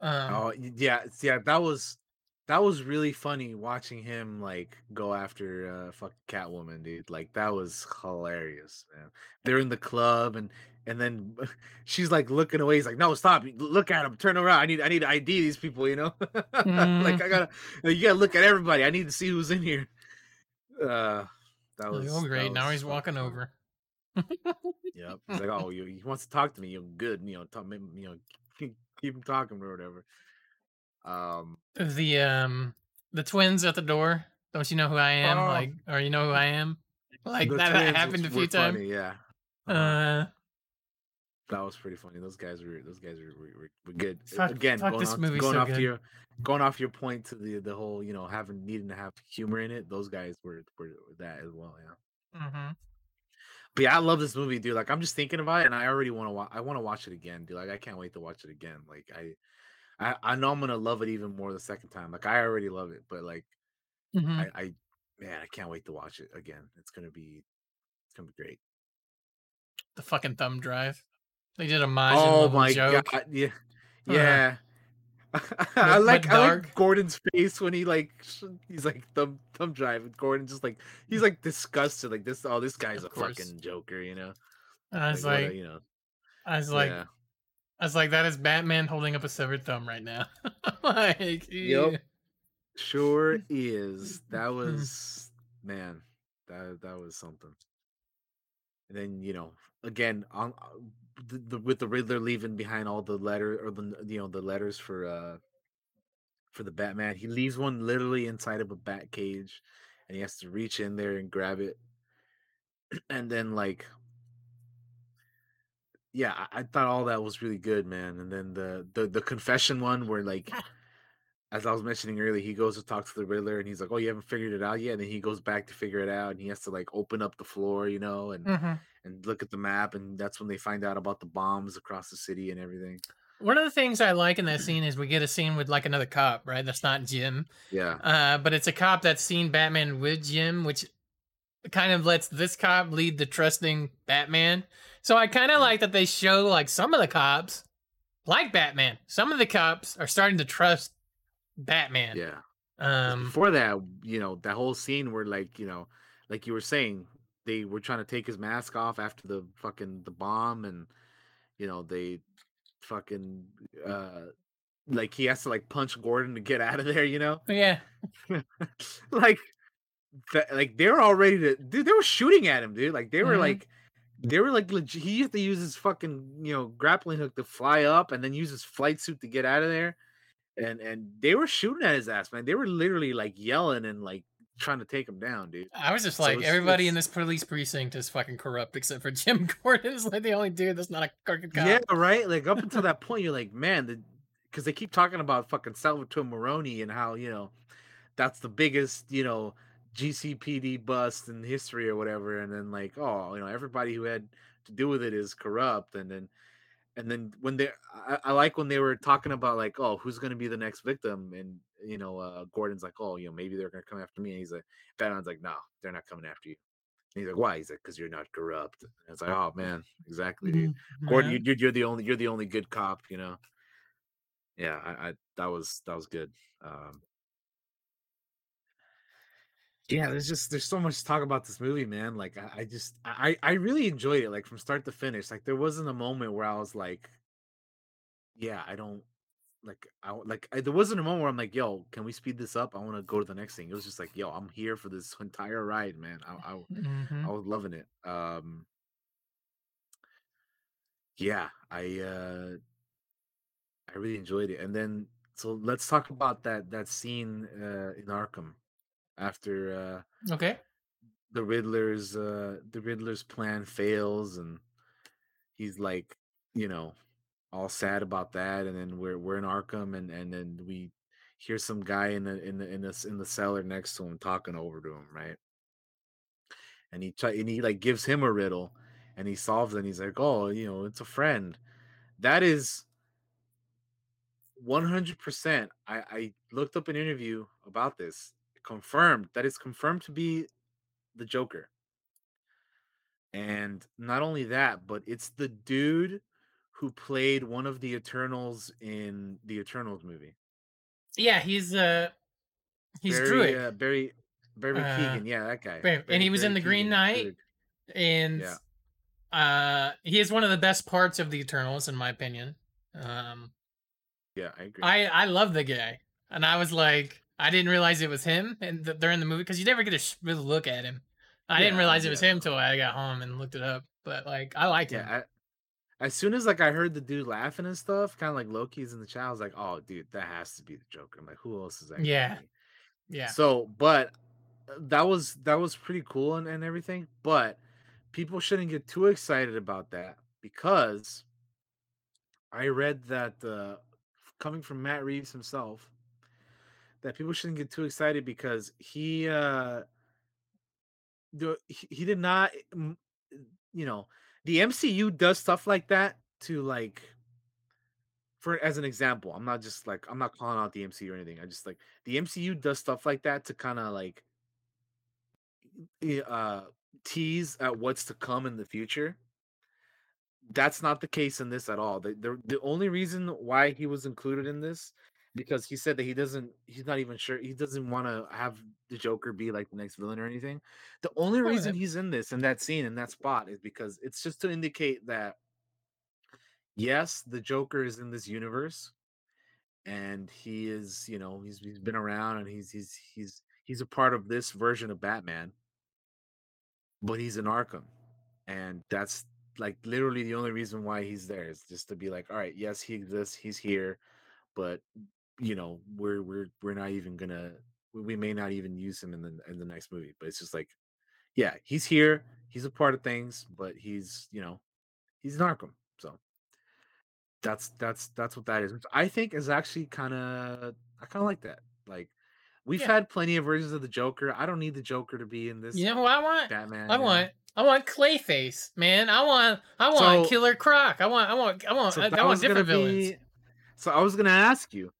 Um, Oh yeah, yeah. That was that was really funny watching him like go after uh fucking Catwoman, dude. Like that was hilarious, man. They're in the club and and then she's like looking away. He's like, "No, stop! Look at him. Turn around. I need I need to ID these people. You know, Mm. like I gotta you gotta look at everybody. I need to see who's in here." Uh, that was oh that great, now he's walking over. Yep. He's like, "Oh, you, he wants to talk to me. You're good. You know, talk, you know, keep, him talking or whatever." Um, The um the twins at the door. Don't you know who I am? Oh. Like, or you know who I am? Like the that happened a few times. Yeah. Uh-huh. Uh, That was pretty funny. Those guys were those guys were, were, were, good. Fuck- Again, fuck, going, off, going so off your going off your point to the the whole you know having needing to have humor in it. Those guys were were that as well. Yeah. mhm. But yeah, I love this movie, dude. Like I'm just thinking about it, and I already want to watch. I want to watch it again, dude. Like I can't wait to watch it again. Like I, I, I know I'm gonna love it even more the second time. Like I already love it, but like Mhm. I, I, man, I can't wait to watch it again. It's gonna be, it's gonna be great. The fucking thumb drive. They did a Majin oh my joke. god, yeah, Uh-huh. yeah. I like I like. Gordon's face when he like he's like thumb thumb drive and Gordon just like he's like disgusted like this oh this guy's Of a course. fucking joker you know And I was a- like, you know I was like, yeah I was like, that is Batman holding up a severed thumb right now. like, Yep. yeah. sure is that was man that that was something and then you know again on uh, the, the with the Riddler leaving behind all the letter or the you know the letters for uh for the Batman he leaves one literally inside of a bat cage and he has to reach in there and grab it. And then like yeah I, I thought all that was really good man and then the the the confession one where like as I was mentioning earlier, he goes to talk to the Riddler and he's like, "Oh, you haven't figured it out yet." And then he goes back to figure it out, and he has to like open up the floor, you know, and Mhm. and look at the map, and that's when they find out about the bombs across the city and everything. One of the things I like in that scene is we get a scene with like another cop, right? That's not Jim. Yeah, Uh, but it's a cop that's seen Batman with Jim, which kind of lets this cop lead the trusting Batman. So I kind of like that they show like some of the cops, like Batman, some of the cops are starting to trust Batman. Yeah. Um, Before that, you know, that whole scene where like you know, like you were saying, they were trying to take his mask off after the fucking the bomb, and you know they fucking uh like he has to like punch Gordon to get out of there, you know. yeah, like that, like they were already to dude, they were shooting at him, dude. Like they were Mhm. like they were like legit, he used to use his fucking you know grappling hook to fly up and then use his flight suit to get out of there. And and they were shooting at his ass, man. They were literally like yelling and like trying to take him down, dude. I was just So like, it's- everybody in this police precinct is fucking corrupt except for Jim Gordon. Is like the only dude that's not a crooked cop. Yeah, right. Like up until that point, you're like, man, the because they keep talking about fucking Salvatore Maroni and how you know that's the biggest you know GCPD bust in history or whatever, and then like, oh, you know, everybody who had to do with it is corrupt, and then and then when they, I, I like when they were talking about like, oh, who's gonna be the next victim, and you know, uh, Gordon's like, oh, you know, maybe they're gonna come after me, and he's like, Batman's like, no, they're not coming after you. And he's like, why? He's like, because you're not corrupt. And it's like, oh man, exactly, dude. Mhm. Gordon, you- you're, you're the only you're the only good cop, you know. Yeah, I, I that was that was good. Um Yeah, there's just there's so much to talk about this movie, man. Like I, I just I I really enjoyed it, like from start to finish. Like there wasn't a moment where I was like, yeah, I don't like I like I, there wasn't a moment where I'm like, yo, can we speed this up? I want to go to the next thing. It was just like, yo, I'm here for this entire ride, man. I I, Mhm. I was loving it. Um yeah, I uh I really enjoyed it. And then so let's talk about that that scene uh in Arkham after uh Okay. the Riddler's uh the Riddler's plan fails and he's like, you know, all sad about that and then we're we're in Arkham and and then we hear some guy in the in the in the in the cellar next to him talking over to him, right? And he try, and he like gives him a riddle and he solves it and he's like, "Oh, you know, it's a friend." That is 100% I I looked up an interview about this. Confirmed. That is confirmed to be the Joker. And not only that, but it's the dude who played one of the Eternals in the Eternals movie. Yeah, he's uh He's Barry, Druig. uh, Barry, Barry Uh, Keoghan. Yeah, that guy. Barry- and he was in Barry the Green Knight. Druig. and Yeah. uh he is one of the best parts of the Eternals in my opinion. Um Yeah, I agree. I I love the guy. And I was like I didn't realize it was him and during the movie cuz you never get a sh- really look at him. I didn't realize it was yeah. him till I got home and looked it up. But like I liked him. yeah, I, as soon as like I heard the dude laughing and stuff, kind of like Loki's in the chat, I was like, oh, dude, that has to be the Joker. I'm like, who else is that? Yeah. Yeah. So, but uh, that was that was pretty cool and, and everything. But people shouldn't get too excited about that because I read that uh, coming from Matt Reeves himself, that people shouldn't get too excited because he uh, he, did not, mm, you know, the MCU does stuff like that to like. For as an example, I'm not just like I'm not calling out the MCU or anything. I just like the MCU does stuff like that to kind of like uh tease at what's to come in the future. That's not the case in this at all. The, the the only reason why he was included in this because he said that he doesn't he's not even sure he doesn't want to have the Joker be like the next villain or anything. The only reason he's in this in that scene in that spot is because it's just to indicate that yes, the Joker is in this universe and he is, you know, he's he's been around and he's he's he's he's a part of this version of Batman. But he's in Arkham. And that's like literally the only reason why he's there is just to be like, all right, yes, he exists, he's here, but you know, we're we're we're not even gonna we may not even use him in the in the next movie. But it's just like, yeah, he's here, he's a part of things, but he's, you know, he's in Arkham. So that's that's that's what that is. Which I think is actually kind of I kind of like that. Like we've Yeah. had plenty of versions of the Joker. I don't need the Joker to be in this You know who I want? Batman. I want I want Clayface, man. I want I want So- Killer Croc. I want I want I want So I, I want different villains. be. So I was gonna ask you,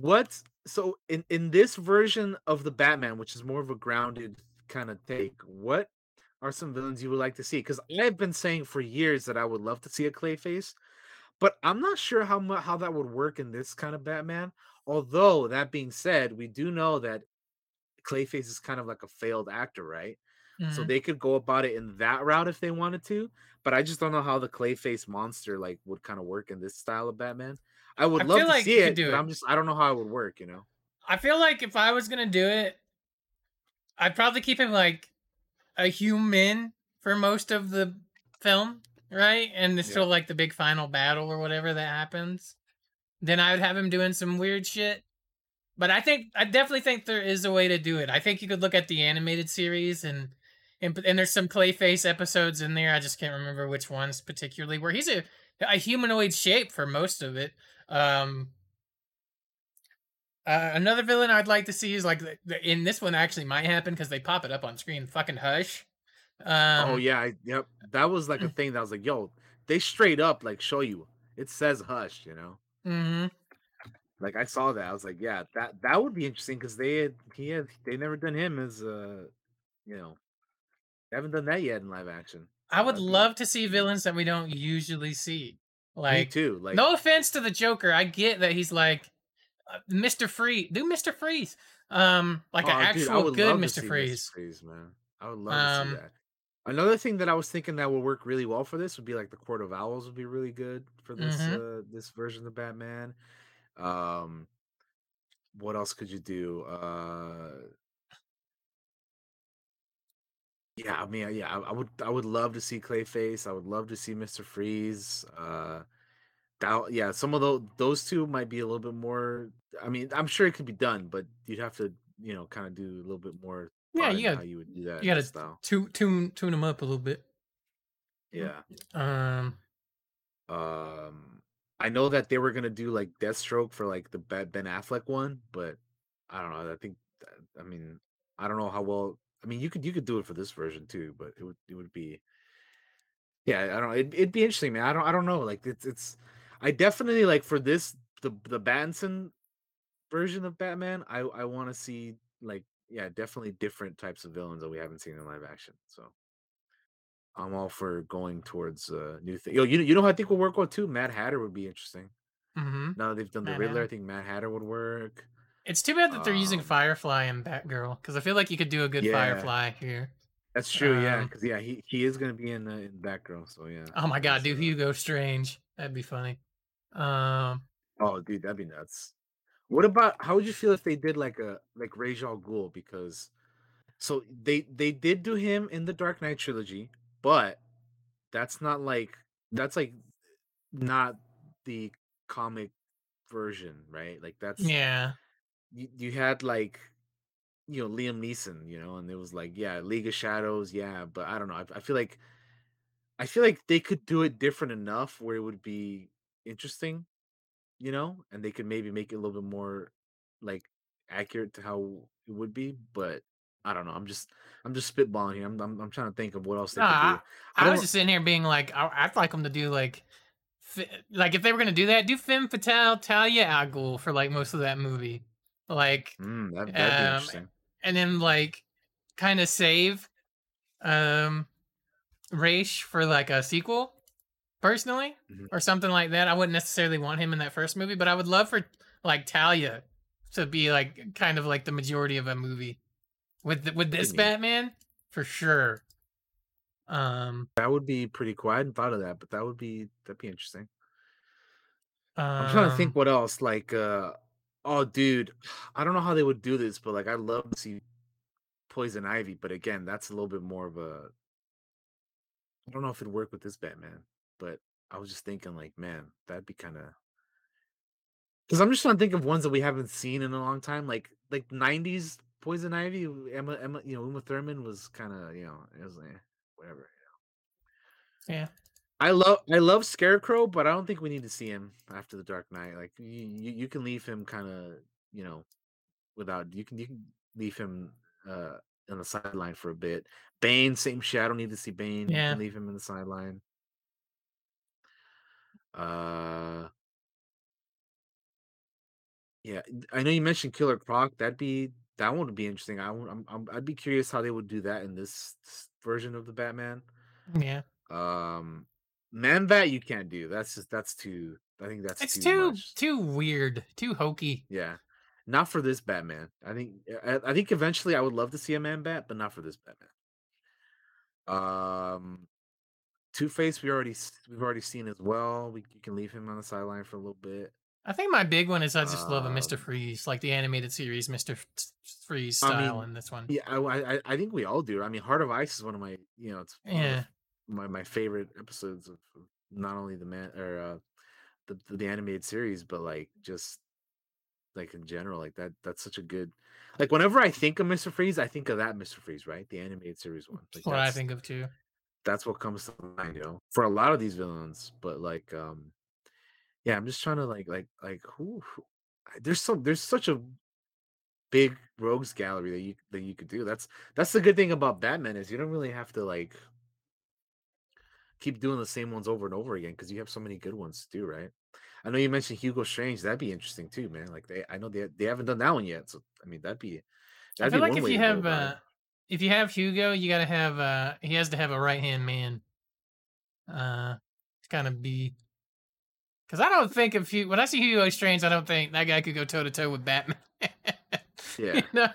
what? So in in this version of the Batman, which is more of a grounded kind of take, what are some villains you would like to see? Because I've been saying for years that I would love to see a Clayface, but I'm not sure how mu- how that would work in this kind of Batman. Although that being said, we do know that Clayface is kind of like a failed actor, right? So Mhm. they could go about it in that route if they wanted to, but I just don't know how the Clayface monster like would kind of work in this style of Batman. I would I love to like see it, do but it. I'm just I don't know how it would work, you know. I feel like if I was gonna do it, I'd probably keep him like a human for most of the film, right? And it's Yeah. still like the big final battle or whatever that happens. Then I would have him doing some weird shit. But I think I definitely think there is a way to do it. I think you could look at the animated series and and, and there's some Clayface episodes in there. I just can't remember which ones particularly where he's a a humanoid shape for most of it. Um, uh, another villain I'd like to see is like the, the, in this one actually might happen because they pop it up on screen. Fucking Hush. Um, oh yeah, I, yep. That was like a thing that was like, yo, they straight up like show you. It says hush, you know. hmm Like I saw that. I was like, yeah, that that would be interesting because they had he had they never done him as uh you know they haven't done that yet in live action. I would love to see villains that we don't usually see. Me Like, too. Like no offense to the Joker, I get that he's like uh, Mr. Freeze. Do Mr. Freeze. Um, like an Oh, dude, I actual would good love to Mr. Freeze. Freeze, man. I would love to see Um, that. Another thing that I was thinking that would work really well for this would be like the Court of Owls would be really good for this Mhm. uh this version of Batman. Um what else could you do? Uh yeah, I mean, yeah, I, I would, I would love to see Clayface. I would love to see Mister Freeze. Uh, that, yeah, some of those, those two might be a little bit more. I mean, I'm sure it could be done, but you'd have to, you know, kind of do a little bit more. Yeah, you gotta- you would do that. You gotta this style. tu- tune tune them up a little bit. Yeah. Um, Um, I know that they were gonna do like Deathstroke for like the Ben Affleck one, but I don't know. I think, I mean, I don't know how well. I mean, you could you could do it for this version too, but it would it would be. Yeah, I don't. It'd, it'd be interesting, man. I don't I don't know. Like it's it's. I definitely like for this the the Batson version of Batman. I I want to see like yeah, definitely different types of villains that we haven't seen in live action. So. I'm all for going towards uh, new thing. Yo, you you know I think will work well too. Mad Hatter would be interesting. hmm Now that they've done the Riddler, I think Mad Hatter would work. It's too bad that they're using Um, Firefly and Batgirl because I feel like you could do a good Yeah. Firefly here. That's true, yeah, Um, because yeah, he he is gonna be in uh, in Batgirl, so yeah. Oh my god, do uh, Hugo Strange. That'd be funny. Um, Oh, dude, that'd be nuts. What about how would you feel if they did like a like Ra's al Ghul? Because so they they did do him in the Dark Knight trilogy, but that's not like that's like not the comic version, right? Like that's yeah. You, you had like you know Liam Neeson, you know, and it was like yeah, League of Shadows, yeah, but I don't know. I, I feel like I feel like they could do it different enough where it would be interesting, you know, and they could maybe make it a little bit more like accurate to how it would be. But I don't know. I'm just I'm just spitballing here. I'm I'm, I'm trying to think of what else they No, could I, do. I I was just sitting here being like, I, I'd like them to do like, like if they were gonna do that, do Femme Fatale, Talia al Ghul for like most of that movie, like, Mm, that that'd be um, interesting. and then like, kind of save, um, Ra's for like a sequel, personally, Mhm. or something like that. I wouldn't necessarily want him in that first movie, but I would love for like Talia to be like kind of like the majority of a movie with th- with this. Batman for sure. Um, That would be pretty cool. I hadn't thought of that, but that would be that'd be interesting. I'm trying to um, think what else. Like, uh, oh, dude, I don't know how they would do this, but like, I love to see Poison Ivy. But again, that's a little bit more of a. I don't know if it'd work with this Batman, but I was just thinking, like, man, that'd be kind of. Because I'm just trying to think of ones that we haven't seen in a long time, like like '90s Poison Ivy. Emma, Emma, you know, Uma Thurman was kind of, you know, it was like whatever. yeah. I love I love Scarecrow, but I don't think we need to see him after the Dark Knight. Like you, you, you can leave him kind of, you know, without you can you can leave him uh on the sideline for a bit. Bane, same shit. I don't need to see Bane. Yeah. leave him in the sideline. Uh yeah, I know you mentioned Killer Croc. That'd be that one would be interesting. I would, I'm, I'm I'd be curious how they would do that in this version of the Batman. Yeah. Um, Man Bat you can't do. That's just that's too. I think that's It's too, too too weird, too hokey. Yeah, not for this Batman. I think I, I think eventually I would love to see a Man Bat, but not for this Batman. Um, Two Face we already we've already seen as well. We you can leave him on the sideline for a little bit. I think my big one is I just love a Mister Um, Freeze, like the animated series Mister Freeze I style mean, in this one. Yeah, I, I I think we all do. I mean, Heart of Ice is one of my you know it's Yeah. My my favorite episodes of not only the man or uh the the animated series, but like just like in general, like that that's such a good like whenever I think of Mr. Freeze, I think of that Mr. Freeze, right? The animated series one. Like That's what I think of too. that's what comes to mind, you know, for a lot of these villains. But like um yeah, I'm just trying to like like like who there's so there's such a big rogues gallery that you that you could do. That's that's the good thing about Batman is you don't really have to like keep doing the same ones over and over again because you have so many good ones to do, right? I know you mentioned Hugo Strange. That'd be interesting too, man. Like they, I know they they haven't done that one yet. So I mean, that'd be I that'd feel be like if you have uh, if you have Hugo, you gotta have uh, he has to have a right hand man. Uh, to kind of be. Because I don't think if you when I see Hugo Strange, I don't think that guy could go toe to toe with Batman. Yeah. You know?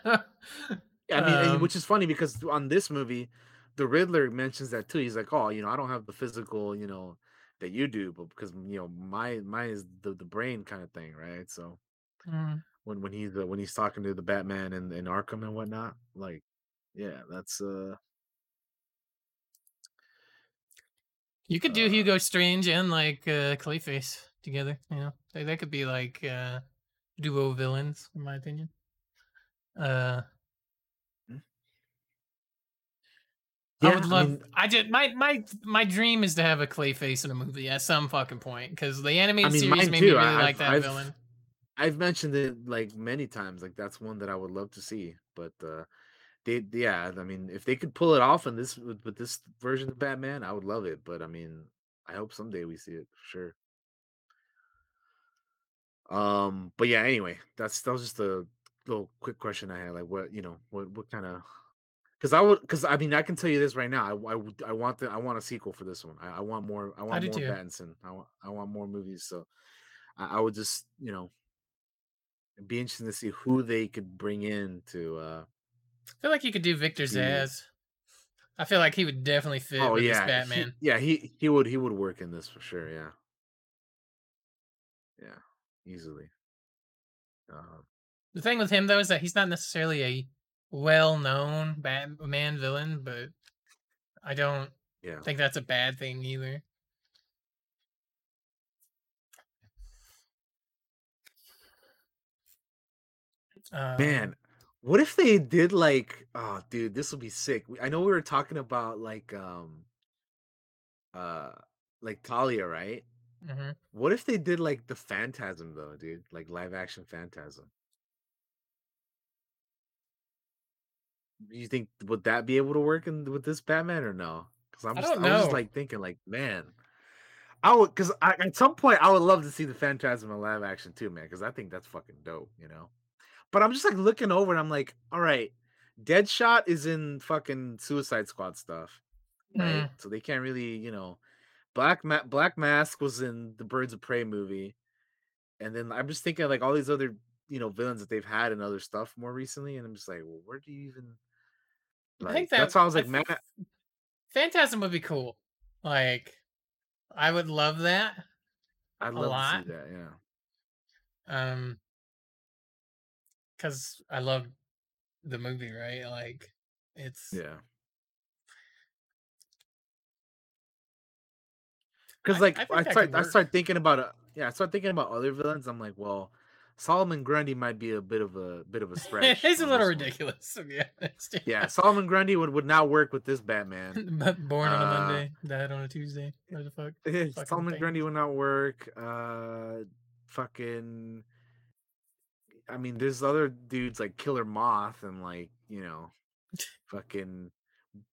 Yeah, I mean, Um, which is funny because on this movie, the Riddler mentions that too. He's like, "Oh, you know, I don't have the physical, you know, that you do, but because you know, my mine is the the brain kind of thing, right?" So mm. when when he's uh, when he's talking to the Batman and, and Arkham and whatnot, like, yeah, that's uh, You could do Uh, Hugo Strange and like uh, Clayface together. You know, they, they could be like uh, duo villains, in my opinion. Uh, I yeah. would I love. mean, I just my my my dream is to have a Clayface in a movie at some fucking point because the animated mean, series made me really I- like that I've- villain. I've mentioned it like many times. Like that's one that I would love to see, but uh, they, yeah, I mean, if they could pull it off in this with, with this version of Batman, I would love it. But I mean, I hope someday we see it for sure. Um, but yeah, anyway, that's that was just a little quick question I had. Like, what you know, what what kind of? Because I would, because I mean, I can tell you this right now. I I, I want the I want a sequel for this one. I, I want more. I want do more too. Pattinson. I want I want more movies. So I, I would just you know be interesting to see who they could bring in to. uh I feel like you could do Victor to- Zsasz. I feel like he would definitely fit Oh with yeah, this he- Batman. yeah, he he would he would work in this for sure. Yeah, yeah, easily. Um, The thing with him though is that he's not necessarily a well-known Batman villain, but I don't yeah, think that's a bad thing either. Um, man, what if they did like? Oh, dude, this would be sick. I know we were talking about like um, uh, like Talia, right? mhm. What if they did like the Phantasm though, dude? Like live action Phantasm. You think would that be able to work in with this Batman or no? Because I'm just, I just like thinking like, man, I would because at some point I would love to see the Phantasm in live action too, man. Because I think that's fucking dope, you know. But I'm just like looking over and I'm like, all right, Deadshot is in fucking Suicide Squad stuff, right? Mm. So they can't really, you know, Black Ma- Black Mask was in the Birds of Prey movie, and then I'm just thinking like all these other you know villains that they've had and other stuff more recently, and I'm just like, well, where do you even? Like, I think that that's why I was I like, man, Phantasm would be cool. Like, I would love that. I'd love to see that. Yeah, Um, because I love the movie, right? Like, it's yeah. Because like I I, that start I start thinking about it. Yeah, I start thinking about other villains. I'm like, well, Solomon Grundy might be a bit of a bit of a stretch. it's a little ridiculous to be honest. Yeah, Solomon Grundy would, would not work with this Batman. born on a Uh, Monday, died on a Tuesday. What the fuck? Fucking Solomon thing. Grundy would not work. Uh, fucking. I mean, there's other dudes like Killer Moth and like you know, fucking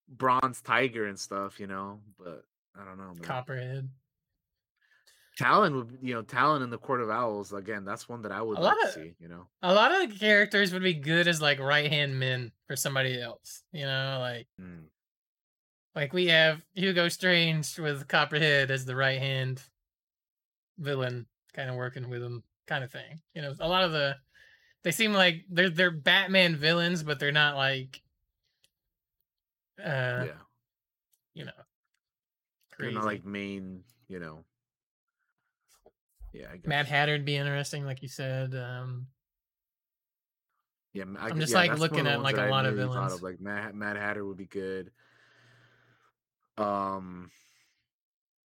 Bronze Tiger and stuff. You know, but I don't know, man. Copperhead. Talon would, you know, Talon in the Court of Owls. Again, that's one that I would like to of- see. You know, A lot of the characters would be good as like right hand men for somebody else. You know, like Mm. like we have Hugo Strange with Copperhead as the right hand villain, kind of working with him, kind of thing. You know, a lot of the they seem like they're they're Batman villains, but they're not like uh yeah, you know they're not like main. You know, yeah. I. Mad Hatter'd be interesting, like you said. Um Yeah, I I'm just, yeah, like, looking at, like, a lot of villains. Like Mad, Mad Hatter would be good. Um,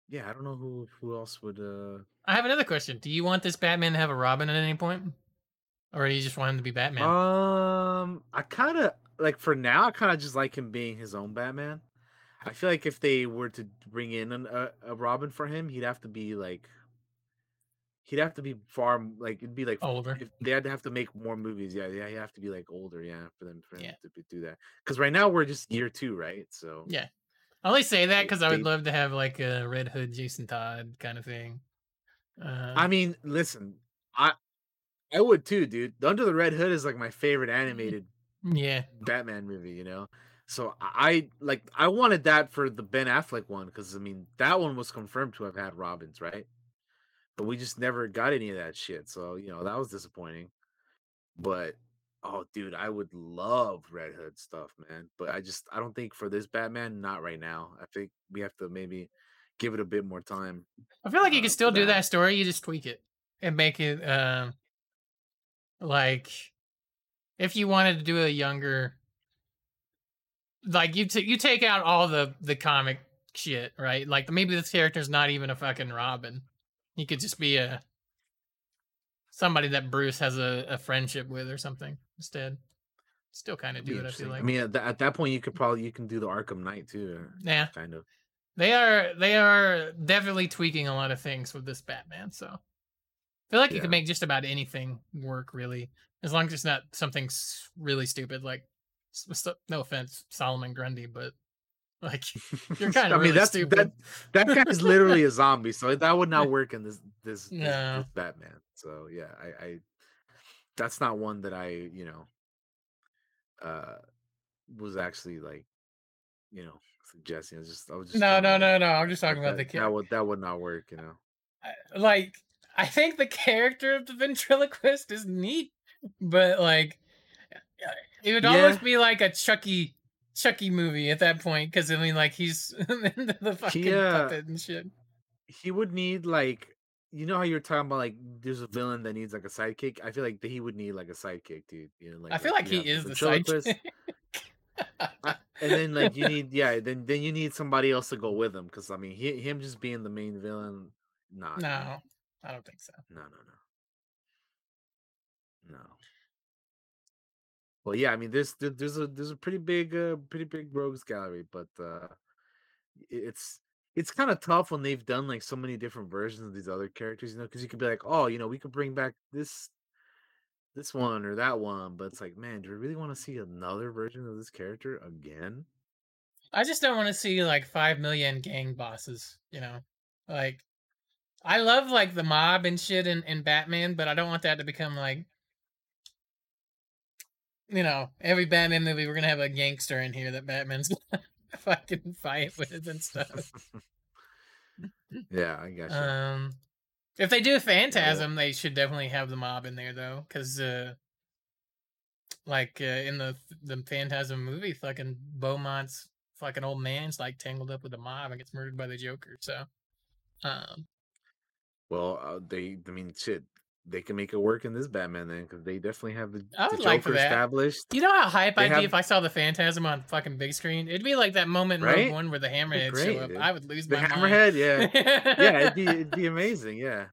yeah, I don't know who who else would. uh I have another question. Do you want this Batman to have a Robin at any point? Or do you just want him to be Batman? Um, I kind of like for now. I kind of just like him being his own Batman. I feel like if they were to bring in an, a a Robin for him, he'd have to be like. He'd have to be far like it'd be like Older. If they had to have to make more movies, yeah, yeah, he'd have to be like older, yeah, for them for Yeah. to be- do that. Because right now we're just year two, right? So Yeah. I only say that because I would love to have like a Red Hood Jason Todd kind of thing. Uh, I mean, listen, I I would too, dude. Under the Red Hood is like my favorite Mm-hmm. animated yeah. Batman movie, you know. So I like I wanted that for the Ben Affleck one because I mean that one was confirmed to have had Robins, right? We just never got any of that shit. So you know that was disappointing. But oh, dude, I would love Red Hood stuff, man. But I just I don't think for this Batman, not right now. I think we have to maybe give it a bit more time. I feel like you uh, could still do that. that story. You just tweak it and make it um like if you wanted to do a younger like you t- you take out all the the comic shit, right? Like maybe this character's not even a fucking Robin. He could just be a somebody that Bruce has a, a friendship with or something instead. Still kind of do it. I feel like. I mean, at, tha- at that point, you could probably you can do the Arkham Knight too, yeah, kind of. they are they are definitely tweaking a lot of things with this Batman. So I feel like you could make just about anything work, really, as long as it's not something really stupid. Like, no offense, Solomon Grundy, but like you're kind of. I mean, really that's stupid. that that guy is literally a zombie, so that would not work in this this, this, No. this Batman. So yeah, I, I that's not one that I you know uh was actually like you know suggesting. It's just I was just no, no, no, no. I'm just That- talking about the that, that would that would not work. You know. like I think the character of the ventriloquist is neat. but like, it would Yeah. almost be like a Chucky Chucky movie at that point because I mean, like he's the fucking uh, puppet and shit. he would need like you know how you're talking about like there's a villain that needs like a sidekick. I feel like he would need like a sidekick, dude. You know, like I feel like you he is the sidekick. and then like you need yeah, then then you need somebody else to go with him because I mean he, him just being the main villain, nah, no, I don't think so. no, no, no, no. Well, yeah, I mean there's there's a there's a pretty big uh pretty big rogues gallery, but uh it's it's kind of tough when they've done like so many different versions of these other characters, you know, because you could be like, oh, you know, we could bring back this this one or that one, but it's like, man, do we really want to see another version of this character again? I just don't want to see like five million gang bosses. You know, like I love like the mob and shit in, in Batman, but I don't want that to become like, you know, every Batman movie we're gonna have a gangster in here that Batman's fucking fight with and stuff. yeah, I guess. Um, if they do Phantasm, they should definitely have the mob in there though, because uh, like uh, in the the Phantasm movie, fucking Beaumont's fucking old man's like tangled up with the mob and gets murdered by the Joker. So, um, well, uh, they, I mean, shit, they can make it work in this Batman then, because they definitely have the, I the would like for Joker that. established. you know how hype They I'd be if I saw the Phantasm on fucking big screen? It'd be like that moment in Right? One where the Hammerhead show up. dude. I would lose The my Hammerhead, yeah, mind. yeah, it'd be it'd be amazing, yeah.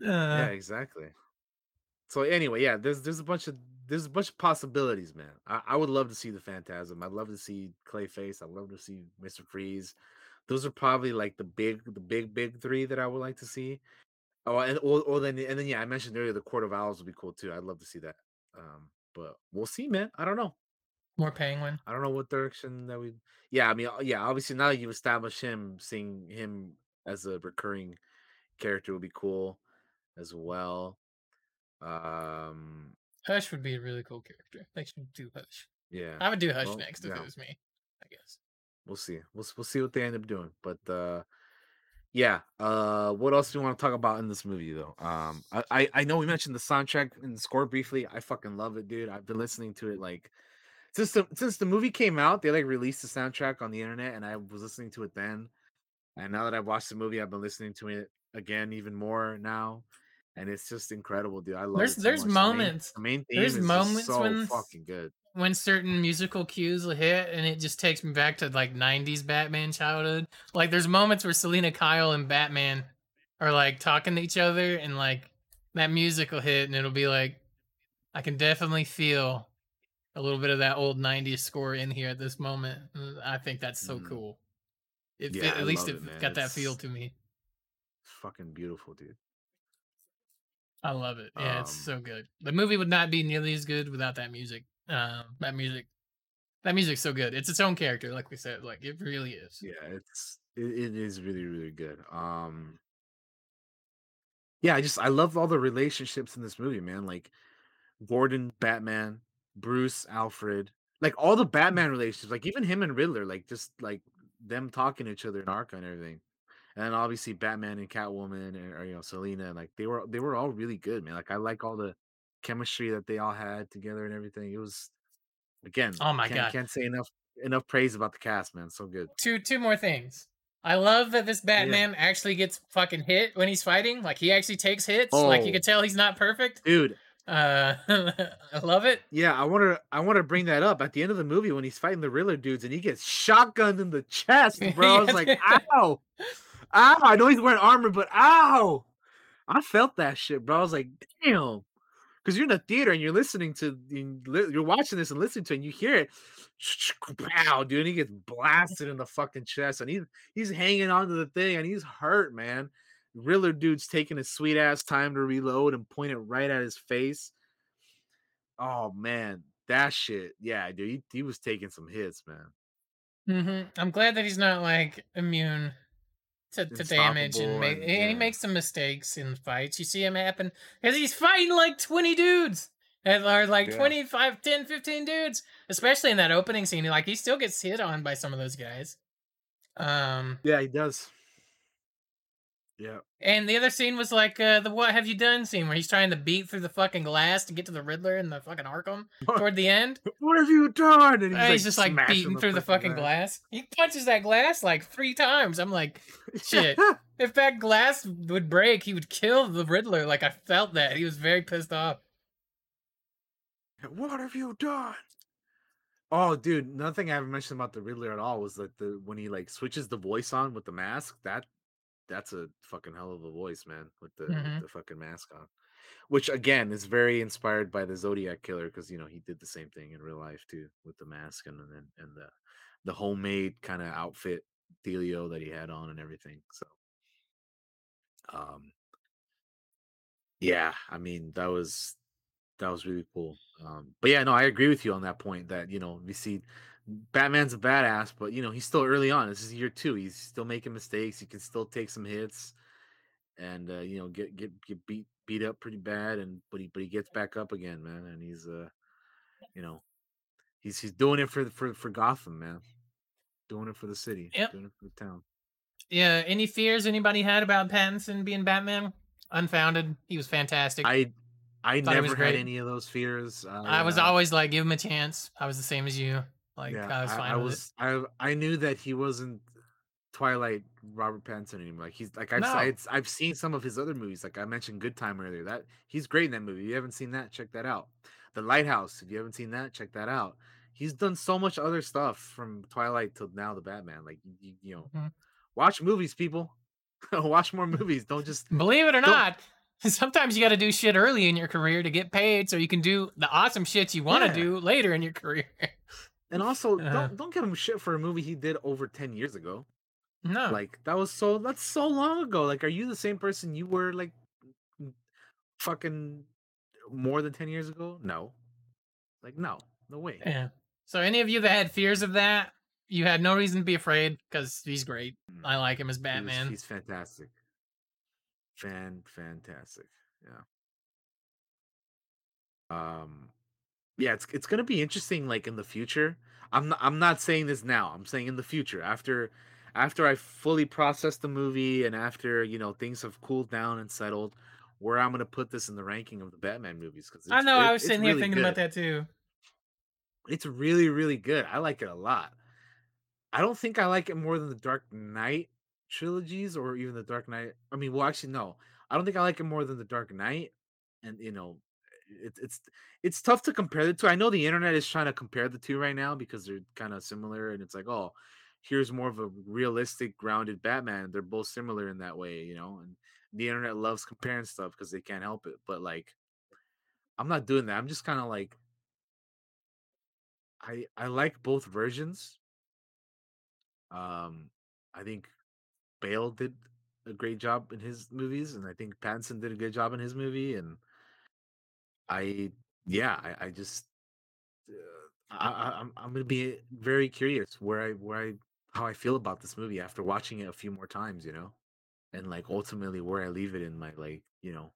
yeah Uh, exactly so anyway yeah there's there's a bunch of there's a bunch of possibilities man I, I would love to see the phantasm i'd love to see clayface i'd love to see mr freeze those are probably like the big the big big three that i would like to see oh and or, or then and then yeah i mentioned earlier the court of owls would be cool too i'd love to see that um but we'll see man i don't know more Penguin. i don't know what direction that we yeah i mean uh, yeah obviously now that you've established him seeing him as a recurring character would be cool as well um Hush would be a really cool character. They should do Hush. yeah I would do Hush Well, next if yeah. it was me. I guess. we'll see we'll, we'll see what they end up doing but uh yeah uh what else do you want to talk about in this movie though? Um I, I i know we mentioned the soundtrack and the score briefly. I fucking love it dude. I've been listening to it like since the since the movie came out they like released the soundtrack on the internet and i was listening to it then. And now that i've watched the movie i've been listening to it again even more now and it's just incredible dude. I love There's- it so there's much. The main- moments- the main theme there's is moments so when- fucking good when certain musical cues will hit and it just takes me back to like 90s Batman childhood. Like there's moments where Selina Kyle and Batman are like talking to each other and like that music will hit and it'll be like I can definitely feel a little bit of that old 90s score in here at this moment. Uh, I think that's so Mhm. cool. It, Yeah, at I least it it, got that feel to me. it's fucking beautiful dude I love it. Yeah, it's Um, so good. The movie would not be nearly as good without that music. Um, that music, that music's so good. It's its own character, like we said. Like it really is. yeah it's it, it is really really good um yeah i just i love all the relationships in this movie man like gordon batman bruce alfred like all the batman relationships like even him and riddler like just like them talking to each other in arkham and everything and obviously batman and catwoman and or, you know selina like they were they were all really good man like i like all the chemistry that they all had together and everything it was again Oh my can't, God. can't say enough enough praise about the cast man so good Two two more things. I love that this Batman actually gets fucking hit when he's fighting. Like he actually takes hits. Like you Oh. can tell he's not perfect. dude Uh, I love it. Yeah, I want to. I want to bring that up at the end of the movie when he's fighting the Riddler dudes and he gets shotgunned in the chest, bro. I was like, ow, ow. I know he's wearing armor, but ow, I felt that shit, bro. I was like, damn, because you're in the theater and you're listening to, you- you're watching this and listening to, it and you hear it, pow, dude. And he gets blasted in the fucking chest, and he's he's hanging onto the thing, and he's hurt, man. Riddler dude's taking his sweet ass time to reload and point it right at his face. Oh man, that shit. Yeah, dude, he, he was taking some hits, man. hmm I'm glad that he's not like immune to, to damage and, Unstoppable ma- and- and he makes some mistakes in fights. You see him happen because he's fighting like 20 dudes. or like Yeah. 25, 10, 15 dudes, especially in that opening scene. Like he still gets hit on by some of those guys. Um, Yeah, he does. Yeah. And the other scene was like uh, the "What have you done?" scene where he's trying to beat through the fucking glass to get to the Riddler and the fucking Arkham toward the end. What have you done? And He's, he's just like beating through the fucking glass. He punches that glass like three times. I'm like, shit. if that glass would break, he would kill the Riddler. Like I felt that. He was very pissed off. what have you done? Oh, dude, nothing I haven't mentioned about the Riddler at all was like the when he like switches the voice on with the mask. That that's a fucking hell of a voice, man, with the, Mhm. with the fucking mask on. Which again is very inspired by the Zodiac killer because you know he did the same thing in real life too with the mask and and, and the the homemade kind of outfit dealio that he had on and everything. So um yeah, I mean that was that was really cool. Um but yeah, no, I agree with you on that point that you know we see Batman's a badass, but you know he's still early on. This is year two. He's still making mistakes. He can still take some hits and uh, you know get get get beat beat up pretty bad and but he but he gets back up again man and he's uh you know he's he's doing it for for for gotham man doing it for the city Yep. doing it for the town Yeah. Any fears anybody had about Pattinson being Batman? Unfounded. He was fantastic. I, i Thought never had any of those fears I was uh, always like, give him a chance. I was the same as you. Like yeah I was fine I, with was i i knew that he wasn't twilight robert pattinson anymore like he's like i've, No. I've i've seen some of his other movies like i mentioned good time earlier that he's great in that movie if you haven't seen that check that out the lighthouse if you haven't seen that check that out he's done so much other stuff from twilight till now the batman like you, you know Mhm. watch movies people watch more movies don't just. Believe it or not, sometimes you got to do shit early in your career to get paid, so you can do the awesome shit you want to Yeah. do later in your career. and also Uh-huh. don't don't give him shit for a movie he did over 10 years ago no. like that was so that's so long ago like are you the same person you were like fucking more than 10 years ago no like no no way Yeah. So any of you that had fears of that, you had no reason to be afraid because he's great. Mm. I like him as Batman. he's fantastic fan fantastic yeah um yeah it's it's gonna be interesting like in the future i'm not i'm not saying this now i'm saying in the future after after i fully process the movie and after you know things have cooled down and settled where i'm gonna put this in the ranking of the batman movies because I know. I was sitting here thinking about that too. it's really really good i like it a lot i don't think i like it more than the dark knight trilogies or even the dark knight i mean well actually no i don't think i like it more than the dark knight and you know it's it's it's tough to compare the two i know the internet is trying to compare the two right now because they're kind of similar and it's like oh here's more of a realistic grounded batman they're both similar in that way you know and the internet loves comparing stuff because they can't help it but like i'm not doing that i'm just kind of like I I like both versions. Um, I think Bale did a great job in his movies, and I think Pattinson did a good job in his movie. And I, yeah, I, I just, uh, I, I'm I'm gonna be very curious where I where I how I feel about this movie after watching it a few more times, you know, and like ultimately where I leave it in my like you know,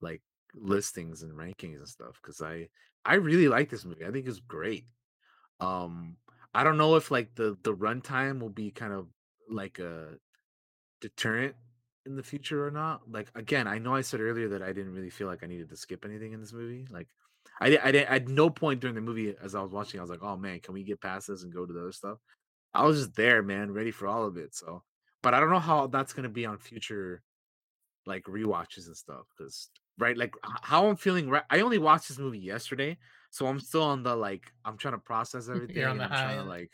like listings and rankings and stuff. Because I I really like this movie. I think it's great. Um, I don't know if like the the runtime will be kind of like a deterrent in the future or not. Like again, I know I said earlier that I didn't really feel like I needed to skip anything in this movie. Like I I didn't at no point during the movie as I was watching, I was like, oh man, can we get past this and go to the other stuff? I was just there, man, ready for all of it. So, but I don't know how that's gonna be on future like rewatches and stuff because right like how i'm feeling right i only watched this movie yesterday so i'm still on the like i'm trying to process everything on the i'm high trying to like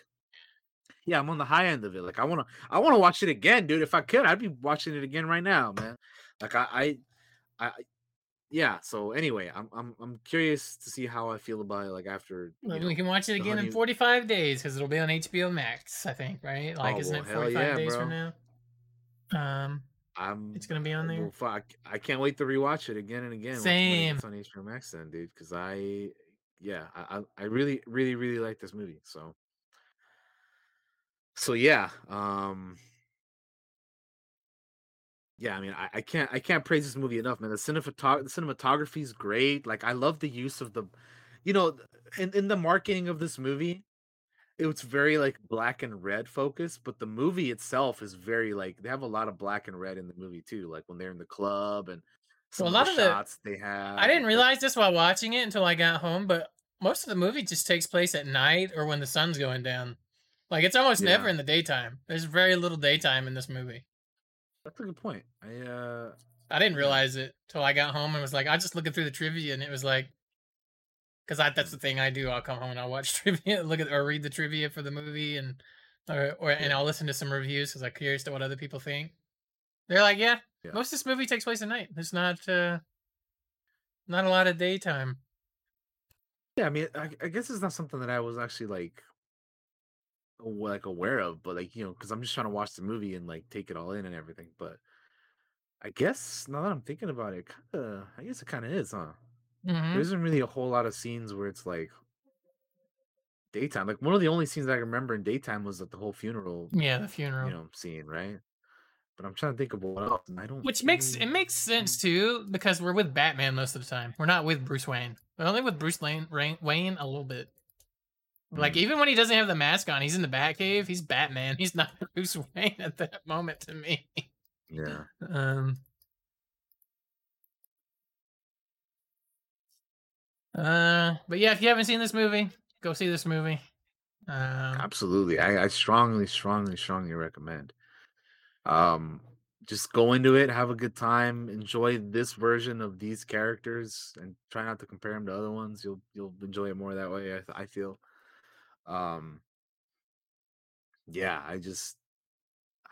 yeah i'm on the high end of it like i want to i want to watch it again dude if i could i'd be watching it again right now man like i i, I yeah so anyway i'm i'm, I'm curious to see how i feel about it like after Well, know, we can watch it again in 45 days because it'll be on HBO Max, I think, right? Like, Oh, isn't well, it hell 45 yeah, days bro. from now? Um, i'm it's gonna be on there. Well, fuck, I can't wait to rewatch it again and again. once- when it Same. gets on HBO Max, then, dude. Because I, yeah, I, I, I really, really, really like this movie. So, so yeah, um, yeah. I mean, I, I can't, I can't praise this movie enough, man. The cinematog- the cinematography is great. Like, I love the use of the, you know, in in the marketing of this movie. it was very like black and red focused, but the movie itself is very like they have a lot of black and red in the movie too, like when they're in the club and some Well, a lot of the shots they have. I didn't realize this while watching it until I got home, but most of the movie just takes place at night or when the sun's going down. Like it's almost never in the daytime. There's very little daytime in this movie. That's a good point. I uh I didn't realize it till I got home and was like, I just looking through the trivia and it was like, because I that's the thing I do. I'll come home and I'll watch trivia, look at or read the trivia for the movie and or, or and I'll listen to some reviews because I'm curious to what other people think. They're like, yeah, Yeah. most of this movie takes place at night. There's not uh not a lot of daytime. yeah, I mean I, I guess it's not something that I was actually like like aware of, but like you know, because I'm just trying to watch the movie and like take it all in and everything. But I guess now that I'm thinking about it, kind of I guess it kind of is, huh? hmm There isn't really a whole lot of scenes where it's like daytime. Like one of the only scenes I can remember in daytime was at the whole funeral, Yeah, the funeral. you know, scene, right? But I'm trying to think of what else, and I don't. Which makes it makes sense too because we're with Batman most of the time. We're not with Bruce Wayne. We're only with Bruce Lane, Rain, Wayne a little bit. Like Mm. even when he doesn't have the mask on, he's in the Batcave. He's Batman. He's not Bruce Wayne at that moment to me. Yeah, Um. Uh, but yeah, if you haven't seen this movie, go see this movie. Um, absolutely. I, I strongly, strongly, strongly recommend. Um, just go into it, have a good time, enjoy this version of these characters, and try not to compare them to other ones. You'll you'll enjoy it more that way. I, I feel. Um. Yeah, I just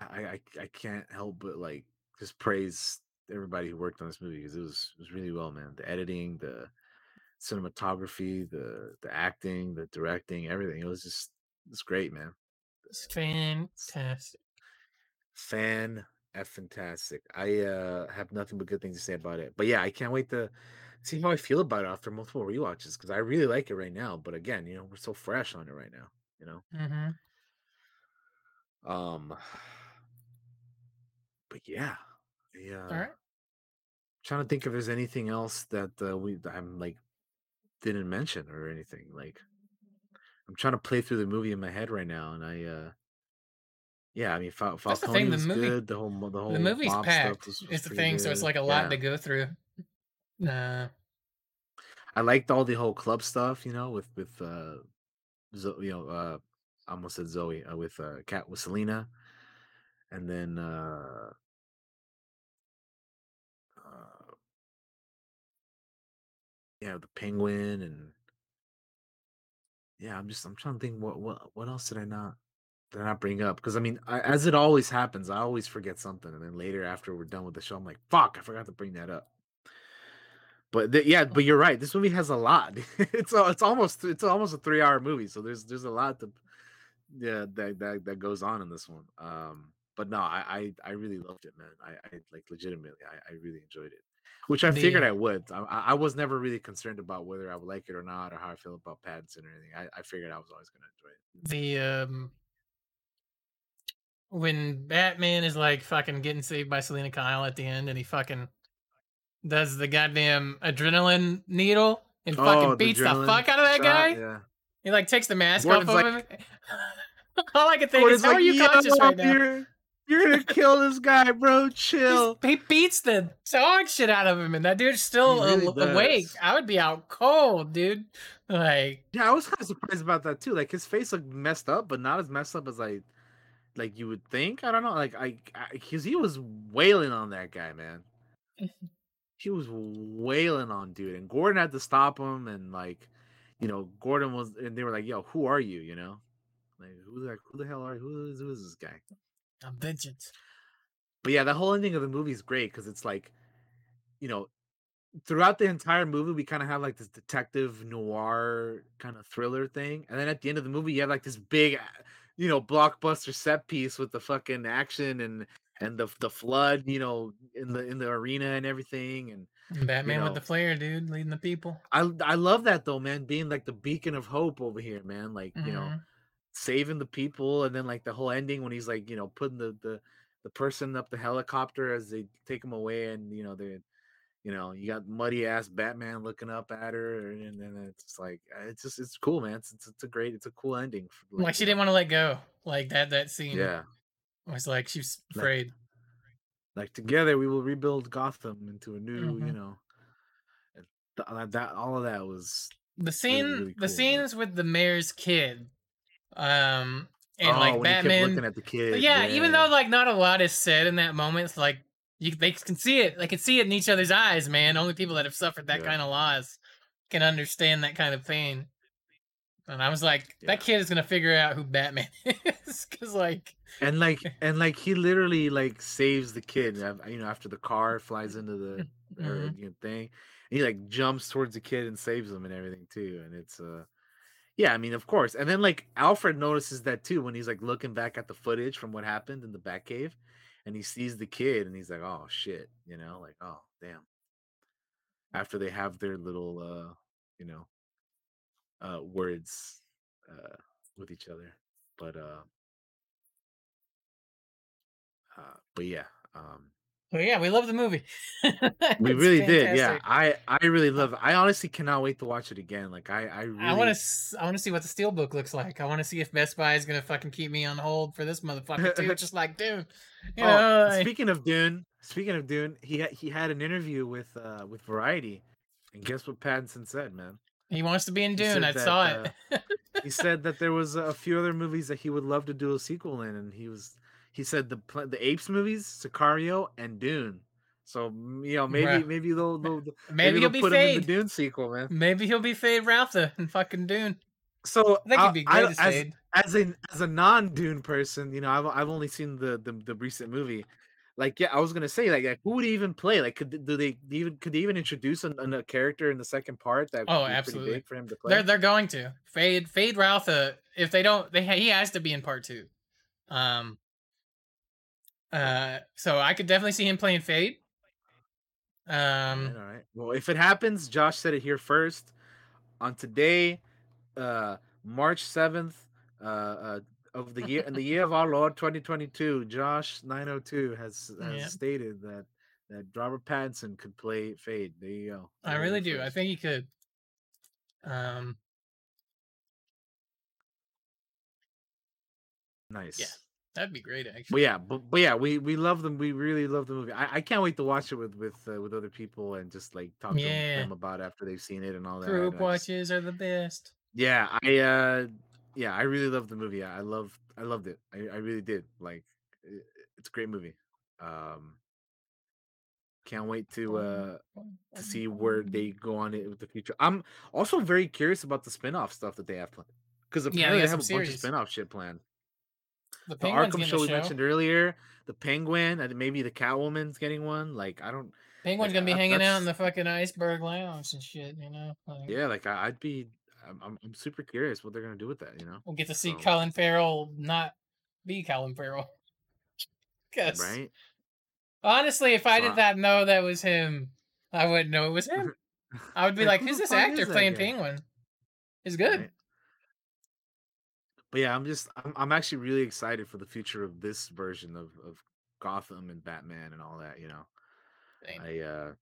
I, I I can't help but like just praise everybody who worked on this movie because it was it was really well, man. The editing, the cinematography, the the acting, the directing, everything. It was just it's great, man. it's fantastic. Fan f fantastic. I uh have nothing but good things to say about it. But yeah, I can't wait to see how I feel about it after multiple rewatches because I really like it right now. But again, you know, we're so fresh on it right now. You know, hmm um, but yeah, yeah. All right. trying to think if there's anything else that uh, we I'm like didn't mention or anything. Like I'm trying to play through the movie in my head right now, and I uh yeah, I mean Fal- That's the thing, the movie- good. The whole the whole The movie's packed. stuff was, was It's the thing, so it's like a lot Yeah. to go through. Uh, I liked all the whole club stuff, you know, with with uh, Zo- you know, uh, almost said Zoe uh, with uh, Cat with Selina, and then uh, uh, yeah, the Penguin, and yeah, I'm just I'm trying to think what what what else did I not did I not bring up? Because I mean, I, as it always happens, I always forget something, and then later after we're done with the show, I'm like, fuck, I forgot to bring that up. But th- yeah, but you're right. This movie has a lot. it's a, it's almost it's almost a three hour movie, so there's there's a lot to yeah that that, that goes on in this one. Um, but no, I, I I really loved it, man. I, I like legitimately, I, I really enjoyed it, which I figured The- I would. I, I I was never really concerned about whether I would like it or not, or how I feel about Pattinson or anything. I, I figured I was always gonna enjoy it. the um, when Batman is like fucking getting saved by Selina Kyle at the end, and he fucking does the goddamn adrenaline needle and oh, fucking Oh, the beats the fuck out of that shot, guy. Yeah. He like takes the mask Gordon's off of like- him. All I can think Gordon's is, how are you "Yo, conscious right now? You're, you're gonna kill this guy, bro. Chill. He's- He beats the dog shit out of him, and that dude's still really a- awake. I would be out cold, dude. Like, Yeah, I was kind of surprised about that too. Like his face looked messed up, but not as messed up as I like you would think. I don't know. Like I, because he was wailing on that guy, man. he was wailing on dude, and Gordon had to stop him, and like, you know, Gordon was, and they were like, "Yo, who are you?" You know, like who the who the hell are you? Who is who is this guy? I'm vengeance. But yeah, the whole ending of the movie is great because it's like, you know, throughout the entire movie, we kind of have like this detective noir kind of thriller thing, and then at the end of the movie, you have like this big, you know, blockbuster set piece with the fucking action and and the the flood, you know, in the in the arena and everything. And And Batman with know. the flare, dude, leading the people. I I love that though, man, being like the beacon of hope over here, man. Like you know, Mhm. saving the people, and then like the whole ending when he's like, you know, putting the the the person up the helicopter as they take him away, and you know they you know, you got muddy ass Batman looking up at her, and then it's like uh, it's just it's cool, man. It's it's, it's a great, it's a cool ending. For, Like she didn't want to let go. Like that that scene. Yeah, was like she's was Like, afraid. like together we will rebuild Gotham into a new, you Mhm. know, and th- uh, that all of that was the scene really the cool, but- scenes with the mayor's kid um and oh, like when he kept batman looking at the kid. But yeah, even though like not a lot is said in that moment it's like you they can see it they can see it in each other's eyes man only people that have suffered that Yeah. kind of loss can understand that kind of pain and i was like Yeah. that kid is gonna figure out who batman is because like and like and like he literally like saves the kid you know after the car flies into the or, Mhm. you know, thing he like jumps towards the kid and saves him and everything too and it's uh yeah i mean of course and then like alfred notices that too when he's like looking back at the footage from what happened in the batcave and he sees the kid and he's like oh shit you know like oh damn after they have their little uh you know uh words uh with each other but uh uh but yeah um well, yeah we love the movie we really did yeah i i really love it. i honestly cannot wait to watch it again like i i really I want to. I want to see what the steelbook looks like. I want to see if Best Buy is gonna fucking keep me on hold for this motherfucker too, just like Dune. You oh, know, like- speaking of dune speaking of dune he he had an interview with uh with variety and guess what pattinson said man he wants to be in Dune. I that, saw uh, it. he said that there was a few other movies that he would love to do a sequel in and he was he said the the apes movies sicario and dune so you know maybe Bruh. maybe they'll, they'll Maybe he'll they'll be put him in the dune sequel man Maybe he'll be Feyd-Rautha in fucking Dune. so I I- he'd be I- great as as, as a as a non Dune person, you know, I've I've only seen the, the the recent movie. Like, yeah, I was gonna say, like, like, who would even play? Like, could do they even could they even introduce an, an- a character in the second part that Oh, absolutely. big for him to play? They're they're going to Feyd Fade Ralpha. If they don't, they he has to be in part two. Um. Uh. So I could definitely see him playing Feyd. Um. all right. Well, if it happens, Josh said it here first. On today, uh, March seventh, uh, uh, of the year in the year of our Lord 2022, Josh 902 has has Yeah. stated that that Robert Pattinson could play Feyd. There you go. I really do. I think he could. Um. nice. Yeah. That'd be great, actually. But yeah, but, but yeah, we we love them. We really love the movie. I, I can't wait to watch it with with uh, with other people and just like talk to them about it after they've seen it and all that. Group just- watches are the best. yeah, I uh yeah, I really love the movie. I love I loved it. I, I really did. Like i- it's a great movie. Um can't wait to uh to see where they go on it with the future. I'm also very curious about the spin-off stuff that they have planned. Because apparently got they have a some bunch of series. spin-off shit planned. The The Arkham show we show. mentioned earlier, the Penguin, and maybe the Catwoman's getting one. Like I don't Penguin's like, gonna be uh, hanging out in the fucking iceberg lounge and shit. You know. Like, yeah, like I, I'd be I'm, I'm I'm super curious what they're gonna do with that, you know? We'll get to see So- Colin Farrell not be Colin Farrell. Cause Right? honestly, if I did not know that was him, I wouldn't know it was him. I would be like, "Who's this actor playing guy?" Penguin?" He's good. Right? But yeah, I'm just I'm, I'm actually really excited for the future of this version of, of Gotham and Batman and all that, you know. Same. I uh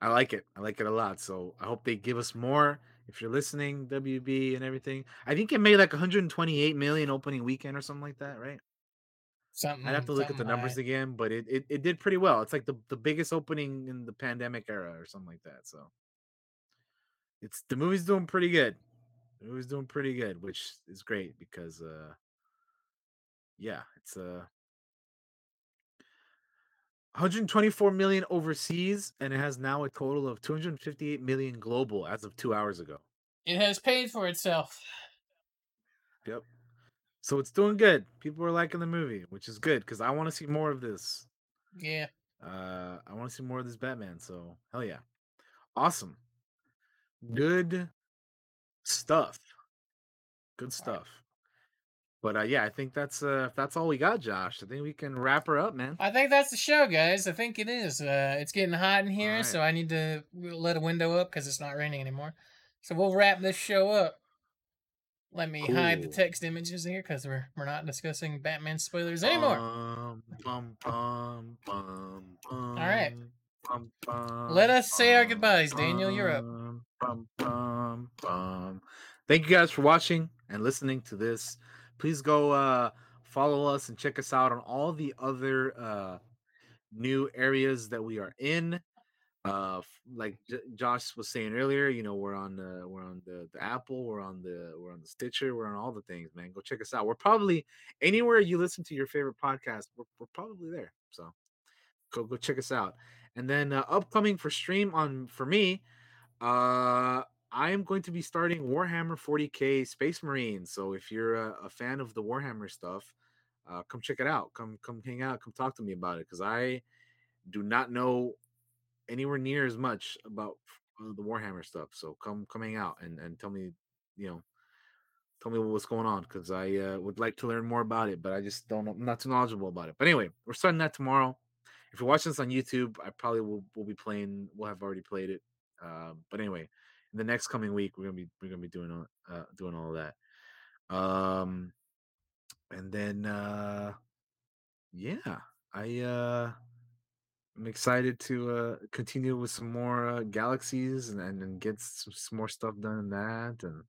I like it. I like it a lot. So I hope they give us more. If you're listening, WB and everything. I think it made like 128 million opening weekend or something like that, right? Something. I'd have to look at the numbers high. again, but it, it, it did pretty well. It's like the, the biggest opening in the pandemic era or something like that. So it's the movie's doing pretty good. The movie's doing pretty good, which is great because uh yeah, it's uh 124 million overseas and it has now a total of 258 million global as of 2 hours ago. It has paid for itself. Yep. So it's doing good. People are liking the movie, which is good because I want to see more of this. Yeah. Uh, I want to see more of this Batman. So hell yeah, awesome, good stuff, good stuff. But uh, yeah, I think that's uh, that's all we got, Josh. I think we can wrap her up, man. I think that's the show, guys. I think it is. Uh, it's getting hot in here, Alright. so I need to let a window up because it's not raining anymore. So we'll wrap this show up. Let me hide the text images here because we're we're not discussing Batman spoilers anymore. Bum, bum, bum, bum, Alright. bum. bum, bum, Let us say our goodbyes. Daniel, you're up. Thank you guys for watching and listening to this. Please go uh, follow us and check us out on all the other uh, new areas that we are in. Uh, like J- Josh was saying earlier, you know, we're on the we're on the, the Apple, we're on the we're on the Stitcher, we're on all the things, man. Go check us out. We're probably anywhere you listen to your favorite podcast, we're, we're probably there. So go go check us out. And then uh, upcoming for stream on for me, uh, I am going to be starting Warhammer 40k Space Marine. So if you're a, a fan of the Warhammer stuff, uh, come check it out. Come come hang out. Come talk to me about it because I do not know anywhere near as much about uh, the Warhammer stuff. So come come hang out and and tell me, you know, tell me what's going on because I uh, would like to learn more about it, but I just don't. I'm not too knowledgeable about it. But anyway, we're starting that tomorrow. If you're watching this on YouTube, I probably will will be playing. We'll have already played it. Um, but anyway, in the next coming week, we're gonna be we're gonna be doing all uh, doing all of that. Um, and then uh, yeah, I uh, I'm excited to uh, continue with some more uh, galaxies and, and and get some, some more stuff done in that and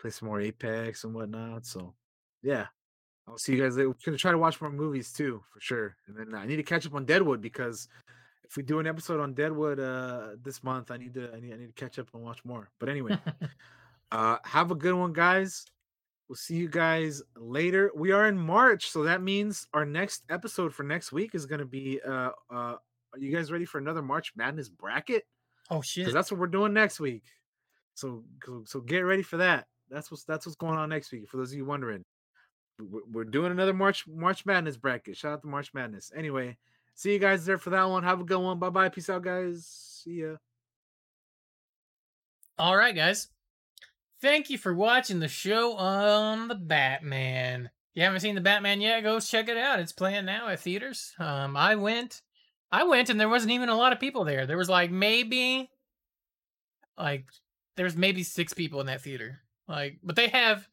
play some more Apex and whatnot. So yeah, I'll see you guys later. We're gonna try to watch more movies too, for sure. And then I need to catch up on Deadwood because if we do an episode on Deadwood uh this month, I need to I need I need to catch up and watch more. But anyway, uh have a good one, guys. We'll see you guys later. We are in March, so that means our next episode for next week is gonna be uh uh are you guys ready for another March Madness bracket? oh shit! Because that's what we're doing next week. So so- get ready for that. That's what's that's what's going on next week. For those of you wondering, we're doing another March March Madness bracket. Shout out to March Madness. Anyway, see you guys there for that one. Have a good one. Bye bye. Peace out, guys. See ya. All right, guys. Thank you for watching the show on the Batman. If you haven't seen the Batman yet, go check it out. It's playing now at theaters. Um, I went, I went, and there wasn't even a lot of people there. There was like maybe, like, there was maybe six people in that theater. Like, but they have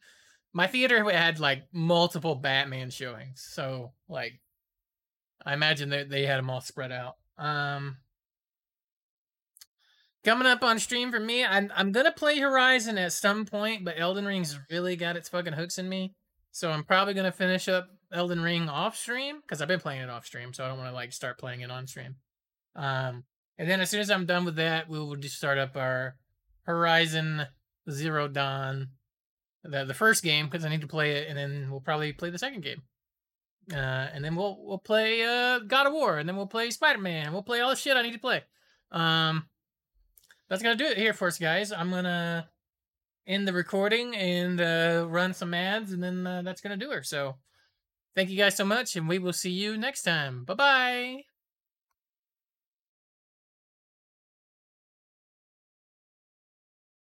my theater had like multiple Batman showings, so like, I imagine that they had them all spread out. Um, Coming up on stream for me, I'm I'm gonna play Horizon at some point, but Elden Ring's really got its fucking hooks in me. So I'm probably gonna finish up Elden Ring off stream because I've been playing it off stream, so I don't want to like start playing it on stream. Um, and then as soon as I'm done with that, we will just start up our Horizon Zero Dawn, the the first game because I need to play it, and then we'll probably play the second game. Uh, and then we'll we'll play uh God of War, and then we'll play Spider Man. We'll play all the shit I need to play. Um, that's gonna do it here for us, guys. I'm gonna end the recording and uh, run some ads, and then uh, that's gonna do her. So, thank you guys so much, and we will see you next time. Bye bye.